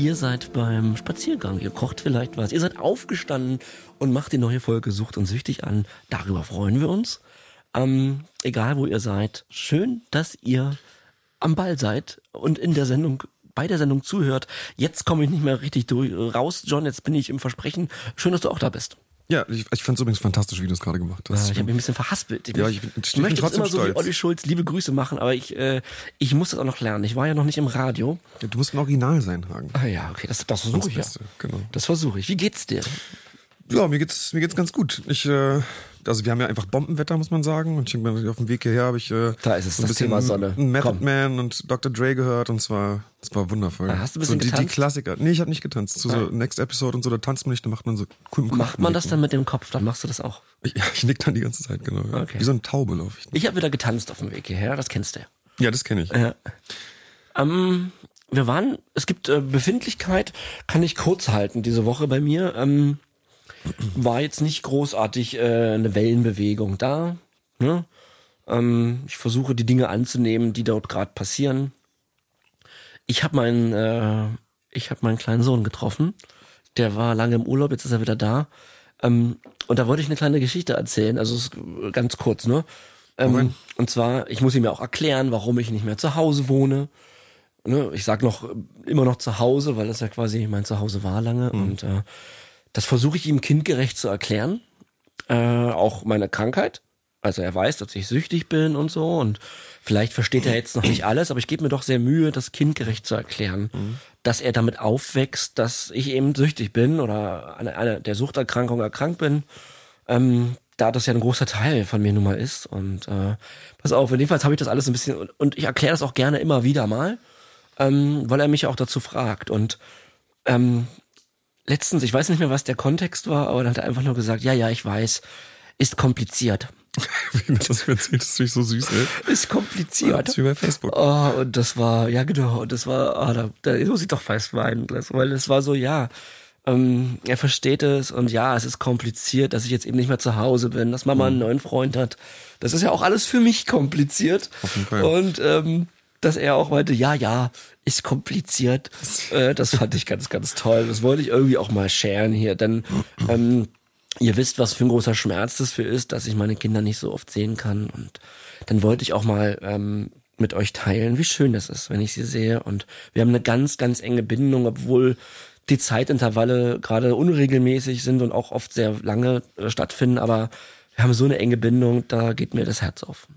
Ihr seid beim Spaziergang. Ihr kocht vielleicht was. Ihr seid aufgestanden und macht die neue Folge Sucht und Süchtig an. Darüber freuen wir uns. Ähm, egal wo ihr seid. Schön, dass ihr am Ball seid und in der Sendung bei der Sendung zuhört. Jetzt komme ich nicht mehr richtig durch, raus, John. Jetzt bin ich im Versprechen. Schön, dass du auch da bist. Ja, ich, ich fand es übrigens fantastisch, wie du es gerade gemacht hast. Ja, ich habe mich ein bisschen verhaspelt. Ich, ja, ich, bin, ich, ich möchte trotzdem immer so wie Olli Schulz liebe Grüße machen, aber ich, äh, ich muss das auch noch lernen. Ich war ja noch nicht im Radio. Ja, du musst ein Original sein, Hagen. Ah ja, okay, das, das versuche ich ja. Genau. Das versuche ich. Wie geht's dir? Ja, mir geht's mir geht's ganz gut. Ich äh, also wir haben ja einfach Bombenwetter, muss man sagen. Und ich denke auf dem Weg hierher habe ich äh, da ist es, so ein das bisschen Thema Sonne. Method Man und Dr. Dre gehört und es war, es war wundervoll. Ah, hast du ein bisschen so die, getanzt? die Klassiker. Nee, ich habe nicht getanzt. Zu so Next Episode und so, da tanzt man nicht, da macht man so cool im Kopf Macht man das dann mit dem Kopf? Dann machst du das auch. Ich, ich nick dann die ganze Zeit, genau. Ja. Okay. Wie so ein Taube laufe ich. Ich habe wieder getanzt auf dem Weg hierher, das kennst du ja. Ja, das kenne ich. Ja. Ähm, wir waren, es gibt äh, Befindlichkeit, kann ich kurz halten diese Woche bei mir. Ähm, war jetzt nicht großartig äh, eine Wellenbewegung da. Ne? Ähm, ich versuche die Dinge anzunehmen, die dort gerade passieren. Ich habe meinen, äh, ich habe meinen kleinen Sohn getroffen. Der war lange im Urlaub, jetzt ist er wieder da. Ähm, und da wollte ich eine kleine Geschichte erzählen, also ganz kurz, ne? Ähm, und zwar, ich muss ihm ja auch erklären, warum ich nicht mehr zu Hause wohne. Ne? Ich sag noch immer noch zu Hause, weil das ja quasi mein Zuhause war lange. Und äh, das versuche ich ihm kindgerecht zu erklären. Äh, auch meine Krankheit. Also er weiß, dass ich süchtig bin und so. Und vielleicht versteht er jetzt noch nicht alles, aber ich gebe mir doch sehr Mühe, das kindgerecht zu erklären. Dass er damit aufwächst, dass ich eben süchtig bin oder eine, eine der Suchterkrankung erkrankt bin. Ähm, da das ja ein großer Teil von mir nun mal ist. Und äh, pass auf, jedenfalls habe ich das alles ein bisschen, und, und ich erkläre das auch gerne immer wieder mal, ähm, weil er mich auch dazu fragt. Und ähm, letztens, ich weiß nicht mehr, was der Kontext war, aber dann hat er einfach nur gesagt, ja, ja, ich weiß, ist kompliziert. Wie mir das erzählt, ist natürlich so süß, ey. Ist kompliziert. Das ist wie bei Facebook. Oh, und das war, ja genau, und das war, ah, da, da muss ich doch fast weinen, weil es war so, ja, ähm, er versteht es und ja, es ist kompliziert, dass ich jetzt eben nicht mehr zu Hause bin, dass Mama einen neuen Freund hat. Das ist ja auch alles für mich kompliziert. Auf jeden Fall. Und ähm, dass er auch meinte, ja, ja, ist kompliziert. Äh, das fand ich ganz, ganz toll. Das wollte ich irgendwie auch mal sharen hier, denn ähm, ihr wisst, was für ein großer Schmerz das für ist, dass ich meine Kinder nicht so oft sehen kann. Und dann wollte ich auch mal ähm, mit euch teilen, wie schön das ist, wenn ich sie sehe. Und wir haben eine ganz, ganz enge Bindung, obwohl die Zeitintervalle gerade unregelmäßig sind und auch oft sehr lange äh, stattfinden. Aber wir haben so eine enge Bindung, da geht mir das Herz auf.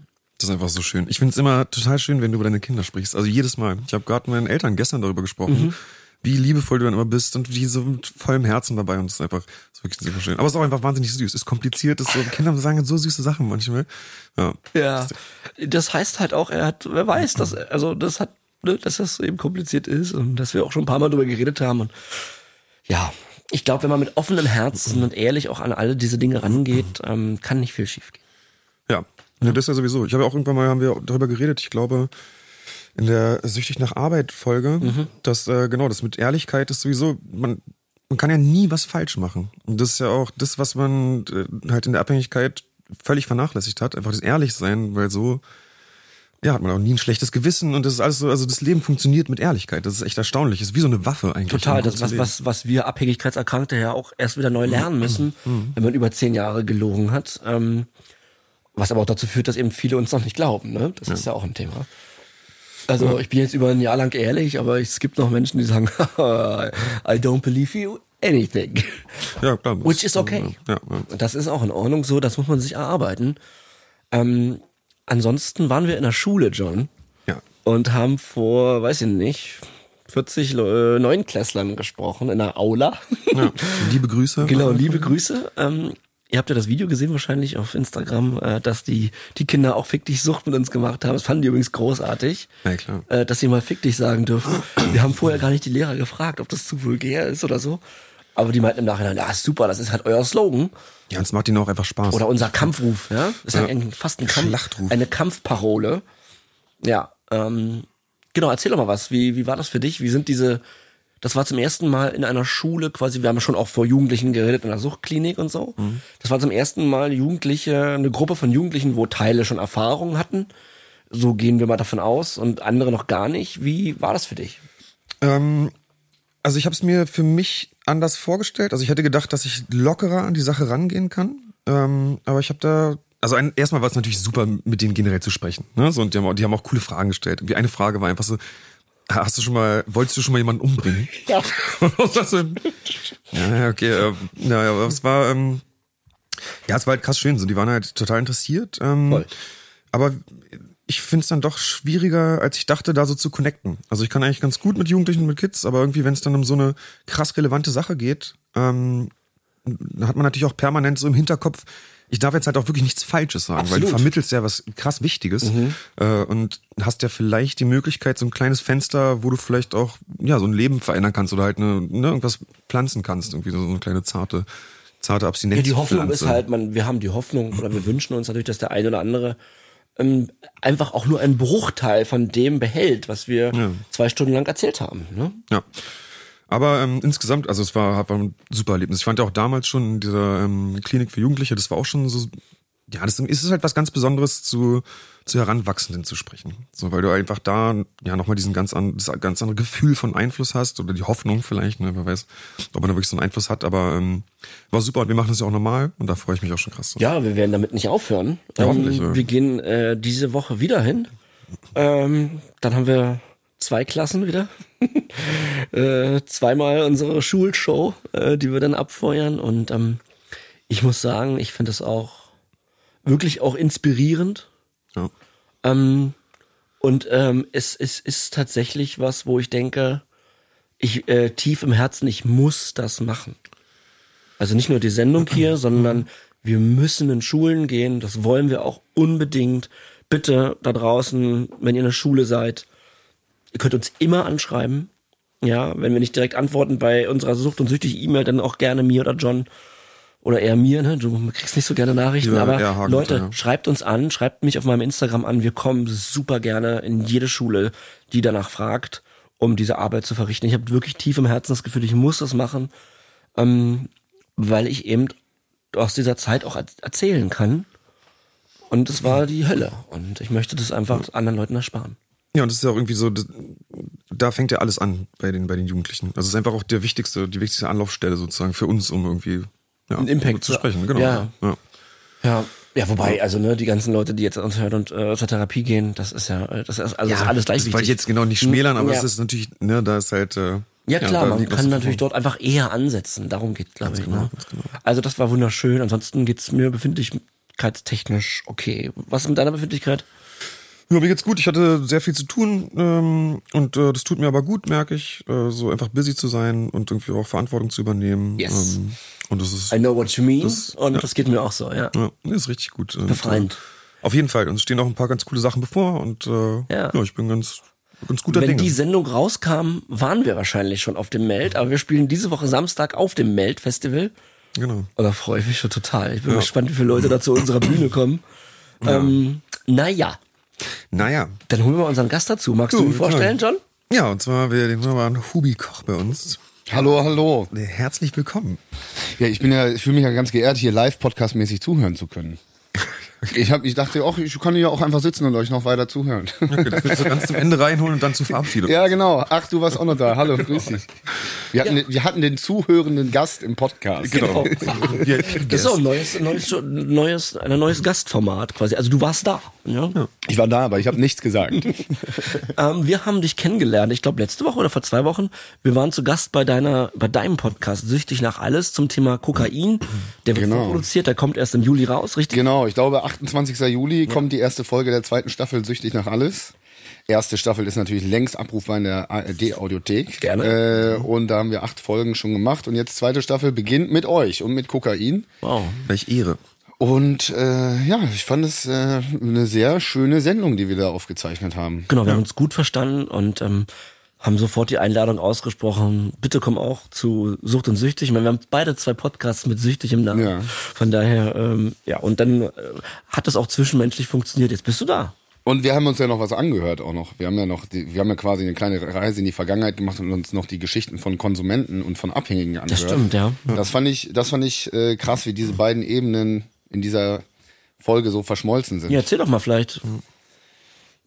Das ist einfach so schön. Ich finde es immer total schön, wenn du über deine Kinder sprichst. Also jedes Mal. Ich habe gerade mit meinen Eltern gestern darüber gesprochen, Mhm. wie liebevoll du dann immer bist und wie so mit vollem Herzen dabei. Und es ist einfach, es ist wirklich super schön. Aber es ist auch einfach wahnsinnig süß. Es ist kompliziert. Ist so, Kinder sagen so süße Sachen manchmal. Ja. Ja, das heißt halt auch, er hat, wer weiß, dass, also das hat, ne, dass das eben kompliziert ist und dass wir auch schon ein paar Mal drüber geredet haben und ja, ich glaube, wenn man mit offenem Herzen und ehrlich auch an alle diese Dinge rangeht, ähm, kann nicht viel schiefgehen. Ja. das ist ja sowieso. Ich habe ja auch irgendwann mal haben wir darüber geredet. Ich glaube, in der Süchtig nach Arbeit Folge, dass äh, genau das mit Ehrlichkeit ist sowieso man man kann ja nie was falsch machen. Und das ist ja auch das, was man äh, halt in der Abhängigkeit völlig vernachlässigt hat, einfach das Ehrlichsein, weil so ja, hat man auch nie ein schlechtes Gewissen und das ist alles so, also das Leben funktioniert mit Ehrlichkeit. Das ist echt erstaunlich. Das ist wie so eine Waffe eigentlich. Total, das was, was, was wir Abhängigkeitserkrankte ja auch erst wieder neu lernen müssen, wenn man über zehn Jahre gelogen hat. Ähm, was aber auch dazu führt, dass eben viele uns noch nicht glauben. Ne? Das ist ja auch ein Thema. Also ich bin jetzt über ein Jahr lang ehrlich, aber es gibt noch Menschen, die sagen, I don't believe you anything. Ja, klar. Which is okay. Ja, ja. Das ist auch in Ordnung so, das muss man sich erarbeiten. Ähm, ansonsten waren wir in der Schule, John, ja. und haben vor, weiß ich nicht, 40 Le- äh, Neunklässlern gesprochen in der Aula. ja. Liebe Grüße. genau, liebe Grüße. Ähm, ihr habt ja das Video gesehen wahrscheinlich auf Instagram, äh, dass die, die Kinder auch Fick dich Sucht mit uns gemacht haben. Das fanden die übrigens großartig. Ja, klar. Äh, dass sie mal Fick dich sagen dürfen. Wir haben vorher gar nicht die Lehrer gefragt, ob das zu vulgär ist oder so. Aber die meinten im Nachhinein, ja, super, das ist halt euer Slogan. Ja, und es macht ihnen auch einfach Spaß. Oder unser Kampfruf, ja? Das ist ja. Ja. ein, fast ein Kampf, Schlachtruf. eine Kampfparole. Ja, ähm, genau, erzähl doch mal was. Wie, wie war das für dich? Wie sind diese, das war zum ersten Mal in einer Schule quasi, wir haben schon auch vor Jugendlichen geredet in der Suchtklinik und so. Das war zum ersten Mal Jugendliche, eine Gruppe von Jugendlichen, wo Teile schon Erfahrungen hatten. so gehen wir mal davon aus und andere noch gar nicht. Wie war das für dich? Ähm, also ich habe es mir für mich anders vorgestellt. Also ich hätte gedacht, dass ich lockerer an die Sache rangehen kann. Ähm, aber ich habe da, also ein, erstmal war es natürlich super, mit denen generell zu sprechen. Ne? So, und die haben, auch, die haben auch coole Fragen gestellt. Wie eine Frage war einfach so, hast du schon mal, wolltest du schon mal jemanden umbringen? Ja. ja, okay. Äh, naja, aber es war, ähm, ja, es war halt krass schön. So, die waren halt total interessiert. Ähm, Voll. Aber ich finde es dann doch schwieriger, als ich dachte, da so zu connecten. Also ich kann eigentlich ganz gut mit Jugendlichen und mit Kids, aber irgendwie, wenn es dann um so eine krass relevante Sache geht, ähm, dann hat man natürlich auch permanent so im Hinterkopf, ich darf jetzt halt auch wirklich nichts Falsches sagen, weil du Absolut. vermittelst ja was krass Wichtiges äh, und hast ja vielleicht die Möglichkeit, so ein kleines Fenster, wo du vielleicht auch ja so ein Leben verändern kannst oder halt eine, ne, irgendwas pflanzen kannst, irgendwie so eine kleine zarte, zarte Abstinenz. Ja, die Hoffnung ist halt, man, wir haben die Hoffnung oder wir wünschen uns natürlich, dass der eine oder andere ähm, einfach auch nur einen Bruchteil von dem behält, was wir zwei Stunden lang erzählt haben. Ne? Ja. Aber ähm, insgesamt, also es war, war ein super Erlebnis. Ich fand ja auch damals schon in dieser ähm, Klinik für Jugendliche, das war auch schon so, ja, das ist halt was ganz Besonderes zu, zu Heranwachsenden zu sprechen. So, weil du einfach da ja nochmal diesen ganz, an, das ganz andere Gefühl von Einfluss hast oder die Hoffnung vielleicht, ne, wer weiß, ob man da wirklich so einen Einfluss hat, aber ähm, war super und wir machen das ja auch normal und da freue ich mich auch schon krass. drauf. Ja, wir werden damit nicht aufhören. Ja, hoffentlich, ähm, ja. Wir gehen äh, diese Woche wieder hin. Ähm, dann haben wir zwei Klassen wieder. äh, zweimal unsere Schulshow, äh, die wir dann abfeuern. Und ähm, ich muss sagen, ich finde es auch wirklich auch inspirierend. Ja. Ähm, und ähm, es, es ist tatsächlich was, wo ich denke, ich äh, tief im Herzen, ich muss das machen. Also nicht nur die Sendung hier, sondern wir müssen in Schulen gehen. Das wollen wir auch unbedingt. Bitte da draußen, wenn ihr in der Schule seid, ihr könnt uns immer anschreiben. Ja, wenn wir nicht direkt antworten bei unserer Sucht und süchtig E-Mail, dann auch gerne mir oder John oder eher mir, ne? Du kriegst nicht so gerne Nachrichten, Ja, aber Hagen, Leute, ja. schreibt uns an, schreibt mich auf meinem Instagram an. Wir kommen super gerne in jede Schule, die danach fragt, um diese Arbeit zu verrichten. Ich habe wirklich tief im Herzen das Gefühl, ich muss das machen, ähm, weil ich eben aus dieser Zeit auch er- erzählen kann. Und es war die Hölle. Und ich möchte das einfach anderen Leuten ersparen. Ja, und das ist ja auch irgendwie so, da fängt ja alles an bei den, bei den Jugendlichen. Also es ist einfach auch der wichtigste, die wichtigste Anlaufstelle sozusagen für uns, um irgendwie ja, Einen Impact zu sprechen. Genau. ja. ja. Ja, ja, wobei, also ne, die ganzen Leute, die jetzt uns hören und äh, zur Therapie gehen, das ist ja, äh, das ist, also das ist alles gleich das wollte ich jetzt genau nicht schmälern, aber Ja. es ist natürlich, ne, da ist halt. Äh, Ja klar, da man kann natürlich dort einfach eher ansetzen. Darum geht, glaube ich. genau, ne? ganz genau. Also das war wunderschön. Ansonsten geht's mir befindlichkeitstechnisch okay. Was ist mit deiner Befindlichkeit? Ja, mir geht's gut. Ich hatte sehr viel zu tun ähm, und äh, das tut mir aber gut, merke ich, äh, so einfach busy zu sein und irgendwie auch Verantwortung zu übernehmen. Yes. Ähm, und das ist, I know what you mean. Das- und das geht mir auch so, ja. ja, ist richtig gut. Und, Befreiend. Äh, auf jeden Fall. Und es stehen auch ein paar ganz coole Sachen bevor und äh, Ja. ja. ich bin ganz, ganz guter Wenn Dinge. die Sendung rauskam, waren wir wahrscheinlich schon auf dem Meld, aber wir spielen diese Woche Samstag auf dem Meld Festival. genau. Und da freue ich mich schon total. Ich bin gespannt, wie viele Leute da zu unserer Bühne kommen. Ähm, naja, Naja. dann holen wir unseren Gast dazu. Magst du ihn vorstellen, John? Ja, und zwar haben wir den wunderbaren Hubi Koch bei uns. Hallo, hallo. Herzlich willkommen. Ja, ich bin ja, ich fühle mich ja ganz geehrt, hier live podcastmäßig zuhören zu können. Ich hab, ich dachte auch, ich kann ja auch einfach sitzen und euch noch weiter zuhören. Okay, das willst du ganz zum Ende reinholen und dann zur Verabschiedung. ja, genau. Ach, du warst auch noch da. Hallo, grüß dich. Wir hatten, den- wir hatten den zuhörenden Gast im Podcast. Genau. Ja, Das ist auch ein neues, neues, neues, ein neues Gastformat quasi. Also du warst da. Ja? Ich war da, aber ich habe nichts gesagt. Ähm, wir haben dich kennengelernt, ich glaube letzte Woche oder vor zwei Wochen. Wir waren zu Gast bei deiner, bei deinem Podcast Süchtig nach alles zum Thema Kokain. Der wird Genau. vorproduziert, der kommt erst im Juli raus, richtig? Genau, ich glaube, 28. Juli kommt die erste Folge der zweiten Staffel Süchtig nach alles. Erste Staffel ist natürlich längst abrufbar in der ARD-Audiothek. Gerne. Äh, und da haben wir acht Folgen schon gemacht. Und jetzt zweite Staffel beginnt mit euch und mit Kokain. Wow. Welch Ehre. Und äh, ja, ich fand es äh, eine sehr schöne Sendung, die wir da aufgezeichnet haben. Genau, wir haben uns gut verstanden und ähm, haben sofort die Einladung ausgesprochen. Bitte komm auch zu Sucht und Süchtig. Ich meine, wir haben beide zwei Podcasts mit Süchtig im Namen. Ja. Von daher, ähm, ja, und dann äh, hat es auch zwischenmenschlich funktioniert. Jetzt bist du da. Und wir haben uns ja noch was angehört auch noch. Wir haben ja noch, die, wir haben ja quasi eine kleine Reise in die Vergangenheit gemacht und uns noch die Geschichten von Konsumenten und von Abhängigen angehört. Das stimmt, ja. Das fand ich, das fand ich äh, krass, wie diese beiden Ebenen in dieser Folge so verschmolzen sind. Ja, erzähl doch mal vielleicht.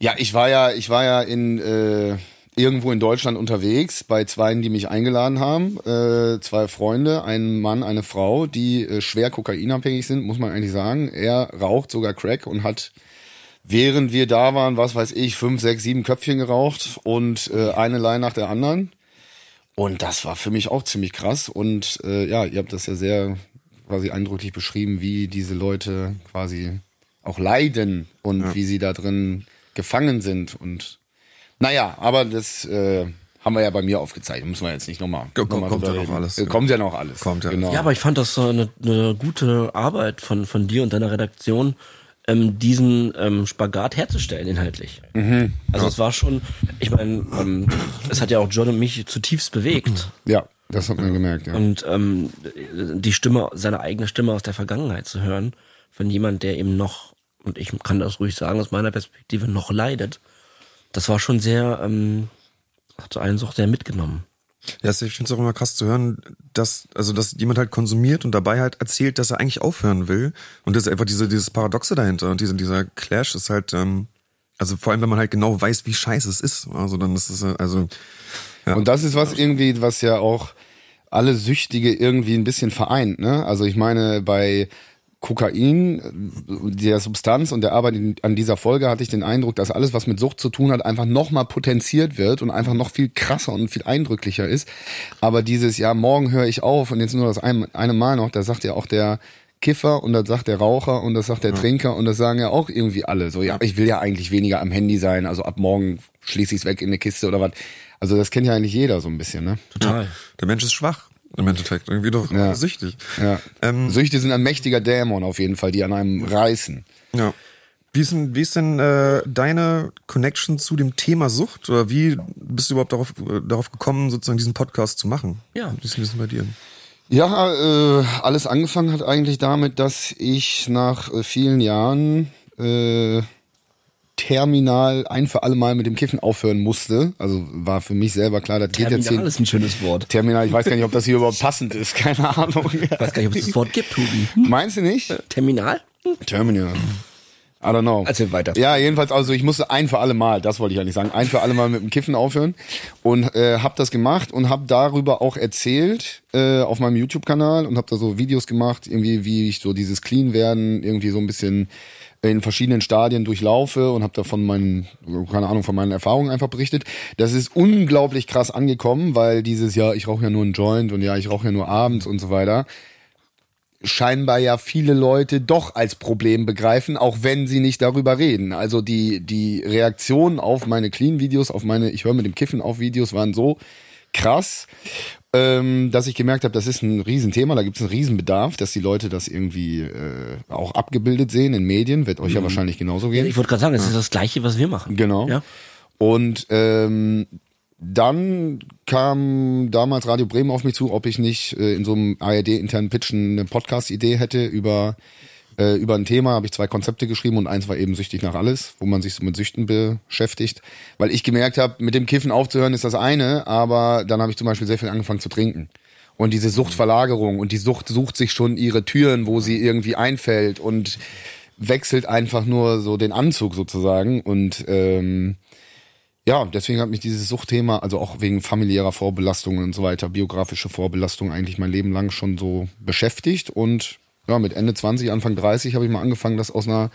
Ja, ich war ja, ich war ja in äh, irgendwo in Deutschland unterwegs bei zweien, die mich eingeladen haben. Äh, zwei Freunde, ein Mann, eine Frau, die äh, schwer kokainabhängig sind, muss man eigentlich sagen. Er raucht sogar Crack und hat während wir da waren, was weiß ich, fünf, sechs, sieben Köpfchen geraucht und äh, eine Line nach der anderen. Und das war für mich auch ziemlich krass. Und äh, ja, ihr habt das ja sehr quasi eindrücklich beschrieben, wie diese Leute quasi auch leiden und ja. wie sie da drin gefangen sind. Und naja, aber das äh, haben wir ja bei mir aufgezeichnet. Müssen wir jetzt nicht nochmal. Kommt, noch kommt ja noch alles. Äh, kommt ja noch alles. Kommt ja. Genau. Ja, aber ich fand das so eine, eine gute Arbeit von, von dir und deiner Redaktion, ähm, diesen ähm, Spagat herzustellen inhaltlich. Mhm. Also ja. es war schon, ich meine, ähm, es hat ja auch John und mich zutiefst bewegt. Ja, das hat man gemerkt, ja. Und ähm, die Stimme, seine eigene Stimme aus der Vergangenheit zu hören, von jemand, der eben noch, und ich kann das ruhig sagen, aus meiner Perspektive noch leidet, das war schon sehr, ähm, hat so einen auch sehr mitgenommen. Ja, ich finde es auch immer krass zu hören, dass, also, dass jemand halt konsumiert und dabei halt erzählt, dass er eigentlich aufhören will. Und das ist einfach diese, dieses Paradoxe dahinter. Und diese, dieser Clash ist halt, ähm, also vor allem, wenn man halt genau weiß, wie scheiße es ist. Also dann ist es, also. Ja. Und das ist was irgendwie, was ja auch alle Süchtige irgendwie ein bisschen vereint, ne? Also ich meine, bei Kokain, der Substanz und der Arbeit an dieser Folge hatte ich den Eindruck, dass alles, was mit Sucht zu tun hat, einfach nochmal potenziert wird und einfach noch viel krasser und viel eindrücklicher ist. Aber dieses, ja, morgen höre ich auf und jetzt nur das eine, eine Mal noch, da sagt ja auch der Kiffer und das sagt der Raucher und das sagt der ja. Trinker und das sagen ja auch irgendwie alle. So, ja, ich will ja eigentlich weniger am Handy sein, also ab morgen schließe ich es weg in eine Kiste oder was. Also das kennt ja eigentlich jeder so ein bisschen, ne? Total. Der Mensch ist schwach im Endeffekt. Irgendwie doch ja. süchtig. Ja. Ähm, Süchte sind ein mächtiger Dämon auf jeden Fall, die an einem reißen. Ja. Wie ist denn, wie ist denn äh, deine Connection zu dem Thema Sucht? Oder wie bist du überhaupt darauf, äh, darauf gekommen, sozusagen diesen Podcast zu machen? Ja. Wie ist denn bei dir? Ja, äh, alles angefangen hat eigentlich damit, dass ich nach äh, vielen Jahren äh, terminal ein für alle Mal mit dem Kiffen aufhören musste. Also war für mich selber klar, das terminal geht jetzt Terminal ist ein schönes Wort. Terminal, ich weiß gar nicht, ob das hier überhaupt passend ist, keine Ahnung. Ich weiß gar nicht, ob es das Wort gibt, Tobi. Meinst du nicht? Terminal? Terminal. I don't know. Erzähl weiter. Ja, jedenfalls, also ich musste ein für alle Mal, das wollte ich eigentlich sagen, ein für alle Mal mit dem Kiffen aufhören und äh, habe das gemacht und habe darüber auch erzählt äh, auf meinem YouTube-Kanal und habe da so Videos gemacht, irgendwie wie ich so dieses Clean werden irgendwie so ein bisschen in verschiedenen Stadien durchlaufe und habe da von meinen, keine Ahnung, von meinen Erfahrungen einfach berichtet. Das ist unglaublich krass angekommen, weil dieses ja, ich rauche ja nur einen Joint und ja, ich rauche ja nur abends und so weiter, scheinbar ja viele Leute doch als Problem begreifen, auch wenn sie nicht darüber reden. Also die, die Reaktionen auf meine Clean-Videos, auf meine Ich höre mit dem Kiffen auf Videos waren so krass ähm, dass ich gemerkt habe, das ist ein Riesenthema, da gibt es einen Riesenbedarf, dass die Leute das irgendwie äh, auch abgebildet sehen in Medien, wird euch mhm. ja wahrscheinlich genauso gehen. Ich wollte gerade sagen, es ja. ist das Gleiche, was wir machen. Genau. Ja? Und ähm, dann kam damals Radio Bremen auf mich zu, ob ich nicht äh, in so einem ARD-internen Pitchen eine Podcast-Idee hätte über äh, über ein Thema habe ich zwei Konzepte geschrieben und eins war eben süchtig nach alles, wo man sich so mit Süchten beschäftigt. Weil ich gemerkt habe, mit dem Kiffen aufzuhören ist das eine, aber dann habe ich zum Beispiel sehr viel angefangen zu trinken. Und diese Suchtverlagerung und die Sucht sucht sich schon ihre Türen, wo sie irgendwie einfällt und wechselt einfach nur so den Anzug sozusagen. Und ähm, ja, deswegen hat mich dieses Suchtthema, also auch wegen familiärer Vorbelastungen und so weiter, biografische Vorbelastung eigentlich mein Leben lang schon so beschäftigt und ja, mit Ende 20, Anfang 30 habe ich mal angefangen, das aus einer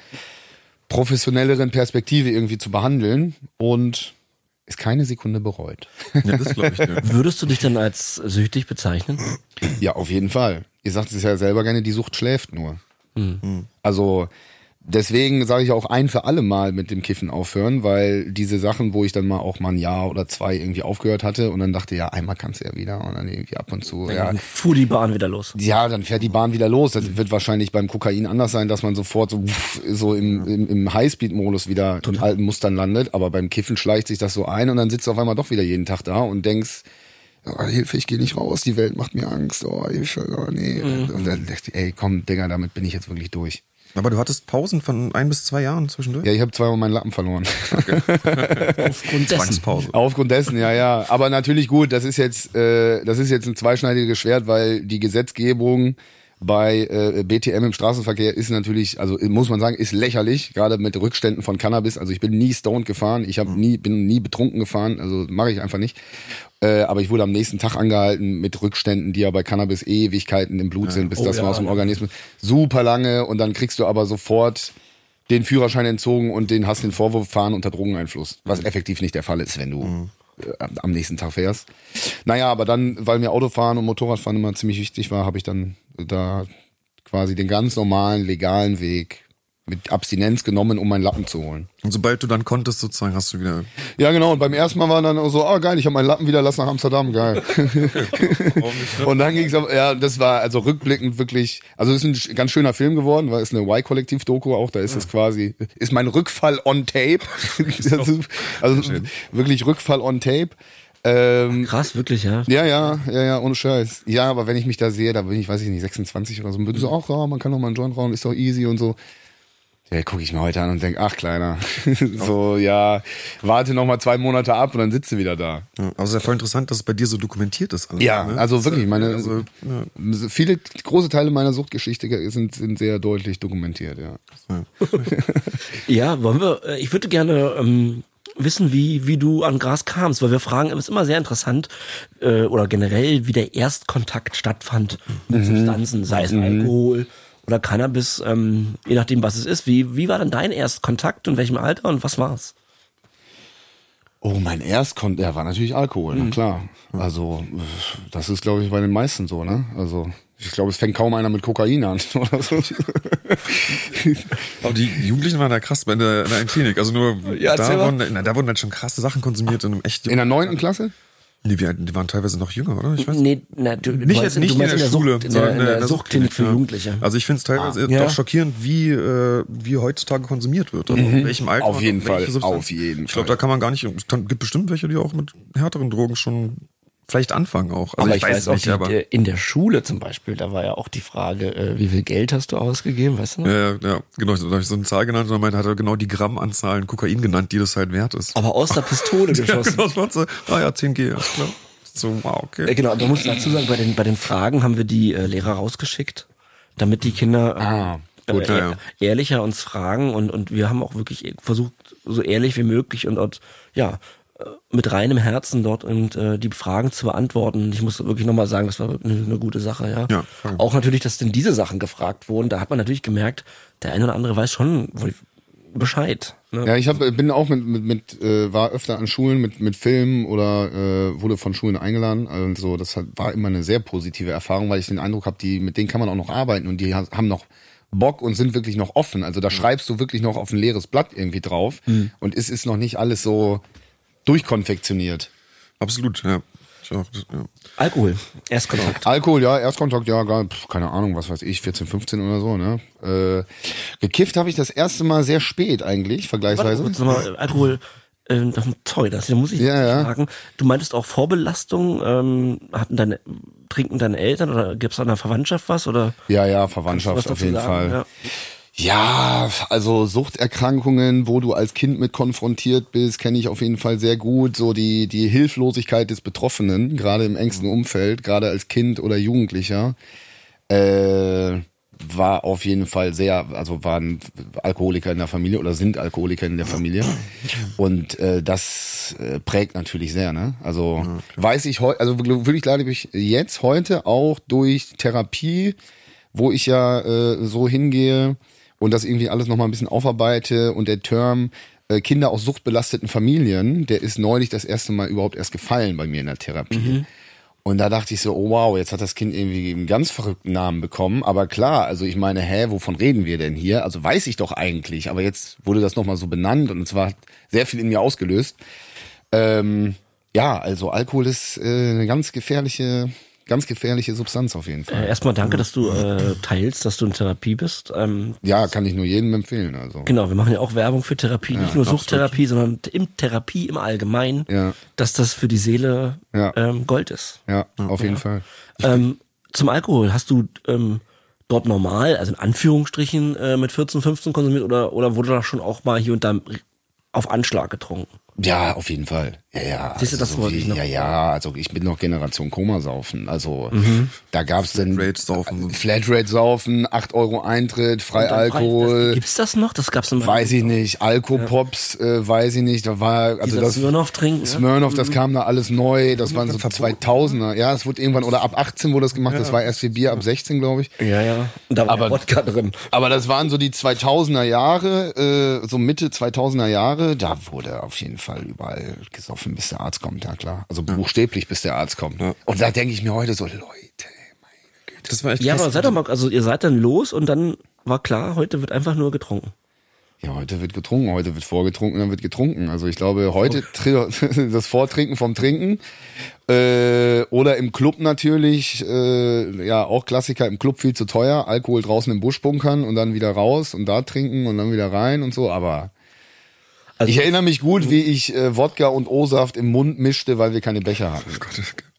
professionelleren Perspektive irgendwie zu behandeln und ist keine Sekunde bereut. Ja, das glaube ich. Ja. Würdest du dich dann als süchtig bezeichnen? Ja, auf jeden Fall. Ihr sagt es ja selber gerne, die Sucht schläft nur. Mhm. Also deswegen sage ich auch ein für alle Mal mit dem Kiffen aufhören, weil diese Sachen, wo ich dann mal auch mal ein Jahr oder zwei irgendwie aufgehört hatte und dann dachte, ja, einmal kannst du ja wieder und dann irgendwie ab und zu. Dann ja, fuhr die Bahn wieder los. Ja, dann fährt die Bahn wieder los. Das wird wahrscheinlich beim Kokain anders sein, dass man sofort so, so im, im, im Highspeed-Modus wieder Total. in alten Mustern landet, aber beim Kiffen schleicht sich das so ein und dann sitzt du auf einmal doch wieder jeden Tag da und denkst, oh, Hilfe, ich gehe nicht raus, die Welt macht mir Angst, oh, Hilfe, oh, nee. Mhm. Und dann dachte ich, ey, komm, Digga, damit bin ich jetzt wirklich durch. Aber du hattest Pausen von ein bis zwei Jahren zwischendurch? Ja, ich habe zweimal meinen Lappen verloren. Okay. Aufgrund dessen. Aufgrund dessen, ja, ja. Aber natürlich gut, das ist jetzt, äh, das ist jetzt ein zweischneidiges Schwert, weil die Gesetzgebung bei äh, BTM im Straßenverkehr ist natürlich, also muss man sagen, ist lächerlich, gerade mit Rückständen von Cannabis. Also ich bin nie stoned gefahren, ich habe nie, bin nie betrunken gefahren, also mache ich einfach nicht. Äh, aber ich wurde am nächsten Tag angehalten mit Rückständen, die ja bei Cannabis Ewigkeiten im Blut sind, bis Oh das ja, mal aus dem ja. Organismus. Super lange. Und dann kriegst du aber sofort den Führerschein entzogen und den hast den Vorwurf fahren unter Drogeneinfluss, was effektiv nicht der Fall ist, wenn du äh, am- am nächsten Tag fährst. Naja, aber dann, weil mir Autofahren und Motorradfahren immer ziemlich wichtig war, habe ich dann da quasi den ganz normalen, legalen Weg mit Abstinenz genommen, um meinen Lappen zu holen. Und sobald du dann konntest, sozusagen, hast du wieder. Ja, genau. Und beim ersten Mal war dann auch so, ah geil, ich habe meinen Lappen wieder, lass nach Amsterdam, geil. und dann ging's aber, ja, das war also rückblickend wirklich, also es ist ein ganz schöner Film geworden, weil es eine Y-Kollektiv-Doku auch, da ist es quasi, ist mein Rückfall on Tape. also also wirklich Rückfall on Tape. Ähm, Krass, wirklich, ja. ja, ja, ja, ja, ohne Scheiß. Ja, aber wenn ich mich da sehe, da bin ich, weiß ich nicht, 26 oder so, und bin so, ach ja, man kann doch mal einen Joint rauchen, ist doch easy und so. Ja, gucke ich mir heute an und denk, ach Kleiner, so, ja, warte noch mal zwei Monate ab und dann sitzt du wieder da. Ja, aber es ist ja voll interessant, dass es bei dir so dokumentiert ist. alles, Ja, ne? also wirklich, meine, Also, ja. viele große Teile meiner Suchtgeschichte sind, sind sehr deutlich dokumentiert, ja. Ja, wollen wir, äh, ich würde gerne ähm, wissen, wie, wie du an Gras kamst, weil wir fragen, es ist immer sehr interessant, äh, oder generell, wie der Erstkontakt stattfand mit Substanzen, sei es Alkohol oder Cannabis, ähm, je nachdem, was es ist. Wie, wie war denn dein Erstkontakt, in welchem Alter und was war's? Oh, mein Erstkont, ja, war natürlich Alkohol, na klar. Also, das ist, glaube ich, bei den meisten so, ne? Also, ich glaube, es fängt kaum einer mit Kokain an oder so. Aber die Jugendlichen waren da krass bei der, in der Klinik. Also nur, Ja, da, wurden, na, da wurden halt schon krasse Sachen konsumiert in einem echt In der neunten Klasse? Nee, wir, die waren teilweise noch jünger, oder? Ich weiß Nee, na, du, Nicht, du jetzt meinst, nicht du in meinst der, Schule, Sucht, in der, sondern in der, Suchtklinik für. Jugendliche. Also ich finde es teilweise Ja. doch schockierend, wie, äh, wie heutzutage konsumiert wird. Also in welchem Alter. Mhm. Auf jeden Fall, Substanz. auf jeden Ich glaube, Fall. da kann man gar nicht, es gibt bestimmt welche, die auch mit härteren Drogen schon vielleicht anfangen auch. Also aber ich, weiß auch, nicht, die, aber. äh, in der Schule zum Beispiel, da war ja auch die Frage, äh, wie viel Geld hast du ausgegeben, weißt du noch? Ja, ja, ja, genau. Da habe ich so eine Zahl genannt und dann hat er genau die Grammanzahlen Kokain genannt, die das halt wert ist. Aber aus der Pistole Ja, geschossen. genau, das war so, ah ja, 10G, alles klar. So, wow, Äh, okay. genau, da muss ich dazu sagen, bei den, bei den Fragen haben wir die äh, Lehrer rausgeschickt, damit die Kinder äh, Ah, gut, äh, ja, ja. ehrlicher uns fragen und, und wir haben auch wirklich versucht, so ehrlich wie möglich und dort, ja, äh, mit reinem Herzen dort und äh, die Fragen zu beantworten. Ich muss wirklich nochmal sagen, das war wirklich eine, eine gute Sache, ja. Ja, auch natürlich, dass denn diese Sachen gefragt wurden, da hat man natürlich gemerkt, der eine oder andere weiß schon wohl Bescheid. Ne? Ja, ich hab, bin auch mit, mit, mit äh, war öfter an Schulen mit, mit Filmen oder äh, wurde von Schulen eingeladen. Also das hat, war immer eine sehr positive Erfahrung, weil ich den Eindruck habe, die mit denen kann man auch noch arbeiten und die ha- haben noch Bock und sind wirklich noch offen. Also da schreibst du wirklich noch auf ein leeres Blatt irgendwie drauf und es ist noch nicht alles so durchkonfektioniert. Absolut, ja. Ich auch, ja. Alkohol, Erstkontakt. Alkohol, ja, Erstkontakt, ja, gar, pf, keine Ahnung, was weiß ich, 14, 15 oder so, ne? Äh, gekifft habe ich das erste Mal sehr spät eigentlich, Warte vergleichsweise. kurz nochmal, Alkohol, äh, das- sorry, das da muss ich Ja, ja. fragen. Du meintest auch Vorbelastung, ähm, hatten deine, trinken deine Eltern oder gibt's da in der Verwandtschaft was oder? Ja, ja, Verwandtschaft auf jeden sagen? Fall. Ja. Ja, also Suchterkrankungen, wo du als Kind mit konfrontiert bist, kenne ich auf jeden Fall sehr gut. So die, die Hilflosigkeit des Betroffenen, gerade im engsten Umfeld, gerade als Kind oder Jugendlicher, äh, war auf jeden Fall sehr, also waren Alkoholiker in der Familie oder sind Alkoholiker in der Familie. Und äh, das äh, prägt natürlich sehr, ne? Also weiß ich heute, also wirklich glaube ich jetzt heute auch durch Therapie, wo ich ja äh, so hingehe und das irgendwie alles nochmal ein bisschen aufarbeite und der Term äh, Kinder aus suchtbelasteten Familien, der ist neulich das erste Mal überhaupt erst gefallen bei mir in der Therapie. Und da dachte ich so, oh wow, jetzt hat das Kind irgendwie einen ganz verrückten Namen bekommen. Aber klar, also ich meine, hä, wovon reden wir denn hier? Also weiß ich doch eigentlich, aber jetzt wurde das nochmal so benannt und es war sehr viel in mir ausgelöst. Ähm, ja, also Alkohol ist äh, eine ganz gefährliche, ganz gefährliche Substanz auf jeden Fall. Äh, erstmal danke, dass du äh, teilst, dass du in Therapie bist. Ähm, Ja, kann ich nur jedem empfehlen. Also genau, wir machen ja auch Werbung für Therapie, nicht nur Suchttherapie, sondern im Therapie im Allgemeinen, Ja. dass das für die Seele Ja. ähm, Gold ist. ja, auf jeden Fall. Ähm, zum Alkohol, hast du ähm, dort normal, also in Anführungsstrichen, äh, mit 14, 15 konsumiert oder, oder wurde da schon auch mal hier und da auf Anschlag getrunken? Ja, auf jeden Fall. Ja, ja. Siehst du, das wollte wie, ich noch. Ja, ja, also ich bin noch Generation Komasaufen. Also da gab's dann Flatrate saufen. Flatrate saufen, 8 Euro Eintritt, frei Alkohol. Gibt's das noch? Das gab's immer. Weiß ich nicht. Alkopops, äh, weiß ich nicht. Da war, also Dieser das. Smirnoff trinken. ne? Smirnoff, das kam da alles neu. Das waren so 2000er. Ja, es wurde irgendwann, oder ab 18 wurde das gemacht. Das war erst für Bier ab 16, glaube ich. Ja, ja. Und da war Aber- aber, Wodka drin. Aber das waren so die 2000er Jahre, äh, so Mitte 2000er Jahre. Da wurde auf jeden Fall überall gesoffen, bis der Arzt kommt, ja klar. Also buchstäblich, bis der Arzt kommt. Und da denke ich mir heute so, Leute, Das war echt Ja, krass. aber seid doch mal, also ihr seid dann los und dann war klar, heute wird einfach nur getrunken. Ja, heute wird getrunken, heute wird vorgetrunken, dann wird getrunken. Also ich glaube, heute tri- das Vortrinken vom Trinken äh, oder im Club natürlich, äh, ja auch Klassiker im Club viel zu teuer, Alkohol draußen im Busch bunkern und dann wieder raus und da trinken und dann wieder rein und so. Aber Also- ich erinnere mich gut, wie ich äh, Wodka und O-Saft im Mund mischte, weil wir keine Becher hatten.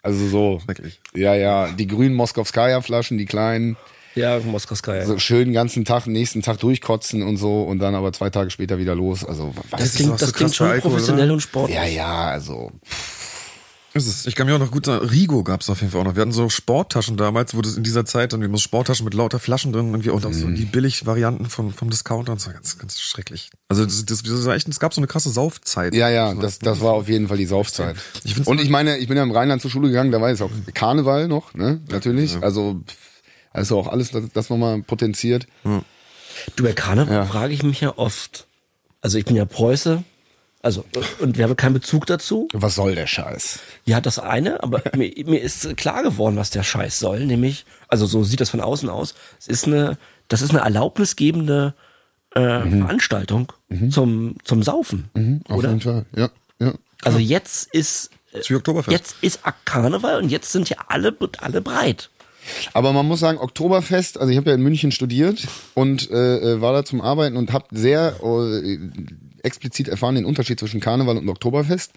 Also so, Schrecklich. ja ja, die grünen Moskowskaja-Flaschen, die kleinen. Ja, Moskowskaja. So schön den ganzen Tag, nächsten Tag durchkotzen und so und dann aber zwei Tage später wieder los. Also was das ist klingt, so das klingt schon Alkohol, professionell oder? und sportlich. Ja, ja, also Ist es. Ich kann mir auch noch gut sagen, Rigo gab's auf jeden Fall auch noch. Wir hatten so Sporttaschen damals, wo das in dieser Zeit dann, wir mussten Sporttaschen mit lauter Flaschen drin irgendwie und auch so Mhm. die Billig-Varianten von, vom Discounter und so ganz, ganz schrecklich. Also das, das, das war echt, es gab so eine krasse Saufzeit. ja, ja, das, das war auf jeden Fall die Saufzeit. Ich find's- Und ich meine, ich bin ja im Rheinland zur Schule gegangen, da war jetzt auch Karneval noch, ne? Natürlich. Also pff, also auch alles das, das nochmal potenziert. Du, bei Karneval Ja. frage ich mich ja oft. Also ich bin ja Preuße, also und wir haben keinen Bezug dazu. Was soll der Scheiß? Ja, das eine, aber mir, mir ist klar geworden, was der Scheiß soll, nämlich, also so sieht das von außen aus. Es ist eine, das ist eine erlaubnisgebende äh, Veranstaltung zum zum Saufen, Auf oder? jeden Fall. Ja, ja. Also jetzt ist Oktoberfest. jetzt ist Karneval und jetzt sind ja alle alle breit. Aber man muss sagen, Oktoberfest, also ich habe ja in München studiert und äh, äh, war da zum Arbeiten und habe sehr äh, explizit erfahren den Unterschied zwischen Karneval und Oktoberfest.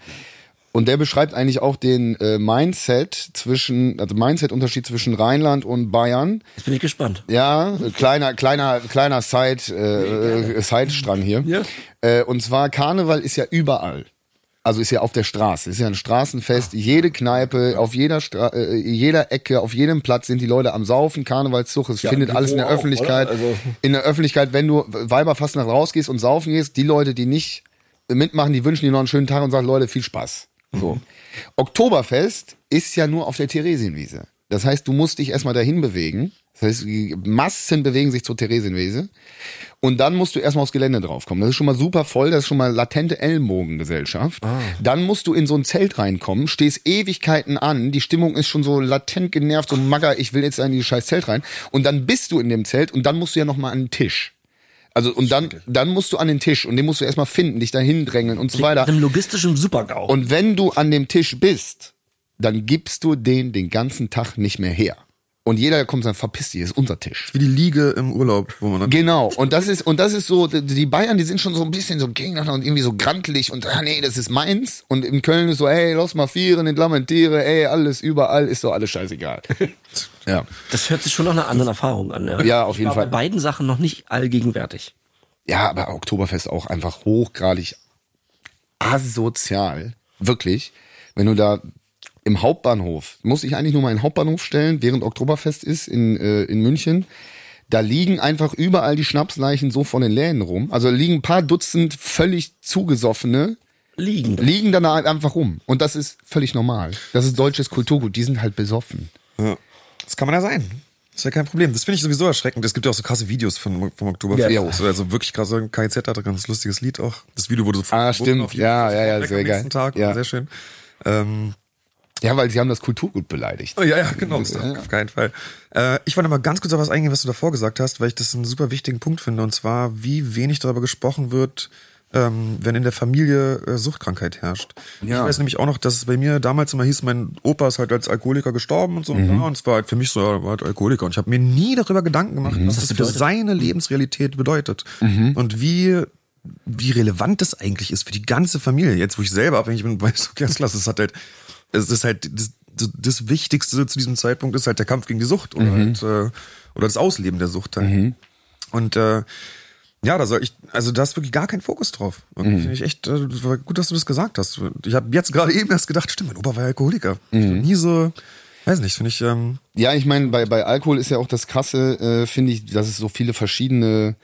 Und der beschreibt eigentlich auch den äh, Mindset zwischen, also Mindset-Unterschied zwischen Rheinland und Bayern. Jetzt bin ich gespannt. Ja, kleiner, kleiner, kleiner Side, äh, Side-Strang hier. Ja. Äh, und zwar Karneval ist ja überall. Also ist ja auf der Straße, ist ja ein Straßenfest. Jede Kneipe, auf jeder Stra äh, jeder Ecke, auf jedem Platz sind die Leute am Saufen, Karnevalszug. Es Ja, findet alles in der auch, Öffentlichkeit. Also- In der Öffentlichkeit, wenn du Weiberfastnacht rausgehst und saufen gehst, die Leute, die nicht mitmachen, die wünschen dir noch einen schönen Tag und sagen, Leute, viel Spaß. So. Oktoberfest ist ja nur auf der Theresienwiese. Das heißt, du musst dich erstmal dahin bewegen. Das heißt, die Massen bewegen sich zur Theresienwiese. Und dann musst du erstmal aufs Gelände draufkommen. Das ist schon mal super voll, das ist schon mal latente Ellenbogengesellschaft. Dann musst du in so ein Zelt reinkommen, stehst Ewigkeiten an, die Stimmung ist schon so latent genervt, so magger, ich will jetzt in dieses scheiß Zelt rein. Und dann bist du in dem Zelt und dann musst du ja nochmal an den Tisch. Also und dann, dann musst du an den Tisch und den musst du erstmal finden, dich dahin drängeln und so weiter. Mit einem logistischen Supergau. Und wenn du an dem Tisch bist, dann gibst du den den ganzen Tag nicht mehr her. Und jeder, der kommt, sagt, verpiss dich, das ist unser Tisch. Wie die Liege im Urlaub, wo man dann Genau. Und das ist, und das ist so, die Bayern, die sind schon so ein bisschen so gegeneinander und irgendwie so grantelig und, ah, nee, das ist meins. Und in Köln ist so, hey, los mal vieren, Lamentiere, ey, alles überall, ist so alles scheißegal. ja. das hört sich schon nach einer anderen Erfahrung an. Ja, Ja, auf jeden Fall. Bei beiden Sachen noch nicht allgegenwärtig. Ja, aber Oktoberfest auch einfach hochgradig asozial. Wirklich. Wenn du da im Hauptbahnhof, muss ich eigentlich nur mal in den Hauptbahnhof stellen, während Oktoberfest ist in, äh, in München. Da liegen einfach überall die Schnapsleichen so von den Läden rum. Also liegen ein paar Dutzend völlig zugesoffene, Liegen. liegen dann da einfach rum. Und das ist völlig normal. Das ist deutsches Kulturgut. Die sind halt besoffen. Ja. Das kann man ja sein. Das ist ja kein Problem. Das finde ich sowieso erschreckend. Es gibt ja auch so krasse Videos von, vom Oktoberfest. Ja. Also wirklich krasse. KZ hatte ein ganz lustiges Lied auch. Das Video wurde so Ah, stimmt. Ja, ja, ja, sehr geil. Tag. Ja. Sehr schön. Ähm, Ja, weil sie haben das Kulturgut beleidigt. Oh, ja, ja, genau. Auf, auf keinen Fall. Äh, ich wollte mal ganz kurz auf was eingehen, was du davor gesagt hast, weil ich das einen super wichtigen Punkt finde. Und zwar, wie wenig darüber gesprochen wird, ähm, wenn in der Familie äh, Suchtkrankheit herrscht. Ja. Ich weiß nämlich auch noch, dass es bei mir damals immer hieß, mein Opa ist halt als Alkoholiker gestorben und so. Ja, und es war halt für mich so, ja, er war halt Alkoholiker. Und ich habe mir nie darüber Gedanken gemacht, was das für seine Lebensrealität bedeutet. Und wie wie relevant das eigentlich ist für die ganze Familie. Jetzt, wo ich selber abhängig bin, weißt du, ganz klar, es hat halt, es ist halt das, das Wichtigste zu diesem Zeitpunkt ist halt der Kampf gegen die Sucht oder halt, äh, oder das Ausleben der Sucht halt. Und äh, Ja, da soll ich, also da ist wirklich gar kein Fokus drauf. Mhm. Finde ich echt, äh, gut, dass du das gesagt hast. Ich habe jetzt gerade eben erst gedacht, stimmt, mein Opa war ja Alkoholiker. Mhm. Nie so, weiß nicht, finde ich. Ähm ja, ich meine, bei, bei Alkohol ist ja auch das Krasse, äh, finde ich, dass es so viele verschiedene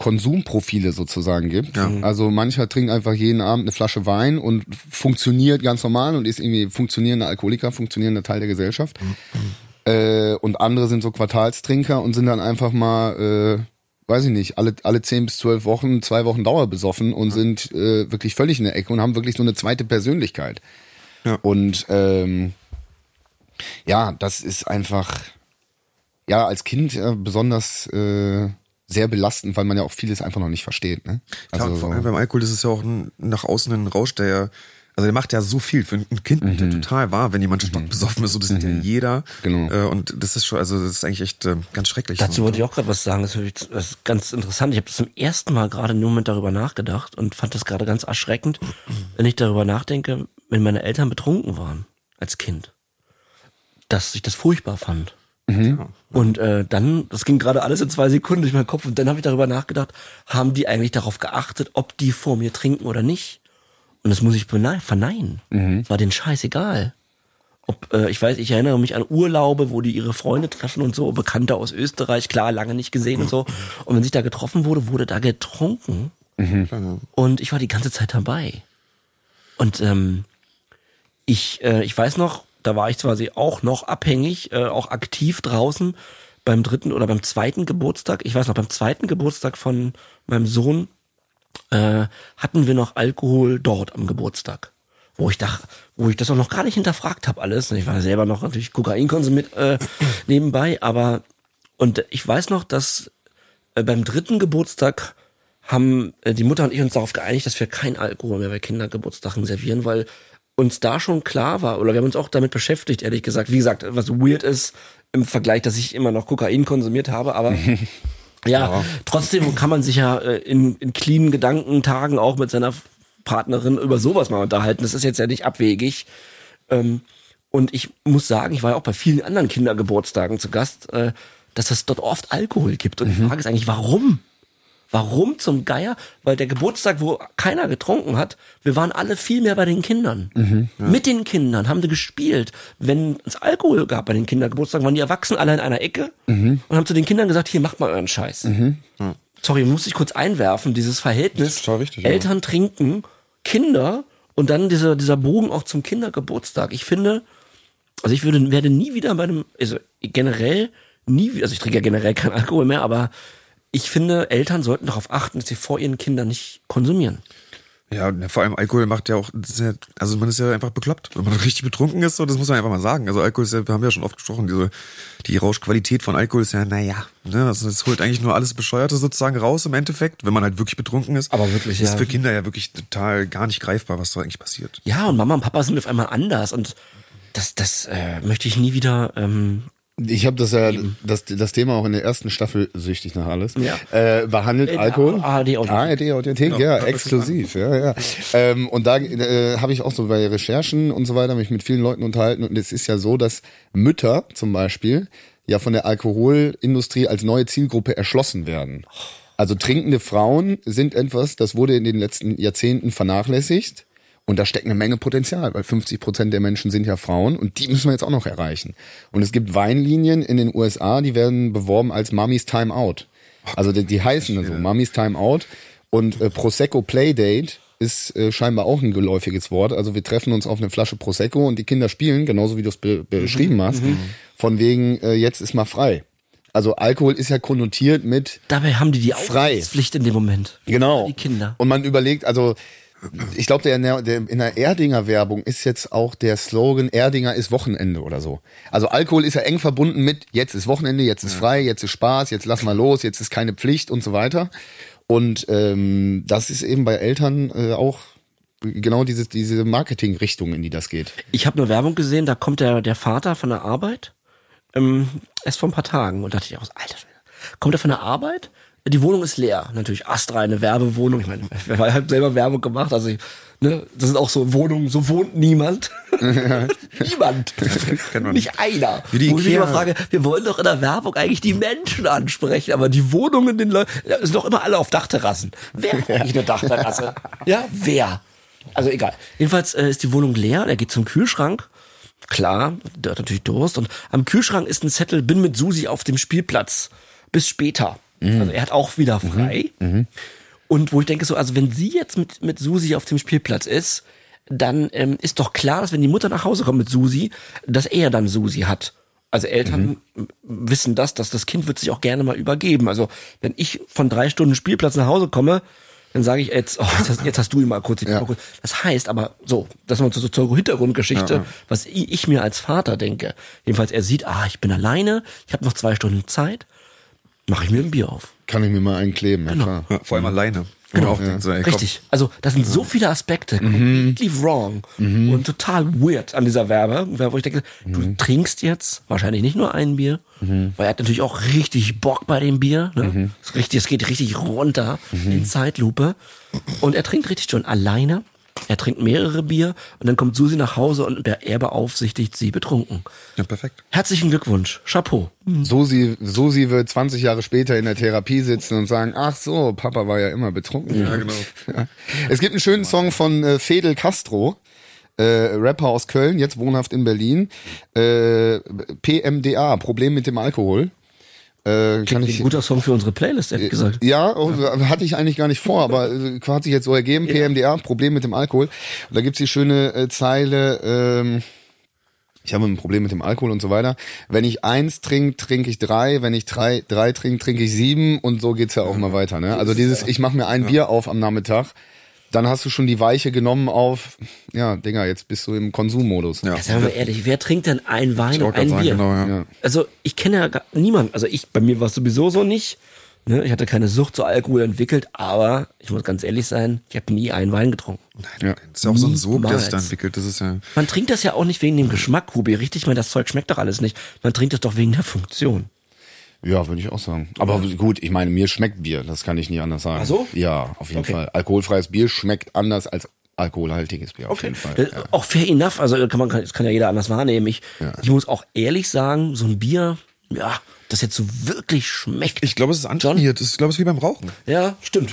Konsumprofile sozusagen gibt. Ja. Also mancher trinkt einfach jeden Abend eine Flasche Wein und funktioniert ganz normal und ist irgendwie funktionierender Alkoholiker, funktionierender Teil der Gesellschaft. Mhm. Äh, und andere sind so Quartalstrinker und sind dann einfach mal äh, weiß ich nicht, alle, alle zehn bis zwölf Wochen, zwei Wochen Dauer besoffen und ja. sind äh, wirklich völlig in der Ecke und haben wirklich so eine zweite Persönlichkeit. Ja. Und ähm, ja, das ist einfach, ja, als Kind besonders äh, sehr belastend, weil man ja auch vieles einfach noch nicht versteht. Ne? Also, Klar, vor allem beim Alkohol ist es ja auch ein, nach außen ein Rausch, der ja also der macht ja so viel für ein Kind, mhm. der total wahr, wenn jemand mhm. besoffen ist, so das mhm. ja jeder. Genau. Äh, und das ist schon, also das ist eigentlich echt äh, ganz schrecklich. Dazu wollte ich auch gerade was sagen. Das ist, das ist ganz interessant. Ich habe das zum ersten Mal gerade im Moment darüber nachgedacht und fand das gerade ganz erschreckend, wenn ich darüber nachdenke, wenn meine Eltern betrunken waren als Kind, dass ich das furchtbar fand. Mhm. Und äh, dann, das ging gerade alles in zwei Sekunden durch meinen Kopf und dann habe ich darüber nachgedacht, haben die eigentlich darauf geachtet, ob die vor mir trinken oder nicht? Und das muss ich verneinen. Mhm. war denen scheißegal. Ob, äh, ich weiß, ich erinnere mich an Urlaube, wo die ihre Freunde treffen und so, Bekannte aus Österreich, klar, lange nicht gesehen und so. Und wenn sich da getroffen wurde, wurde da getrunken. Mhm. Und ich war die ganze Zeit dabei. Und ähm, ich, äh, ich weiß noch, da war ich quasi auch noch abhängig, äh, auch aktiv draußen beim dritten oder beim zweiten Geburtstag. Ich weiß noch, beim zweiten Geburtstag von meinem Sohn äh, hatten wir noch Alkohol dort am Geburtstag. Wo ich dachte, wo ich das auch noch gar nicht hinterfragt habe alles. Ich war selber noch natürlich Kokain konsumiert äh, nebenbei, aber und ich weiß noch, dass äh, beim dritten Geburtstag haben äh, die Mutter und ich uns darauf geeinigt, dass wir kein Alkohol mehr bei Kindergeburtstagen servieren, weil uns da schon klar war, oder wir haben uns auch damit beschäftigt, ehrlich gesagt. Wie gesagt, was weird ist im Vergleich, dass ich immer noch Kokain konsumiert habe, aber Ja, ja, trotzdem kann man sich ja äh, in, in cleanen Gedankentagen auch mit seiner Partnerin über sowas mal unterhalten. Das ist jetzt ja nicht abwegig. Ähm, und ich muss sagen, ich war ja auch bei vielen anderen Kindergeburtstagen zu Gast, äh, dass es dort oft Alkohol gibt. Und mhm. die Frage ist eigentlich, warum? Warum zum Geier? Weil der Geburtstag, wo keiner getrunken hat, wir waren alle viel mehr bei den Kindern. Mhm, ja. Mit den Kindern haben sie gespielt. Wenn es Alkohol gab bei den Kindergeburtstagen, waren die Erwachsenen alle in einer Ecke mhm. und haben zu den Kindern gesagt, hier macht mal euren Scheiß. Mhm, ja. Sorry, muss ich kurz einwerfen, dieses Verhältnis. Richtig, Eltern ja. trinken, Kinder und dann dieser, dieser Bogen auch zum Kindergeburtstag. Ich finde, also ich würde, werde nie wieder bei einem, also generell nie, also ich trinke ja generell keinen Alkohol mehr, aber ich finde, Eltern sollten darauf achten, dass sie vor ihren Kindern nicht konsumieren. Ja, vor allem Alkohol macht ja auch, ja, also man ist ja einfach bekloppt, wenn man richtig betrunken ist, so, das muss man einfach mal sagen. Also Alkohol ist ja, wir haben ja schon oft gesprochen, diese, die Rauschqualität von Alkohol ist ja, naja, ne, also das holt eigentlich nur alles Bescheuerte sozusagen raus im Endeffekt, wenn man halt wirklich betrunken ist. Aber wirklich, das ja. ist für Kinder ja wirklich total gar nicht greifbar, was da eigentlich passiert. Ja, und Mama und Papa sind auf einmal anders und das, das äh, möchte ich nie wieder ähm, ich habe das ja, das, das Thema auch in der ersten Staffel, süchtig nach alles, ja. äh, behandelt, in Alkohol. ARD Audiothek. Audiothek, ja, ja exklusiv, ja, ja. Ähm, und da äh, habe ich auch so bei Recherchen und so weiter mich mit vielen Leuten unterhalten und es ist ja so, dass Mütter zum Beispiel ja von der Alkoholindustrie als neue Zielgruppe erschlossen werden. Also trinkende Frauen sind etwas, das wurde in den letzten Jahrzehnten vernachlässigt und da steckt eine Menge Potenzial, weil 50 Prozent der Menschen sind ja Frauen und die müssen wir jetzt auch noch erreichen. Und es gibt Weinlinien in den USA, die werden beworben als Mummies Time Out. Also die, die heißen so Mummies Time Out und äh, Prosecco Playdate ist äh, scheinbar auch ein geläufiges Wort. Also wir treffen uns auf eine Flasche Prosecco und die Kinder spielen, genauso wie du es be beschrieben mhm. hast, mhm. von wegen äh, jetzt ist mal frei. Also Alkohol ist ja konnotiert mit Dabei haben die die Aufsichtspflicht in dem Moment. Genau. Die Kinder. Und man überlegt, also ich glaube, der, der, in der Erdinger Werbung ist jetzt auch der Slogan Erdinger ist Wochenende oder so. Also Alkohol ist ja eng verbunden mit jetzt ist Wochenende, jetzt ist frei, jetzt ist Spaß, jetzt lass mal los, jetzt ist keine Pflicht und so weiter. Und ähm, das ist eben bei Eltern äh, auch genau diese, diese Marketing-Richtung, in die das geht. Ich habe eine Werbung gesehen, da kommt der, der Vater von der Arbeit, ähm, erst vor ein paar Tagen und dachte ich auch, alter Schwede, kommt er von der Arbeit, Die Wohnung ist leer. Natürlich astreine Werbewohnung. Ich meine, wer hat selber Werbung gemacht? Also, ich, ne, das sind auch so Wohnungen, so wohnt niemand. niemand. Kennt man Nicht einer. Wie die Wo ich mich immer frage, wir wollen doch in der Werbung eigentlich die Menschen ansprechen, aber die Wohnungen, den Leuten, ja, sind doch immer alle auf Dachterrassen. Wer hat eigentlich eine Dachterrasse? ja, wer? Also egal. Jedenfalls äh, ist die Wohnung leer, er geht zum Kühlschrank. Klar, der hat natürlich Durst. Und am Kühlschrank ist ein Zettel, bin mit Susi auf dem Spielplatz. Bis später. Also er hat auch wieder frei. Und wo ich denke so, also wenn sie jetzt mit, mit Susi auf dem Spielplatz ist, dann ähm, ist doch klar, dass wenn die Mutter nach Hause kommt mit Susi, dass er dann Susi hat. Also Eltern wissen das, dass das Kind wird sich auch gerne mal übergeben. Also wenn ich von drei Stunden Spielplatz nach Hause komme, dann sage ich jetzt, oh, jetzt, hast, jetzt hast du ihn mal kurz. Ja. Das heißt aber so, das mal zur, zur Hintergrundgeschichte, was ich, ich mir als Vater denke. Jedenfalls er sieht, ah, ich bin alleine, ich habe noch zwei Stunden Zeit, mache ich mir ein Bier auf. Kann ich mir mal einen kleben, ja klar. Ja, vor allem alleine. Wenn Genau. du auch denkst, so, ey, komm, Richtig. Also das sind so viele Aspekte, completely wrong und total weird an dieser Werbe, wo ich denke, du trinkst jetzt wahrscheinlich nicht nur ein Bier, weil er hat natürlich auch richtig Bock bei dem Bier. Ne? Es, richtig, es geht richtig runter in Zeitlupe und er trinkt richtig schon alleine. Er trinkt mehrere Bier und dann kommt Susi nach Hause und der- er beaufsichtigt sie betrunken. Ja, perfekt. Herzlichen Glückwunsch, Chapeau. Susi, Susi wird 20 Jahre später in der Therapie sitzen und sagen, ach so, Papa war ja immer betrunken. Ja, genau. Ja. Es gibt einen schönen Song von äh, Fedel Castro, äh, Rapper aus Köln, jetzt wohnhaft in Berlin. Äh, PMDA, Problem mit dem Alkohol. Äh, kann Ein ich, guter Song für unsere Playlist, ehrlich gesagt. ja, oh, hatte ich eigentlich gar nicht vor, aber äh, hat sich jetzt so ergeben, PMDA, Problem mit dem Alkohol. Und da gibt's die schöne äh, Zeile, ähm, ich habe ein Problem mit dem Alkohol und so weiter. Wenn ich eins trinke, trinke ich drei. Wenn ich drei, drei trinke, trinke ich sieben. Und so geht's ja auch mal weiter. Ne? Also dieses, ich mache mir ein Bier auf am Nachmittag. Dann hast du schon die Weiche genommen auf, ja, Digga, jetzt bist du im Konsummodus. Ja. Ja, sagen wir mal ehrlich, wer trinkt denn ein Wein Ich und ein sagen, Bier? genau, ja. Ja. Also ich kenne ja gar niemanden, also ich, bei mir war es sowieso so nicht. Ne? Ich hatte keine Sucht zu Alkohol entwickelt, aber ich muss ganz ehrlich sein, ich habe nie einen Wein getrunken. Ja. Das ist ja auch so ein Sog, der sich da entwickelt. Das ist ja. Man trinkt das ja auch nicht wegen dem Geschmack, Hubi. Richtig, ich meine, das Zeug schmeckt doch alles nicht. Man trinkt das doch wegen der Funktion. Ja, würde ich auch sagen. Aber gut, ich meine, mir schmeckt Bier, das kann ich nicht anders sagen. Ach so? Ja, auf jeden Okay. Fall. Alkoholfreies Bier schmeckt anders als alkoholhaltiges Bier, auf jeden Fall. Das- Ja. Auch fair enough, also kann man, das kann ja jeder anders wahrnehmen. Ich, ich muss auch ehrlich sagen, so ein Bier, ja, das jetzt so wirklich schmeckt. Ich glaube, es ist antrainiert. Ich glaube, es ist wie beim Rauchen. ja, stimmt.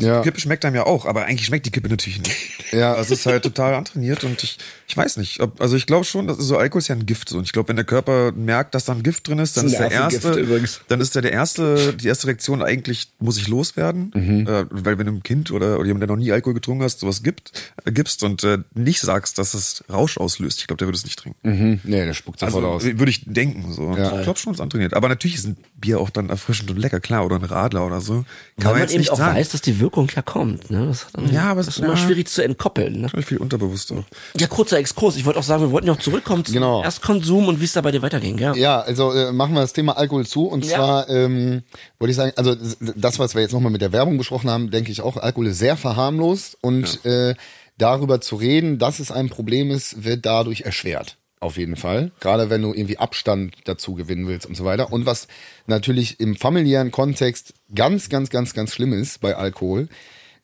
Ja. Die Kippe schmeckt einem ja auch, aber eigentlich schmeckt die Kippe natürlich nicht. Ja. Also es ist halt total antrainiert und ich, ich weiß nicht. Ob, also ich glaube schon, dass so Alkohol ist ja ein Gift. So. Und ich glaube, wenn der Körper merkt, dass da ein Gift drin ist, dann Das ist der erste, übrigens. dann ist der, der erste, die erste Reaktion eigentlich, muss ich loswerden. Äh, weil wenn du einem Kind oder, oder jemand, der noch nie Alkohol getrunken hast, sowas gibt, äh, gibst und äh, nicht sagst, dass es Rausch auslöst, ich glaube, der würde es nicht trinken. Mhm. Nee, der spuckt sofort Also aus. würde ich denken so. Ja. Ich glaube schon, es ist antrainiert. Aber natürlich ist ein Bier auch dann erfrischend und lecker, klar. Oder ein Radler oder so. Kann Weil man man jetzt eben nicht auch sagen. weiß, dass die Wirkung ja kommt. Ne? Das, hat dann, Ja, aber es- ist immer ja. schwierig zu entkoppeln. Ne? Viel unterbewusst auch. Ja, kurzer Exkurs. Ich wollte auch sagen, wir wollten ja auch zurückkommen zum Genau. Erstkonsum und wie es da bei dir weiterging. Ja. Ja, also äh, machen wir das Thema Alkohol zu. Und Ja. zwar ähm, wollte ich sagen, also das, was wir jetzt nochmal mit der Werbung besprochen haben, denke ich auch, Alkohol ist sehr verharmlost und äh, darüber zu reden, dass es ein Problem ist, wird dadurch erschwert. Auf jeden Fall. Gerade wenn du irgendwie Abstand dazu gewinnen willst und so weiter. Und was natürlich im familiären Kontext ganz, ganz, ganz, ganz schlimm ist bei Alkohol,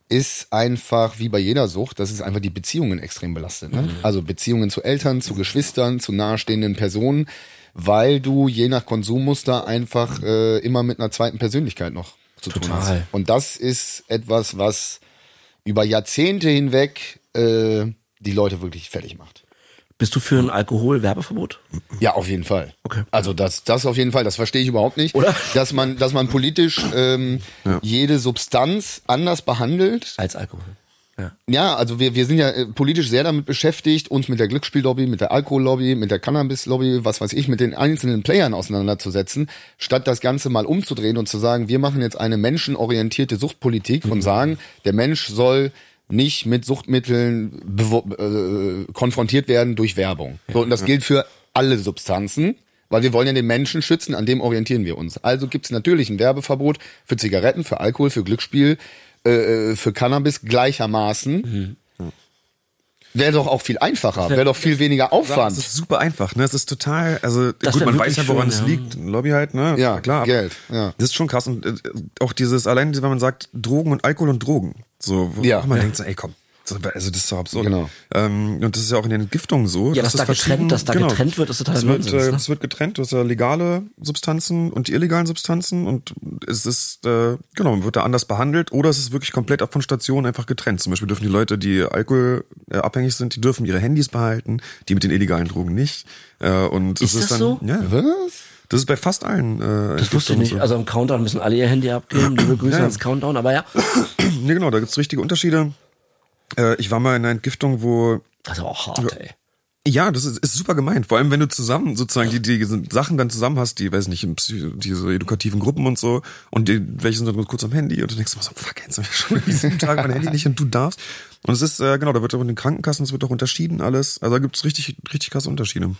ist einfach wie bei jeder Sucht, dass es einfach die Beziehungen extrem belastet. Ne? Also Beziehungen zu Eltern, zu Geschwistern, zu nahestehenden Personen, weil du je nach Konsummuster einfach äh, immer mit einer zweiten Persönlichkeit noch zu tun hast. Total. Und das ist etwas, was über Jahrzehnte hinweg äh, die Leute wirklich fertig macht. Bist du für ein Alkoholwerbeverbot? Ja, auf jeden Fall. Okay. Also das, das auf jeden Fall, das verstehe ich überhaupt nicht. Oder? Dass man, dass man politisch ähm, jede Substanz anders behandelt. Als Alkohol. Ja. Ja, also wir, wir sind ja äh, politisch sehr damit beschäftigt, uns mit der Glücksspiellobby, mit der Alkohollobby, mit der Cannabislobby, was weiß ich, mit den einzelnen Playern auseinanderzusetzen, statt das Ganze mal umzudrehen und zu sagen, wir machen jetzt eine menschenorientierte Suchtpolitik und sagen, der Mensch soll nicht mit Suchtmitteln äh, konfrontiert werden durch Werbung. So, und das gilt für alle Substanzen. Weil wir wollen ja den Menschen schützen, an dem orientieren wir uns. Also gibt es natürlich ein Werbeverbot für Zigaretten, für Alkohol, für Glücksspiel, äh, für Cannabis gleichermaßen. Wäre doch auch viel einfacher, wäre doch viel weniger Es Aufwand. ist super einfach, ne? Es ist total, also Das gut, man weiß wirklich ja, woran schön, es ja. liegt. Lobby halt, ne? Ja, klar. Geld, ja. Das ist schon krass. Und äh, auch dieses, allein wenn man sagt, Drogen und Alkohol und Drogen. So, wo Ja. man Ja. denkt so, ey komm. So, Also das ist doch absurd. Genau. Ähm, und das ist ja auch in den Entgiftungen so. Ja, dass da getrennt- dass da getrennt wird, ist total es wird, Nonsens, äh, ne? Es wird getrennt, du hast ja legale Substanzen und die illegalen Substanzen und es ist, äh, genau, man wird da anders behandelt oder es ist wirklich komplett ab von Stationen einfach getrennt. Zum Beispiel dürfen die Leute, die Alkohol äh, sind, die dürfen ihre Handys behalten, die mit den illegalen Drogen nicht. Äh, und Ist es das ist dann, so? Ja, Was? das ist bei fast allen. Äh, Das wusste ich nicht. So. Also im Countdown müssen alle ihr Handy abgeben. Liebe Grüße Ja. ans Countdown. Aber ja, Nee, genau, da gibt's richtige Unterschiede. Äh, ich war mal in einer Entgiftung, wo das ist aber auch hart, ey. Ja, das ist, ist super gemeint. Vor allem, wenn du zusammen sozusagen die, die Sachen dann zusammen hast, die, weiß nicht, diese edukativen Gruppen und so, und die, welche sind dann kurz am Handy und du denkst immer so, fuck, jetzt hab ich schon diesen Tag mein Handy nicht und du darfst. Und es ist, äh, genau, da wird auch in den Krankenkassen, es wird auch unterschieden alles. Also da gibt's richtig, richtig krasse Unterschiede.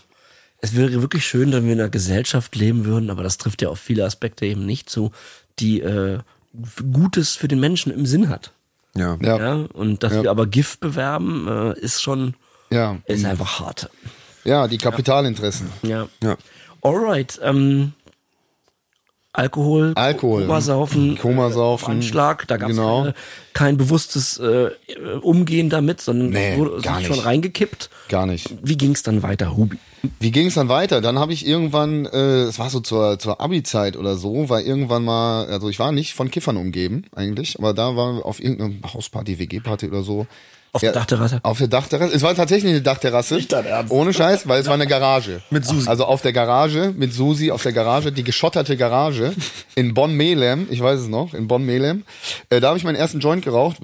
Es wäre wirklich schön, wenn wir in einer Gesellschaft leben würden, aber das trifft ja auf viele Aspekte eben nicht zu, die äh, Gutes für den Menschen im Sinn hat. Ja. Ja. Ja, und dass Ja. wir aber Gift bewerben, äh, ist schon, Ja. ist einfach hart. Ja, die Kapitalinteressen. Ja. Ja. Alright, ähm, Alkohol, Alkohol. Komasaufen, Komasaufen. Anschlag, da gab es Genau. keine, kein bewusstes äh, Umgehen damit, sondern Nee, wurde gar sich schon nicht. reingekippt. Gar nicht. Wie ging es dann weiter, Hubi? Wie ging es dann weiter? Dann habe ich irgendwann, äh, es war so zur, zur Abi-Zeit oder so, war irgendwann mal, also ich war nicht von Kiffern umgeben eigentlich, aber da war auf irgendeiner Hausparty, WG-Party oder so. Auf der Dachterrasse? Auf der Dachterrasse. Es war tatsächlich eine Dachterrasse. Nicht dein Ernst. Ohne Scheiß, weil es war eine Garage. Mit Susi. Also auf der Garage, mit Susi auf der Garage, die geschotterte Garage in Bonn-Melem, ich weiß es noch, in Bonn-Melem. Äh, da habe ich meinen ersten Joint geraucht,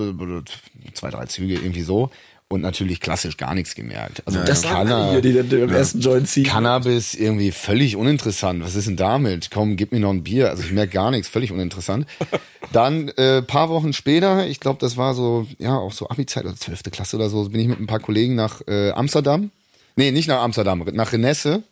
zwei, drei Züge irgendwie so. Und natürlich klassisch gar nichts gemerkt. Also Das Canna- hier, die dann im ersten Joint ziehen. Cannabis irgendwie völlig uninteressant. Was ist denn damit? Komm, gib mir noch ein Bier. Also ich merke gar nichts, völlig uninteressant. Dann äh, paar Wochen später, ich glaube, das war so, ja, auch so Abi-Zeit oder zwölfte Klasse oder so, bin ich mit ein paar Kollegen nach äh, Amsterdam. Nee, nicht nach Amsterdam, nach Renesse.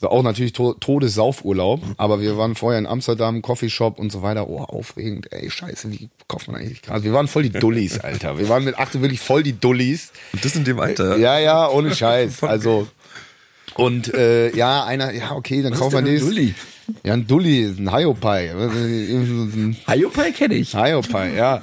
So auch natürlich to Todessaufurlaub, aber wir waren vorher in Amsterdam, Coffeeshop und so weiter. Oh, aufregend, ey, scheiße, wie kauft man eigentlich Gras? Wir waren voll die Dullis, Alter. Wir waren mit achte wirklich voll die Dullis. Und das in dem Alter. Ja, ja, ohne Scheiß. Also und äh, ja, einer, ja, okay, dann kaufen wir nächstes. Dulli? Ja, ein Dulli, ein Hiopai. Ein Hayopai kenne ich. Hiopai, ja.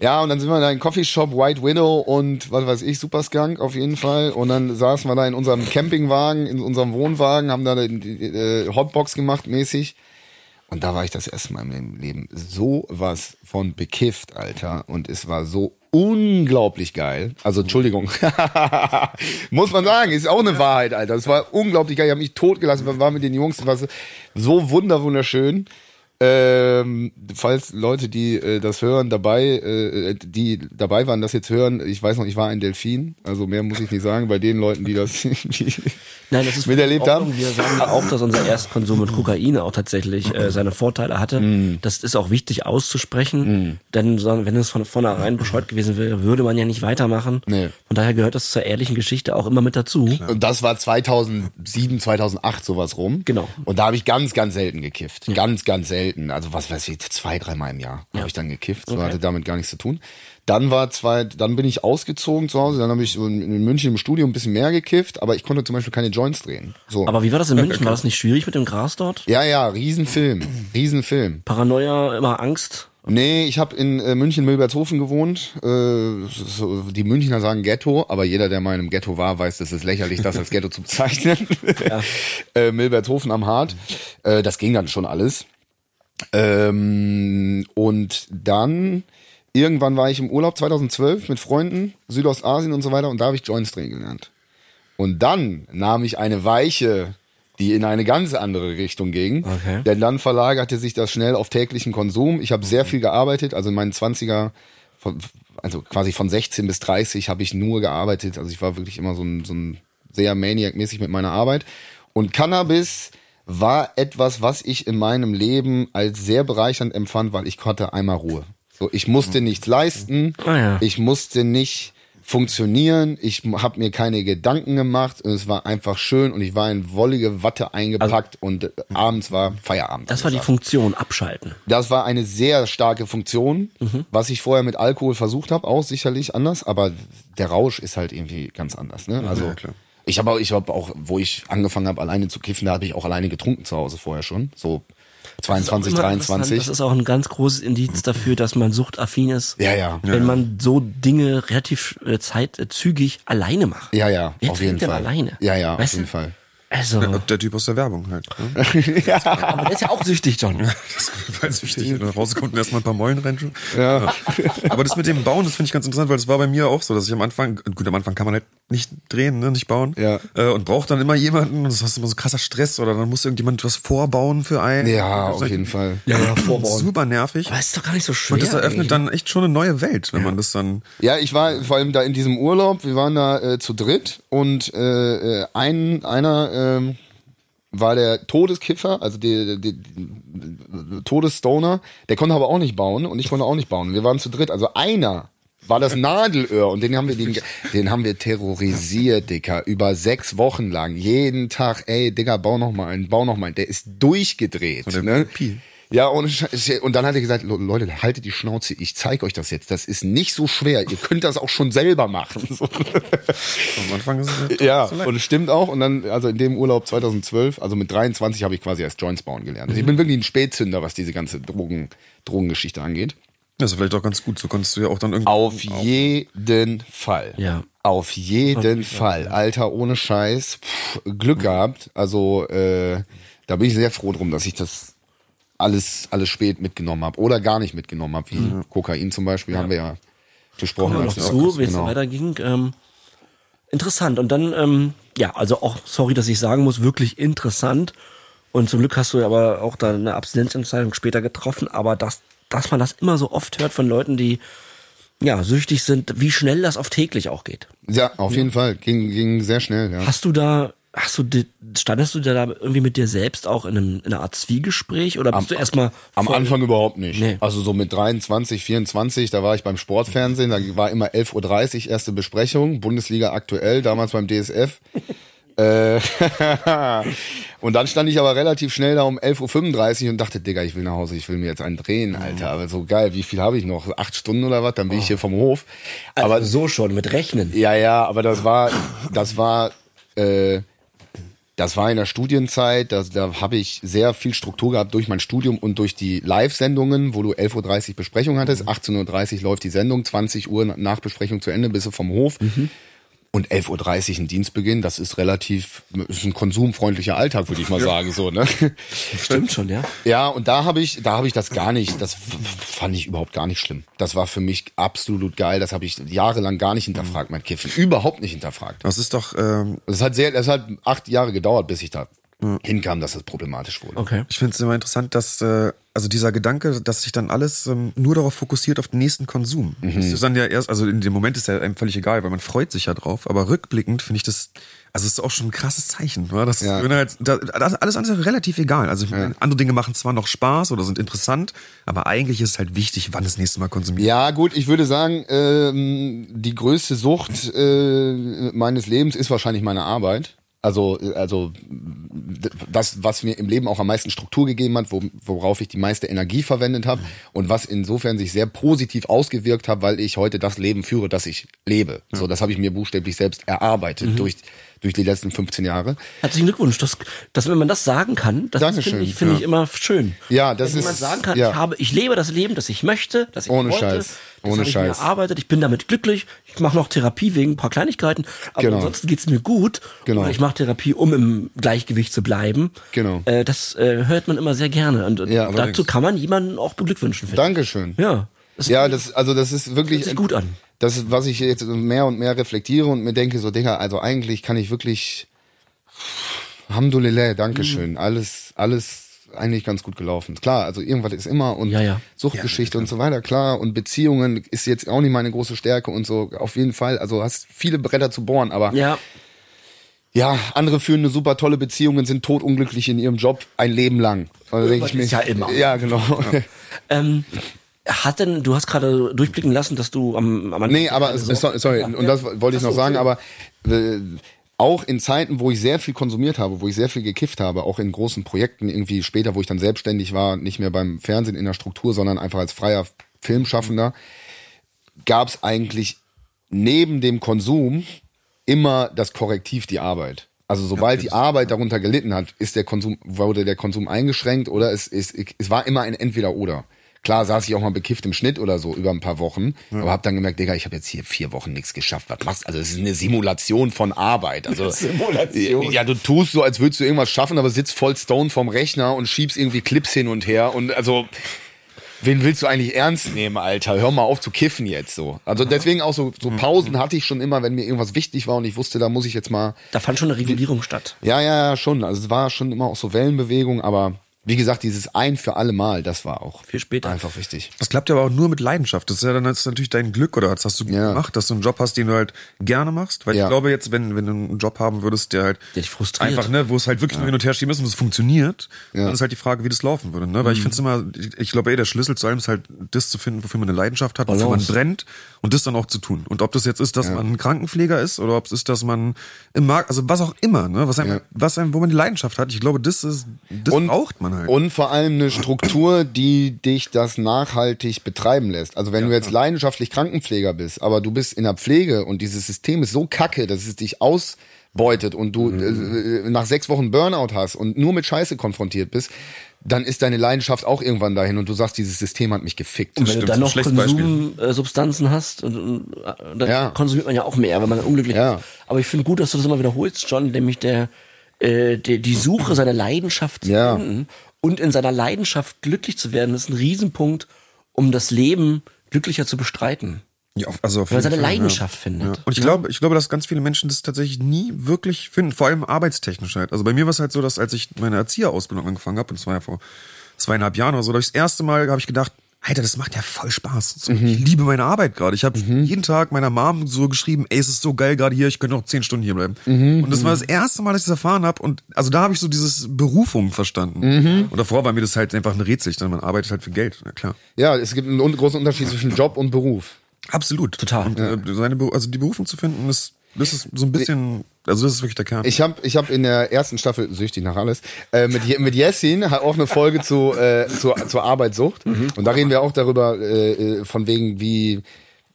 Ja, und dann sind wir da in Coffeeshop, White Widow und was weiß ich, Super Skunk auf jeden Fall. Und dann saßen wir da in unserem Campingwagen, in unserem Wohnwagen, haben da die, äh, Hotbox gemacht mäßig. Und da war ich das erste Mal in meinem Leben so was von bekifft, Alter. Und es war so unglaublich geil. Also Entschuldigung, muss man sagen, ist auch eine Wahrheit, Alter. Es war unglaublich geil. Ich habe mich totgelassen, waren mit den Jungs, war so- so wunder wunderschön. Ähm, falls Leute, die äh, das hören, dabei, äh, die dabei waren, das jetzt hören, ich weiß noch, ich war ein Delfin, also mehr muss ich nicht sagen, bei den Leuten, die das die Nein, das ist miterlebt haben. Wir sagen ja auch, dass unser Erstkonsum mit Kokain auch tatsächlich äh, seine Vorteile hatte. Mm. Das ist auch wichtig auszusprechen, denn so- wenn es von vornherein bescheuert gewesen wäre, würde man ja nicht weitermachen. Nee. Von daher gehört das zur ehrlichen Geschichte auch immer mit dazu. Und das war 2007, 2008 sowas rum. Genau. Und da habe ich ganz, ganz selten gekifft. Ganz, ganz selten. Also was weiß ich, zwei, dreimal im Jahr habe ich dann gekifft. So Okay. hatte damit gar nichts zu tun. Dann war zwei, dann bin ich ausgezogen zu Hause. Dann habe ich in München im Studio ein bisschen mehr gekifft, aber ich konnte zum Beispiel keine Joints drehen. So. Aber wie war das in München? War das nicht schwierig mit dem Gras dort? ja, ja, Riesenfilm. Riesenfilm. Paranoia, immer Angst? Nee, ich habe in äh, München Milbertshofen gewohnt. Äh, so, die Münchner sagen Ghetto, aber jeder, der mal in einem Ghetto war, weiß, das ist lächerlich, das als Ghetto zu bezeichnen. äh, Milbertshofen am Hart. Äh, das ging dann schon alles. Ähm, und dann irgendwann war ich im Urlaub 2012 mit Freunden, Südostasien und so weiter, und da habe ich Joints drehen gelernt. Und dann nahm ich eine Weiche, die in eine ganz andere Richtung ging. Okay. Denn dann verlagerte sich das schnell auf täglichen Konsum. Ich habe sehr viel gearbeitet, also in meinen 20er, von, also quasi von 16 bis 30 habe ich nur gearbeitet. Also ich war wirklich immer so ein, so ein sehr Maniac-mäßig mit meiner Arbeit. Und Cannabis war etwas, was ich in meinem Leben als sehr bereichernd empfand, weil ich hatte einmal Ruhe. So, ich musste nichts leisten, Ah ja. ich musste nicht funktionieren. Ich habe mir keine Gedanken gemacht und es war einfach schön und ich war in wollige Watte eingepackt und äh, abends war Feierabend. Das war die Funktion, abschalten. Das war eine sehr starke Funktion, was ich vorher mit Alkohol versucht habe, auch sicherlich anders, aber der Rausch ist halt irgendwie ganz anders. Ne? Also ja, klar. Ich habe auch, ich habe auch, wo ich angefangen habe, alleine zu kiffen, da habe ich auch alleine getrunken zu Hause vorher schon, so 22, Immer interessant. 23. Das ist auch ein ganz großes Indiz dafür, dass man suchtaffin ist. Ja, ja. Wenn man so Dinge relativ äh, zeit, äh, zügig alleine macht. Ja, ja, Wer auf jeden Fall. alleine? Ja, ja, Weißt auf jeden du? Fall. Also, Der Typ aus der Werbung halt. Ne? aber der ist ja auch süchtig, John. Das ist ganz wichtig. Wenn du rauskommt und erstmal ein paar Meulen rein. Ja. Aber das mit dem Bauen, das finde ich ganz interessant, weil das war bei mir auch so, dass ich am Anfang, gut, am Anfang kann man halt nicht drehen, ne, nicht bauen. Ja. Äh, und braucht dann immer jemanden und das ist immer so krasser Stress oder dann muss irgendjemand was vorbauen für einen. Ja, auf jeden Fall. Ja, ja, vorbauen. Super nervig. Aber ist doch gar nicht so schwer. Und das eröffnet eigentlich. dann echt schon eine neue Welt, wenn man das dann. Ja, ich war vor allem da in diesem Urlaub, wir waren da äh, zu dritt und äh, äh, ein, einer ähm, war der Todeskiffer, also der, der, der Todesstoner, der konnte aber auch nicht bauen und ich konnte auch nicht bauen. Wir waren zu dritt, also einer war das Nadelöhr und den haben wir den, den haben wir terrorisiert, Dicker, über sechs Wochen lang, jeden Tag, ey, Dicker, bau noch mal einen, bau noch mal einen. Der ist durchgedreht. der Ne? Pi. Ja, und, und dann hat er gesagt, "Le- Leute, haltet die Schnauze, ich zeige euch das jetzt. Das ist nicht so schwer. Ihr könnt das auch schon selber machen. So. Am Anfang ist es Ja, so und es stimmt auch. Und dann, also in dem Urlaub 2012, also mit 23 habe ich quasi erst Joints bauen gelernt. Also ich bin wirklich ein Spätzünder, was diese ganze Drogen, Drogengeschichte angeht. Das ist vielleicht auch ganz gut. So konntest du ja auch dann irgendwie. Auf jeden Fall. Ja. Auf jeden Fall. Alter, ohne Scheiß. Pff, Glück gehabt. Also, äh, da bin ich sehr froh drum, dass ich das alles, alles spät mitgenommen habe. Oder gar nicht mitgenommen habe. Wie Kokain zum Beispiel, haben wir ja besprochen. Kommen wir noch zu, wie es genau. weiterging. Ähm, interessant. Und dann, ähm, ja, also auch, sorry, dass ich sagen muss, wirklich interessant. Und zum Glück hast du ja aber auch da eine Abstinenzentscheidung später getroffen. Aber dass, dass man das immer so oft hört von Leuten, die ja süchtig sind, wie schnell das auf täglich auch geht. Ja, auf jeden Fall. Ging, ging sehr schnell, ja. Hast du da, hast du, standest du da irgendwie mit dir selbst auch in, einem, in einer Art Zwiegespräch oder bist du erstmal Am Anfang überhaupt nicht. Nee. Also so mit 23, 24, da war ich beim Sportfernsehen, da war immer 11.30 Uhr erste Besprechung, Bundesliga aktuell, damals beim DSF. Äh, und dann stand ich aber relativ schnell da um 11.35 Uhr und dachte, Digga, ich will nach Hause, ich will mir jetzt einen drehen, Alter. Aber so geil, wie viel habe ich noch? Acht Stunden oder was? Dann bin ich hier vom Hof. aber Aber so schon mit Rechnen? ja, ja, aber das war, das war, äh, das war in der Studienzeit, da, da habe ich sehr viel Struktur gehabt durch mein Studium und durch die Live-Sendungen, wo du 11.30 Uhr Besprechung hattest, 18.30 Uhr läuft die Sendung, 20 Uhr nach Besprechung zu Ende, bist du vom Hof. Und 11.30 Uhr ein Dienstbeginn, das ist relativ, ist ein konsumfreundlicher Alltag, würde ich mal sagen, so, ne? Stimmt schon, ja. Ja, und da habe ich, da habe ich das gar nicht, das fand ich überhaupt gar nicht schlimm. Das war für mich absolut geil. Das habe ich jahrelang gar nicht hinterfragt, mein Kiffen. Überhaupt nicht hinterfragt. Das ist doch, ähm, Es hat sehr, es hat acht Jahre gedauert, bis ich da hinkam, dass das problematisch wurde. Okay. ich finde es immer interessant, dass, äh, also dieser Gedanke, dass sich dann alles ähm, nur darauf fokussiert auf den nächsten Konsum. Das ist dann ja erst, also in dem Moment ist ja einem völlig egal, weil man freut sich ja drauf, aber rückblickend finde ich das, also es ist auch schon ein krasses Zeichen, oder? Das, Ja. wenn halt, da, das alles andere ist relativ egal. Also ich meine, andere Dinge machen zwar noch Spaß oder sind interessant, aber eigentlich ist es halt wichtig, wann das nächste Mal konsumiert. Ja, gut, ich würde sagen, ähm, die größte Sucht äh, meines Lebens ist wahrscheinlich meine Arbeit. Also, also das, was mir im Leben auch am meisten Struktur gegeben hat, wo, worauf ich die meiste Energie verwendet habe und was insofern sich sehr positiv ausgewirkt hat, weil ich heute das Leben führe, das ich lebe. So, das habe ich mir buchstäblich selbst erarbeitet durch durch die letzten 15 Jahre. Herzlichen Glückwunsch, dass, dass wenn man das sagen kann, das finde ich, finde ja. ich immer schön. Ja, das wenn ist- sagen kann, ja. ich habe, ich lebe das Leben, das ich möchte, das ich Ohne wollte, Scheiß, ohne habe ich Scheiß. erarbeitet, ich bin damit glücklich, ich mache noch Therapie wegen ein paar Kleinigkeiten, aber Genau. ansonsten geht's mir gut. Genau. Oder ich mache Therapie, um im Gleichgewicht zu bleiben. Genau. Äh, das äh, hört man immer sehr gerne und, Ja, dazu kann man jemanden auch beglückwünschen. Dankeschön. Ja. Das Ja, das, also das ist wirklich. hört sich gut an. Das was ich jetzt mehr und mehr reflektiere und mir denke, so, Digga, also eigentlich kann ich wirklich. Alhamdulillah, Dankeschön. Mhm. Alles, alles eigentlich ganz gut gelaufen. Klar, also irgendwas ist immer und Ja, ja. Suchtgeschichte und so weiter, klar. Und Beziehungen ist jetzt auch nicht meine große Stärke und so. Auf jeden Fall. Also hast viele Bretter zu bohren, aber ja, ja, andere führen eine super tolle Beziehung und sind totunglücklich in ihrem Job ein Leben lang. Also denke ich mir, ist ja immer. Ja, genau. Ähm, Hat denn, du hast gerade durchblicken lassen, dass du am, am Nee, aber es- sorry, sorry und das wollte ich noch sagen, aber äh, auch in Zeiten, wo ich sehr viel konsumiert habe, wo ich sehr viel gekifft habe, auch in großen Projekten irgendwie später, wo ich dann selbstständig war, nicht mehr beim Fernsehen in der Struktur, sondern einfach als freier Filmschaffender, gab es eigentlich neben dem Konsum immer das Korrektiv die Arbeit. Also sobald die Arbeit darunter gelitten hat, ist der Konsum, wurde der Konsum eingeschränkt oder es, es, es war immer ein Entweder-Oder. Klar saß ich auch mal bekifft im Schnitt oder so über ein paar Wochen, aber hab dann gemerkt, Digga, ich habe jetzt hier vier Wochen nichts geschafft. Was machst du? Also es ist eine Simulation von Arbeit. Also Simulation. Ja, du tust so, als würdest du irgendwas schaffen, aber sitzt voll stone vorm Rechner und schiebst irgendwie Clips hin und her und also Wen willst du eigentlich ernst nehmen, Alter? Hör mal auf zu kiffen jetzt so. Also deswegen auch so, so Pausen hatte ich schon immer, wenn mir irgendwas wichtig war und ich wusste, da muss ich jetzt mal Da fand schon eine Regulierung statt. ja, ja, ja, schon. Also es war schon immer auch so Wellenbewegung, aber wie gesagt, dieses ein für alle Mal, das war auch Viel später. einfach wichtig. Das klappt ja aber auch nur mit Leidenschaft. Das ist ja dann das ist natürlich dein Glück oder das hast du Ja. gemacht, dass du einen Job hast, den du halt gerne machst. Weil Ja. ich glaube jetzt, wenn, wenn du einen Job haben würdest, der halt Der dich frustriert. einfach, ne, wo es halt wirklich nur hin und her schieben ist und es funktioniert, Ja. dann ist halt die Frage, wie das laufen würde. Ne? Weil ich finde es immer, ich- ich glaube, ey, der Schlüssel zu allem ist halt, das zu finden, wofür man eine Leidenschaft hat, wofür man brennt und das dann auch zu tun. Und ob das jetzt ist, dass man ein Krankenpfleger ist oder ob es ist, dass man im Markt, also was auch immer, ne, was einem, Ja. was einem, wo man die Leidenschaft hat. Ich glaube, das ist, das braucht man halt. Und vor allem eine Struktur, die dich das nachhaltig betreiben lässt. Also wenn du jetzt leidenschaftlich Krankenpfleger bist, aber du bist in der Pflege und dieses System ist so kacke, dass es dich ausbeutet und du äh, nach sechs Wochen Burnout hast und nur mit Scheiße konfrontiert bist, dann ist deine Leidenschaft auch irgendwann dahin und du sagst, dieses System hat mich gefickt. Und wenn du Stimmt, dann noch. Konsumsubstanzen hast, und, und, dann Ja. konsumiert man ja auch mehr, wenn man unglücklich Ja. ist. Aber ich finde gut, dass du das immer wiederholst, John, nämlich der, äh, der die Suche seiner Leidenschaft zu Ja. finden und in seiner Leidenschaft glücklich zu werden, ist ein Riesenpunkt, um das Leben glücklicher zu bestreiten. Ja, also auf Weil er seine Fall, Leidenschaft ja. findet. Ja. Und ich glaube, ich glaube, dass ganz viele Menschen das tatsächlich nie wirklich finden, vor allem arbeitstechnisch halt. Also bei mir war es halt so, dass als ich meine Erzieherausbildung angefangen habe, und das war ja vor zweieinhalb Jahren oder so, da ich das erste Mal habe ich gedacht, Alter, das macht ja voll Spaß. So, Ich liebe meine Arbeit gerade. Ich habe jeden Tag meiner Mom so geschrieben, ey, es ist so geil gerade hier, ich könnte noch zehn Stunden hier bleiben. Und das war das erste Mal, dass ich das erfahren habe. Und also da habe ich so dieses Berufung verstanden. Und davor war mir das halt einfach ein Rätsel. Ich dachte, man arbeitet halt für Geld. Ja klar. Ja, es gibt einen großen Unterschied zwischen Job und Beruf. Absolut. Total. Und, äh, seine, Beru- also die Berufung zu finden, ist, das ist so ein bisschen, also das ist wirklich der Kern. Ich habe ich hab in der ersten Staffel, süchtig nach alles, äh, mit, mit Jessin hat auch eine Folge zu, äh, zu, zur Arbeitssucht. Und da reden wir auch darüber, äh, äh, von wegen, wie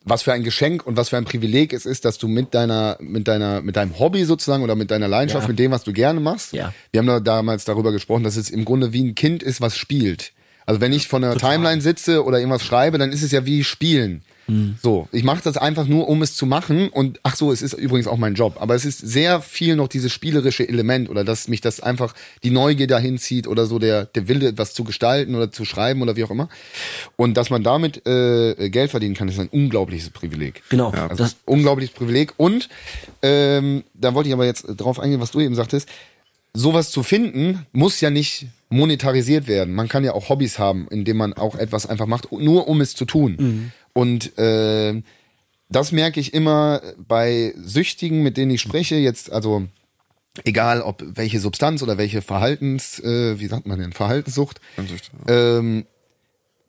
was für ein Geschenk und was für ein Privileg es ist, dass du mit deiner, mit deiner, mit deinem Hobby sozusagen oder mit deiner Leidenschaft, Ja. mit dem, was du gerne machst. Ja. Wir haben da damals darüber gesprochen, dass es im Grunde wie ein Kind ist, was spielt. Also wenn ich von der Timeline sitze oder irgendwas schreibe, dann ist es ja wie Spielen. So, ich mache das einfach nur, um es zu machen. Und ach so, es ist übrigens auch mein Job. Aber es ist sehr viel noch dieses spielerische Element oder dass mich das einfach die Neugier dahin zieht oder so der, der Wille, etwas zu gestalten oder zu schreiben oder wie auch immer. Und dass man damit äh, Geld verdienen kann, ist ein unglaubliches Privileg. Genau. Also das, unglaubliches Privileg. Und ähm, da wollte ich aber jetzt drauf eingehen, was du eben sagtest. Sowas zu finden, muss ja nicht monetarisiert werden. Man kann ja auch Hobbys haben, indem man auch etwas einfach macht, nur um es zu tun. Und äh, das merke ich immer bei Süchtigen, mit denen ich spreche, jetzt, also egal ob welche Substanz oder welche Verhaltens, äh, wie sagt man denn, Verhaltenssucht, ähm,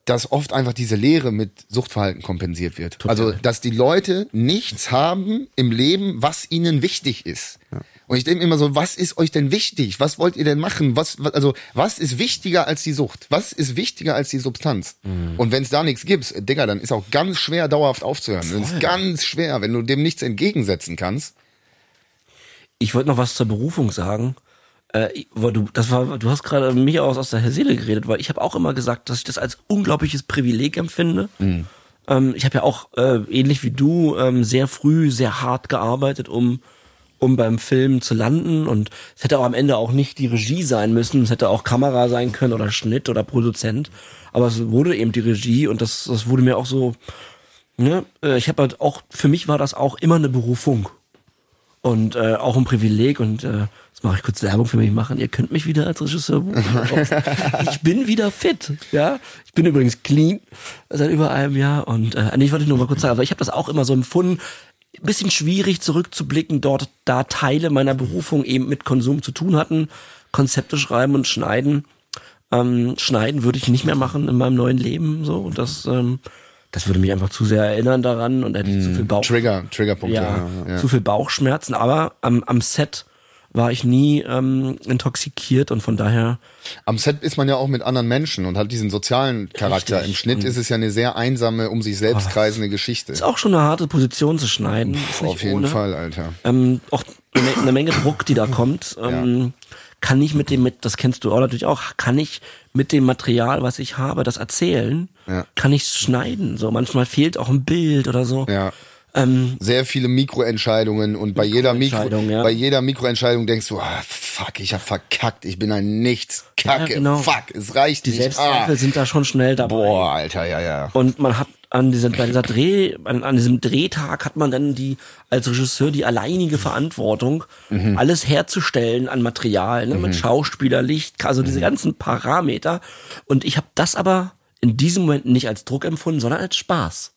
dass oft einfach diese Leere mit Suchtverhalten kompensiert wird. Also, dass die Leute nichts haben im Leben, was ihnen wichtig ist. Und ich denke immer so, was ist euch denn wichtig? Was wollt ihr denn machen? Was, was also, was ist wichtiger als die Sucht? Was ist wichtiger als die Substanz? Und wenn es da nichts gibt, Digga, dann ist auch ganz schwer, dauerhaft aufzuhören. Dann ist ganz schwer, wenn du dem nichts entgegensetzen kannst. ich wollte noch was zur Berufung sagen. Äh, du, das war, du hast gerade mich aus, aus der Seele geredet, weil ich habe auch immer gesagt, dass ich das als unglaubliches Privileg empfinde. Ähm, ich habe ja auch äh, ähnlich wie du ähm, sehr früh sehr hart gearbeitet, um um beim Film zu landen und es hätte auch am Ende auch nicht die Regie sein müssen, es hätte auch Kamera sein können oder Schnitt oder Produzent, aber es wurde eben die Regie und das das wurde mir auch so ne, äh, ich habe halt auch für mich war das auch immer eine Berufung und äh, auch ein Privileg und äh, jetzt mache ich kurz Werbung für mich machen. Ihr könnt mich wieder als Regisseur buchen. ich bin wieder fit, ja. Ich bin übrigens clean seit über einem Jahr und äh, nee, ich wollte nur mal kurz sagen, aber ich habe das auch immer so empfunden, bisschen schwierig zurückzublicken dort, da Teile meiner Berufung eben mit Konsum zu tun hatten, Konzepte schreiben und schneiden. Ähm, schneiden würde ich nicht mehr machen in meinem neuen Leben. So, und das, ähm, das würde mich einfach zu sehr erinnern daran und hätte ich zu viel Bauch. Trigger, Triggerpunkte. ja, ja. zu viel Bauchschmerzen. Aber am, am Set war ich nie ähm, intoxikiert und von daher Am Set ist man ja auch mit anderen Menschen und hat diesen sozialen Charakter. Richtig. Im Schnitt ist es ja eine sehr einsame, um sich selbst Ah. kreisende Geschichte. ist auch schon eine harte Position zu schneiden. Nicht Auf jeden ohne. Fall, Alter. ähm, auch eine, eine Menge Druck, die da kommt. Ähm, Kann ich mit dem, mit, das kennst du auch natürlich auch, kann ich mit dem Material, was ich habe, das erzählen? Ja. Kann ich schneiden? So manchmal fehlt auch ein Bild oder so. Ja. Ähm, Sehr viele Mikroentscheidungen und bei jeder Mikro, Mikroentscheidung, ja. bei jeder Mikroentscheidung denkst du, ah, fuck, ich hab verkackt, ich bin ein Nichts, Kacke, Ja, genau. fuck, es reicht die nicht. Selbstzweifel Ah. sind da schon schnell dabei. Boah, Alter, ja, ja. Und man hat an diesem, bei dieser Dreh, an, an diesem Drehtag hat man dann die, als Regisseur die alleinige Verantwortung, Mhm. alles herzustellen an Material, ne, mit Schauspieler, Licht, also Mhm. diese ganzen Parameter. Und ich habe das aber in diesem Moment nicht als Druck empfunden, sondern als Spaß.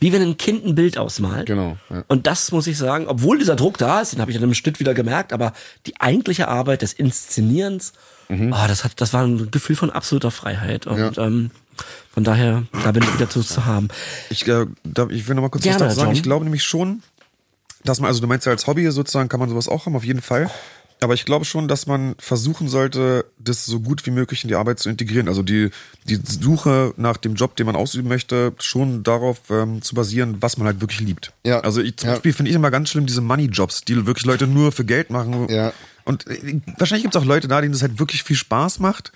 Wie wenn ein Kind ein Bild ausmalt. Mhm. Genau, ja. Und das muss ich sagen, obwohl dieser Druck da ist, den habe ich dann im Schnitt wieder gemerkt, aber die eigentliche Arbeit des Inszenierens, Mhm. ah, das hat, das war ein Gefühl von absoluter Freiheit. Und ähm, von daher, da bin ich wieder zu, zu haben. Ich, äh, da, ich will noch mal kurz Gerne, was dazu sagen. John. Ich glaube nämlich schon, dass man, also du meinst ja als Hobby sozusagen, kann man sowas auch haben, auf jeden Fall. Aber ich glaube schon, dass man versuchen sollte, das so gut wie möglich in die Arbeit zu integrieren. Also die, die Suche nach dem Job, den man ausüben möchte, schon darauf ähm, zu basieren, was man halt wirklich liebt. Ja. Also ich, zum Ja. Beispiel finde ich immer ganz schlimm diese Money-Jobs, die wirklich Leute nur für Geld machen. Ja. Und äh, wahrscheinlich gibt es auch Leute da, denen das halt wirklich viel Spaß macht.